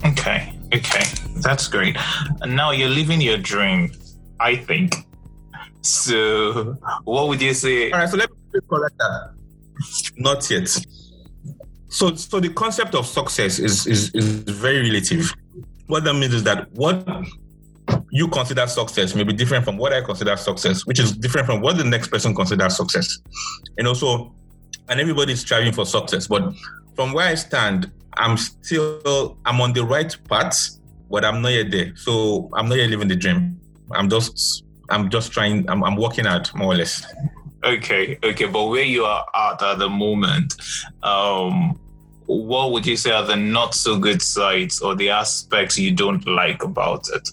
Okay, okay, that's great. And now you're living your dream, I think. So, what would you say? All right, so let me correct that. Not yet. So, so the concept of success is, is is very relative. What that means is that what you consider success may be different from what I consider success, which is different from what the next person considers success. And also, and everybody's striving for success. But from where I stand, I'm still I'm on the right path, but I'm not yet there. So I'm not yet living the dream. I'm just I'm just trying. I'm, I'm working out more or less. Okay, okay, but where you are at at the moment, um, what would you say are the not so good sides or the aspects you don't like about it?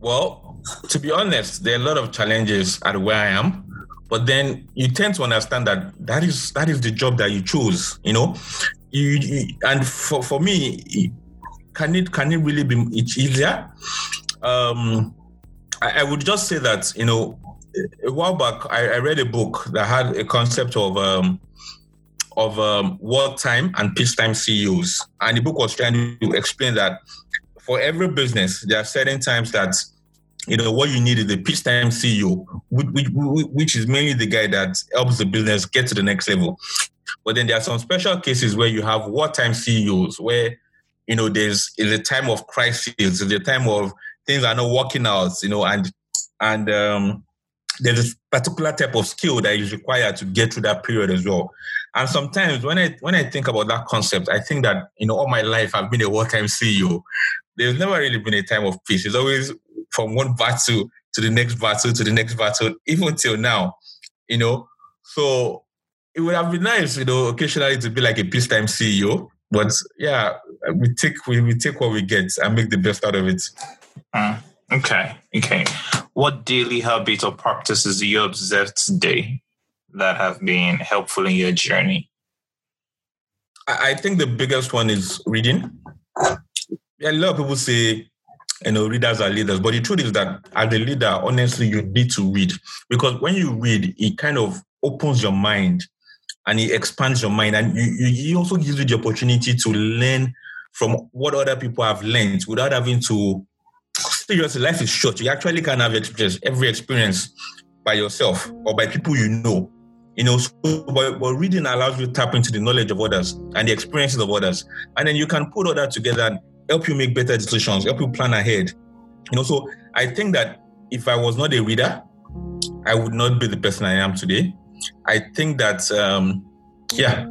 Well, to be honest, there are a lot of challenges at where I am but then you tend to understand that that is that is the job that you choose you know you, you, and for, for me can it can it really be easier um I, I, would just say that you know a while back I, I read a book that had a concept of um of um, wartime and peacetime CEOs, and the book was trying to explain that for every business there are certain times that you know, what you need is a peacetime CEO, which, which, which is mainly the guy that helps the business get to the next level. But then there are some special cases where you have wartime CEOs, where you know there's is a time of crisis, is a time of things are not working out, you know, and and um, there's a particular type of skill that is required to get through that period as well. And sometimes when I when I think about that concept, I think that you know all my life I've been a wartime CEO. There's never really been a time of peace. It's always from one battle to the next battle to the next battle, even till now, you know. So it would have been nice, you know, occasionally to be like a peacetime CEO. But yeah, we take we, we take what we get and make the best out of it. Uh, okay, okay. What daily habits or practices do you observe today that have been helpful in your journey? I, I think the biggest one is reading. Yeah, a lot of people say you know, readers are leaders. But the truth is that as a leader, honestly, you need to read because when you read, it kind of opens your mind and it expands your mind, and it also gives you the opportunity to learn from what other people have learned without having to. Seriously, life is short. You actually can have experience, every experience by yourself or by people you know. You know, so, but, but reading allows you to tap into the knowledge of others and the experiences of others, and then you can put all that together and help you make better decisions, help you plan ahead. You know, so I think that if I was not a reader, I would not be the person I am today. I think that, um, yeah,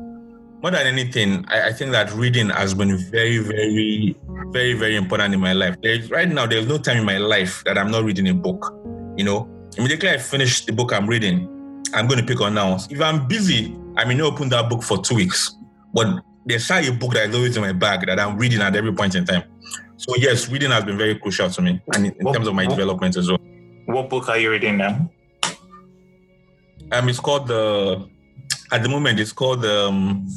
more than anything, I, I, think that reading has been very, very, very, very important in my life. There's, right now, there's no time in my life that I'm not reading a book. You know, immediately I finish the book I'm reading, I'm going to pick on now. If I'm busy, I may not open that book for two weeks. But there's a book that is always in my bag that I'm reading at every point in time. So yes, reading has been very crucial to me, and in, what, terms of my what, development as well. What book are you reading now? Um, it's called the. At the moment, it's called um,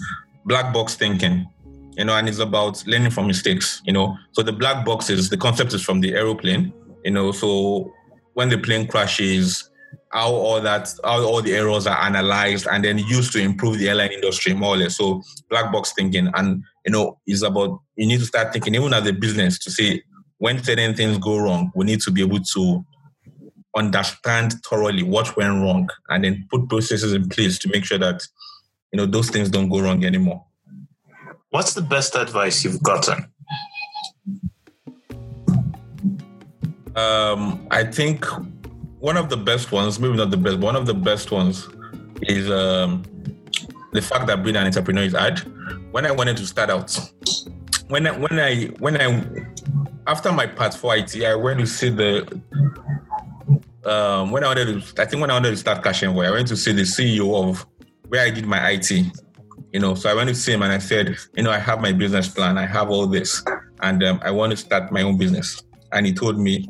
Black Box Thinking. You know, and it's about learning from mistakes. You know, so the black box is the concept is from the aeroplane. You know, so when the plane crashes, how all that how all the errors are analyzed and then used to improve the airline industry more or less. So black box thinking and you know is about you need to start thinking even as a business to say when certain things go wrong, we need to be able to understand thoroughly what went wrong and then put processes in place to make sure that you know those things don't go wrong anymore. What's the best advice you've gotten? Um, I think one of the best ones, maybe not the best, but one of the best ones is um, the fact that being an entrepreneur is hard. When I wanted to start out, when I, when I when I after my part for IT, I went to see the um, when I wanted to I think when I wanted to start CashEnvoy, I went to see the CEO of where I did my IT. You know, so I went to see him and I said, you know, I have my business plan, I have all this, and um, I want to start my own business. And he told me,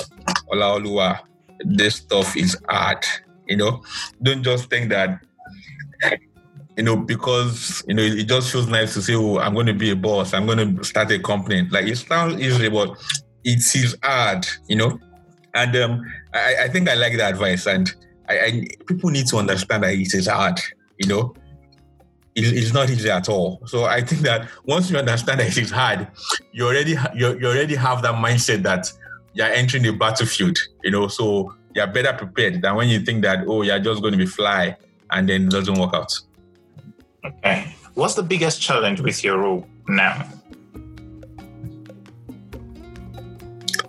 Olaoluwa, this stuff is hard. You know, don't just think that you know, because you know, it just feels nice to say, "Oh, I'm going to be a boss. I'm going to start a company." Like it sounds easy, but it is hard, you know. And um, I, I think I like the advice, and I, I, people need to understand that it is hard, you know. It, it's not easy at all. So I think that once you understand that it is hard, you already you, you already have that mindset that you're entering the battlefield, you know, so you're better prepared than when you think that, oh, you're just going to be fly and then it doesn't work out. Okay. What's the biggest challenge with your role now?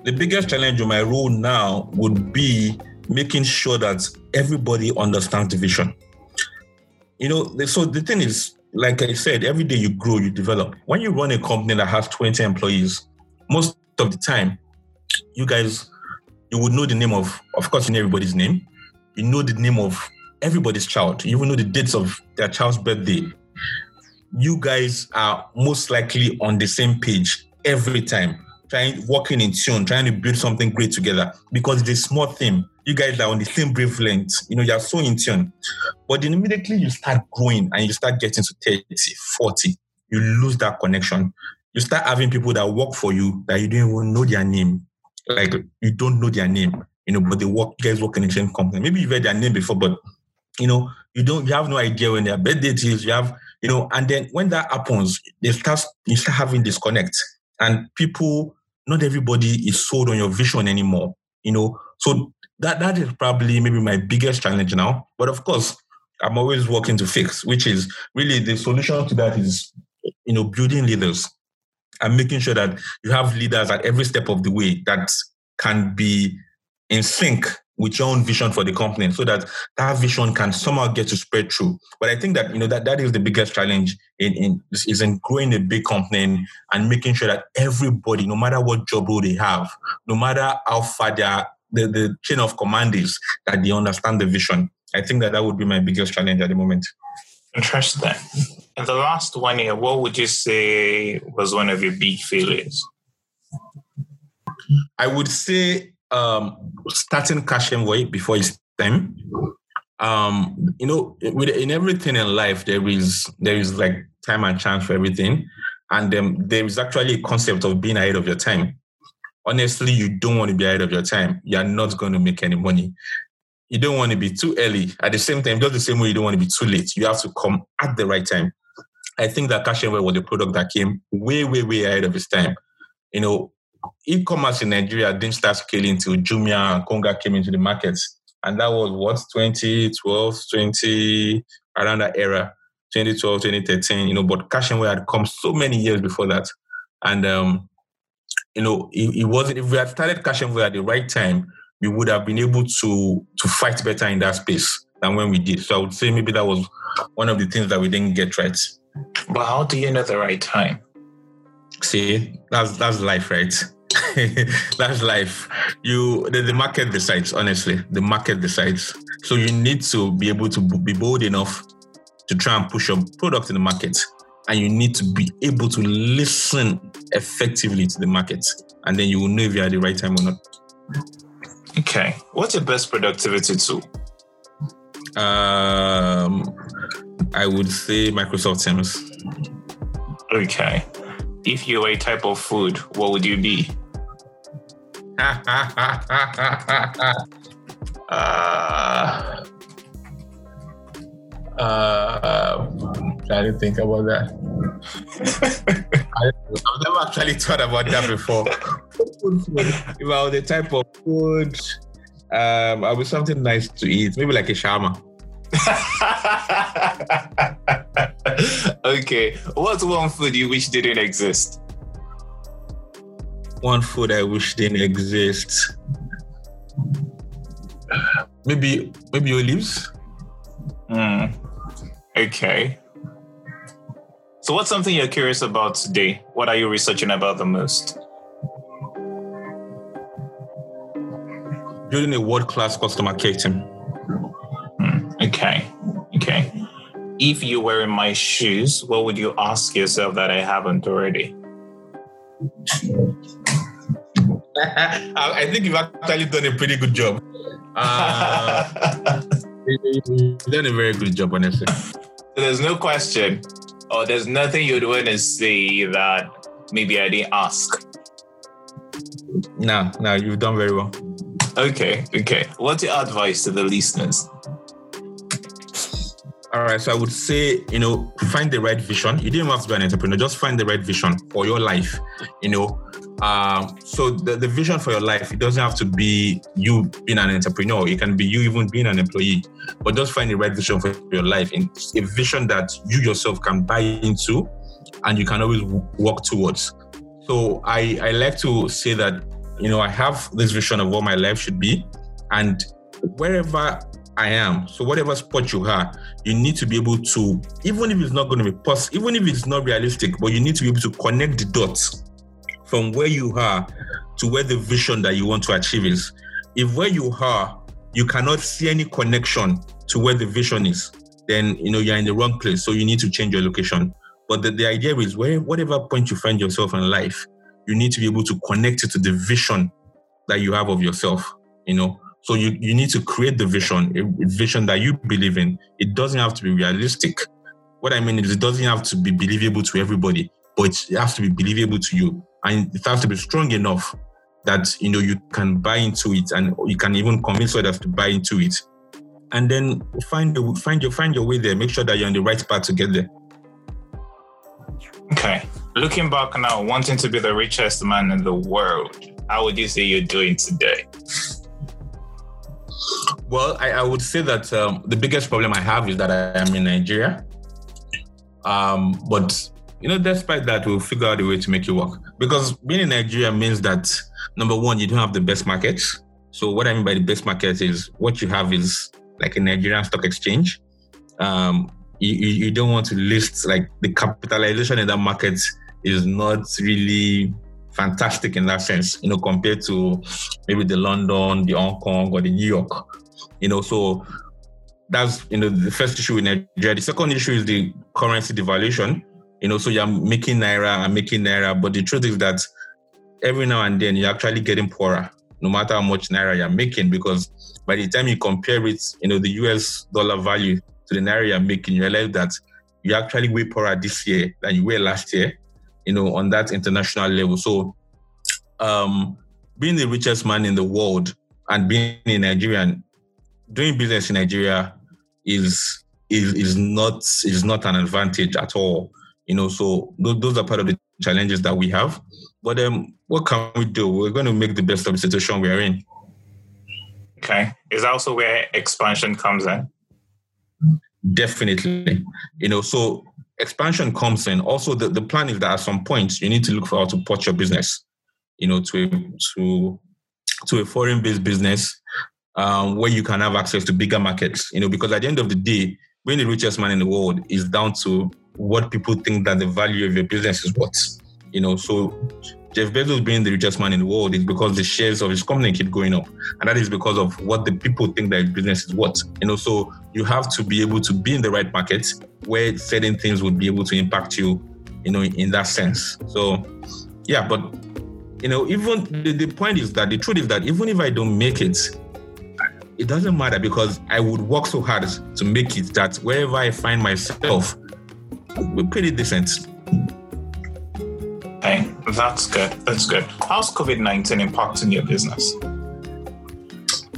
The biggest challenge with my role now would be making sure that everybody understands the vision. you know, so the thing is, like I said, every day you grow, you develop. When you run a company that has 20 employees, most of the time, you guys, you would know the name of, of course, you know everybody's name. You know the name of everybody's child. You even know the dates of their child's birthday. You guys are most likely on the same page every time, trying, working in tune, trying to build something great together because it's a small thing. You guys are on the same wavelength. You know, you're so in tune. But then immediately you start growing and you start getting to 30, 40, you lose that connection. You start having people that work for you that you don't even know their name. Like you don't know their name, you know, but they work, you guys work in the same company. Maybe you've heard their name before, but you know, you don't you have no idea when their birthday is, you have, you know, and then when that happens, they start you start having disconnect. And people, not everybody is sold on your vision anymore. You know, so that that is probably maybe my biggest challenge now. But of course, I'm always working to fix, which is really the solution to that is, you know, building leaders and making sure that you have leaders at every step of the way that can be in sync with your own vision for the company so that that vision can somehow get to spread through. But I think that, you know, that, that is the biggest challenge in, in is in growing a big company and making sure that everybody, no matter what job role they have, no matter how far their the, the chain of command is, that they understand the vision. I think that that would be my biggest challenge at the moment. Interesting. And the last one here, what would you say was one of your big failures? I would say um, starting CashEnvoy before it's time. Um, you know, with, in everything in life, there is there is like time and chance for everything, and um, there is actually a concept of being ahead of your time. Honestly, you don't want to be ahead of your time. You are not going to make any money. You don't want to be too early. At the same time, just the same way you don't want to be too late. You have to come at the right time. I think that CashEnvoy was a product that came way, way, way ahead of its time. You know, e-commerce in Nigeria didn't start scaling until Jumia and Konga came into the market. And that was what, 2012, 20, around that era, 2012, 2013, you know, but CashEnvoy had come so many years before that. And, um, you know, it, it, wasn't, if we had started CashEnvoy at the right time, we would have been able to, to fight better in that space than when we did. So I would say maybe that was one of the things that we didn't get right. But how do you know the right time? See, that's that's life, right? *laughs* that's life. You the, the market decides, honestly. The market decides. So you need to be able to be bold enough to try and push your product in the market. And you need to be able to listen effectively to the market. And then you will know if you're at the right time or not. Okay. What's your best productivity tool? Um I would say Microsoft Teams. Okay. If you were a type of food, what would you be? *laughs* uh, uh, trying to think about that. *laughs* I, have never actually thought about that before. if I was the type of food, um, I would be something nice to eat, maybe like a shawarma. *laughs* okay. What's one food you wish didn't exist? One food I wish didn't exist. Maybe maybe olives. Mm. Okay. So what's something you're curious about today? What are you researching about the most? Building a world-class customer care team. Okay. Okay. If you were in my shoes, what would you ask yourself that I haven't already? *laughs* I think you've actually done a pretty good job. *laughs* Uh, you've done a very good job, honestly. There's no question, or there's nothing you'd want to say that maybe I didn't ask. No, no, you've done very well. Okay, okay. What's your advice to the listeners? All right. So I would say, you know, find the right vision. You didn't have to be an entrepreneur. Just find the right vision for your life. You know, um, so the, the vision for your life, it doesn't have to be you being an entrepreneur. It can be you even being an employee. But just find the right vision for your life, and a vision that you yourself can buy into, and you can always work towards. So I I like to say that you know I have this vision of what my life should be, and wherever I am. So whatever spot you are, you need to be able to, even if it's not going to be possible, even if it's not realistic, but you need to be able to connect the dots from where you are to where the vision that you want to achieve is. If where you are, you cannot see any connection to where the vision is, then you know you're in the wrong place. So you need to change your location. But the, the idea is where whatever point you find yourself in life, you need to be able to connect it to the vision that you have of yourself. You know, so you, you need to create the vision, a vision that you believe in. It doesn't have to be realistic. What I mean is it doesn't have to be believable to everybody, but it has to be believable to you. And it has to be strong enough that you know you can buy into it and you can even convince others to buy into it. And then find the find your find your way there. Make sure that you're on the right path to get there. Okay. Looking back now, wanting to be the richest man in the world, how would you say you're doing today? Well, I, I would say that um, the biggest problem I have is that I am in Nigeria. Um, but you know, despite that, we'll figure out a way to make it work. Because being in Nigeria means that number one, you don't have the best markets. So what I mean by the best market is what you have is like a Nigerian stock exchange. Um, you, you don't want to list like the capitalization in that market is not really fantastic in that sense, you know, compared to maybe the London, the Hong Kong, or the New York. You know, so that's you know the first issue in Nigeria. The second issue is the currency devaluation. You know, so you're making naira and making naira, but the truth is that every now and then you're actually getting poorer, no matter how much naira you're making, because by the time you compare it, you know, the US dollar value to the naira you're making, you realize that you're actually way poorer this year than you were last year, you know, on that international level. So um being the richest man in the world and being a Nigerian doing business in Nigeria is is is not is not an advantage at all. You know, so those, those are part of the challenges that we have. But um, what can we do? We're going to make the best of the situation we are in. Okay, is also where expansion comes in. Definitely, you know, so expansion comes in. Also, the, the plan is that at some point you need to look for how to port your business, you know, to to to a foreign-based business um, where you can have access to bigger markets. You know, because at the end of the day, being the richest man in the world is down to what people think that the value of your business is worth. You know, so Jeff Bezos being the richest man in the world is because the shares of his company keep going up, and that is because of what the people think that his business is worth. You know, so you have to be able to be in the right market where certain things would be able to impact you. You know, in that sense. So, yeah, but you know, even the, the point is that the truth is that even if I don't make it, it doesn't matter because I would work so hard to make it that wherever I find myself, we're pretty decent. Hey, that's good. That's good. How's COVID 19 impacting your business?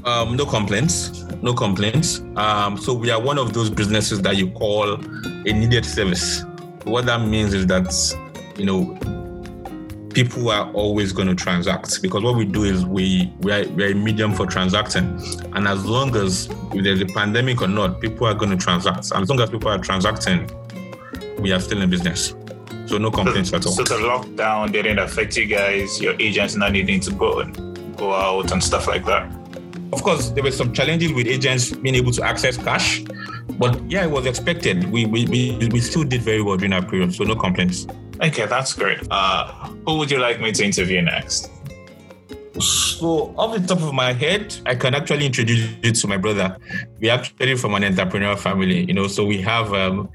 Um, no complaints. No complaints. Um, so we are one of those businesses that you call a needed service. What that means is that, you know, people are always going to transact because what we do is we we are, we are a medium for transacting and as long as there's a pandemic or not people are going to transact as long as people are transacting we are still in business so no complaints so, at all so the lockdown didn't affect you guys your agents not needing to go and go out and stuff like that of course there were some challenges with agents being able to access cash but yeah it was expected we we, we, we still did very well during that period so no complaints Okay, that's great. Uh, who would you like me to interview next? So, off the top of my head, I can actually introduce you to my brother. We actually from an entrepreneurial family, you know. So we have um,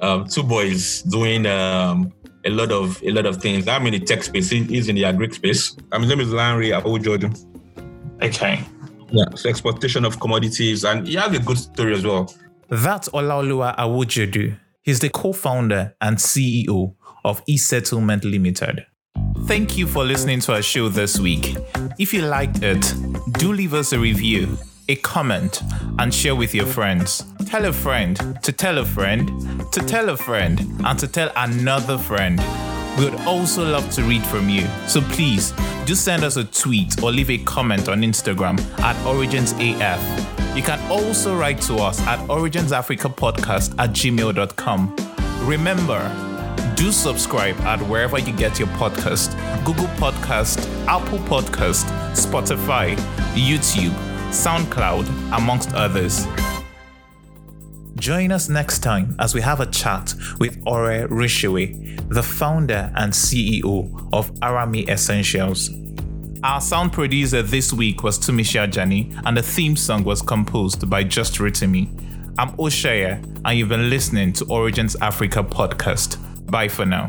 um, two boys doing um, a lot of a lot of things. I'm in the tech space. He's in the agri space. Um, his name is Larry Awojoodu. Okay. Yeah. So exportation of commodities, and he has a good story as well. That's Olaoluwa Awojoodu. He's the co-founder and CEO of eSettlement Limited. Thank you for listening to our show this week. If you liked it, do leave us a review, a comment, and share with your friends. Tell a friend to tell a friend to tell a friend and to tell another friend. We would also love to read from you. So please do send us a tweet or leave a comment on Instagram at OriginsAF. You can also write to us at originsafricapodcast at gmail.com. Remember, do subscribe at wherever you get your podcast Google Podcast, Apple Podcast, Spotify, YouTube, SoundCloud, amongst others. Join us next time as we have a chat with Ore Runsewe, the founder and CEO of Arami Essentials. Our sound producer this week was Tumisha Jani, and the theme song was composed by Just Ritimi. I'm Oshaya, and you've been listening to Origins Africa podcast. Bye for now.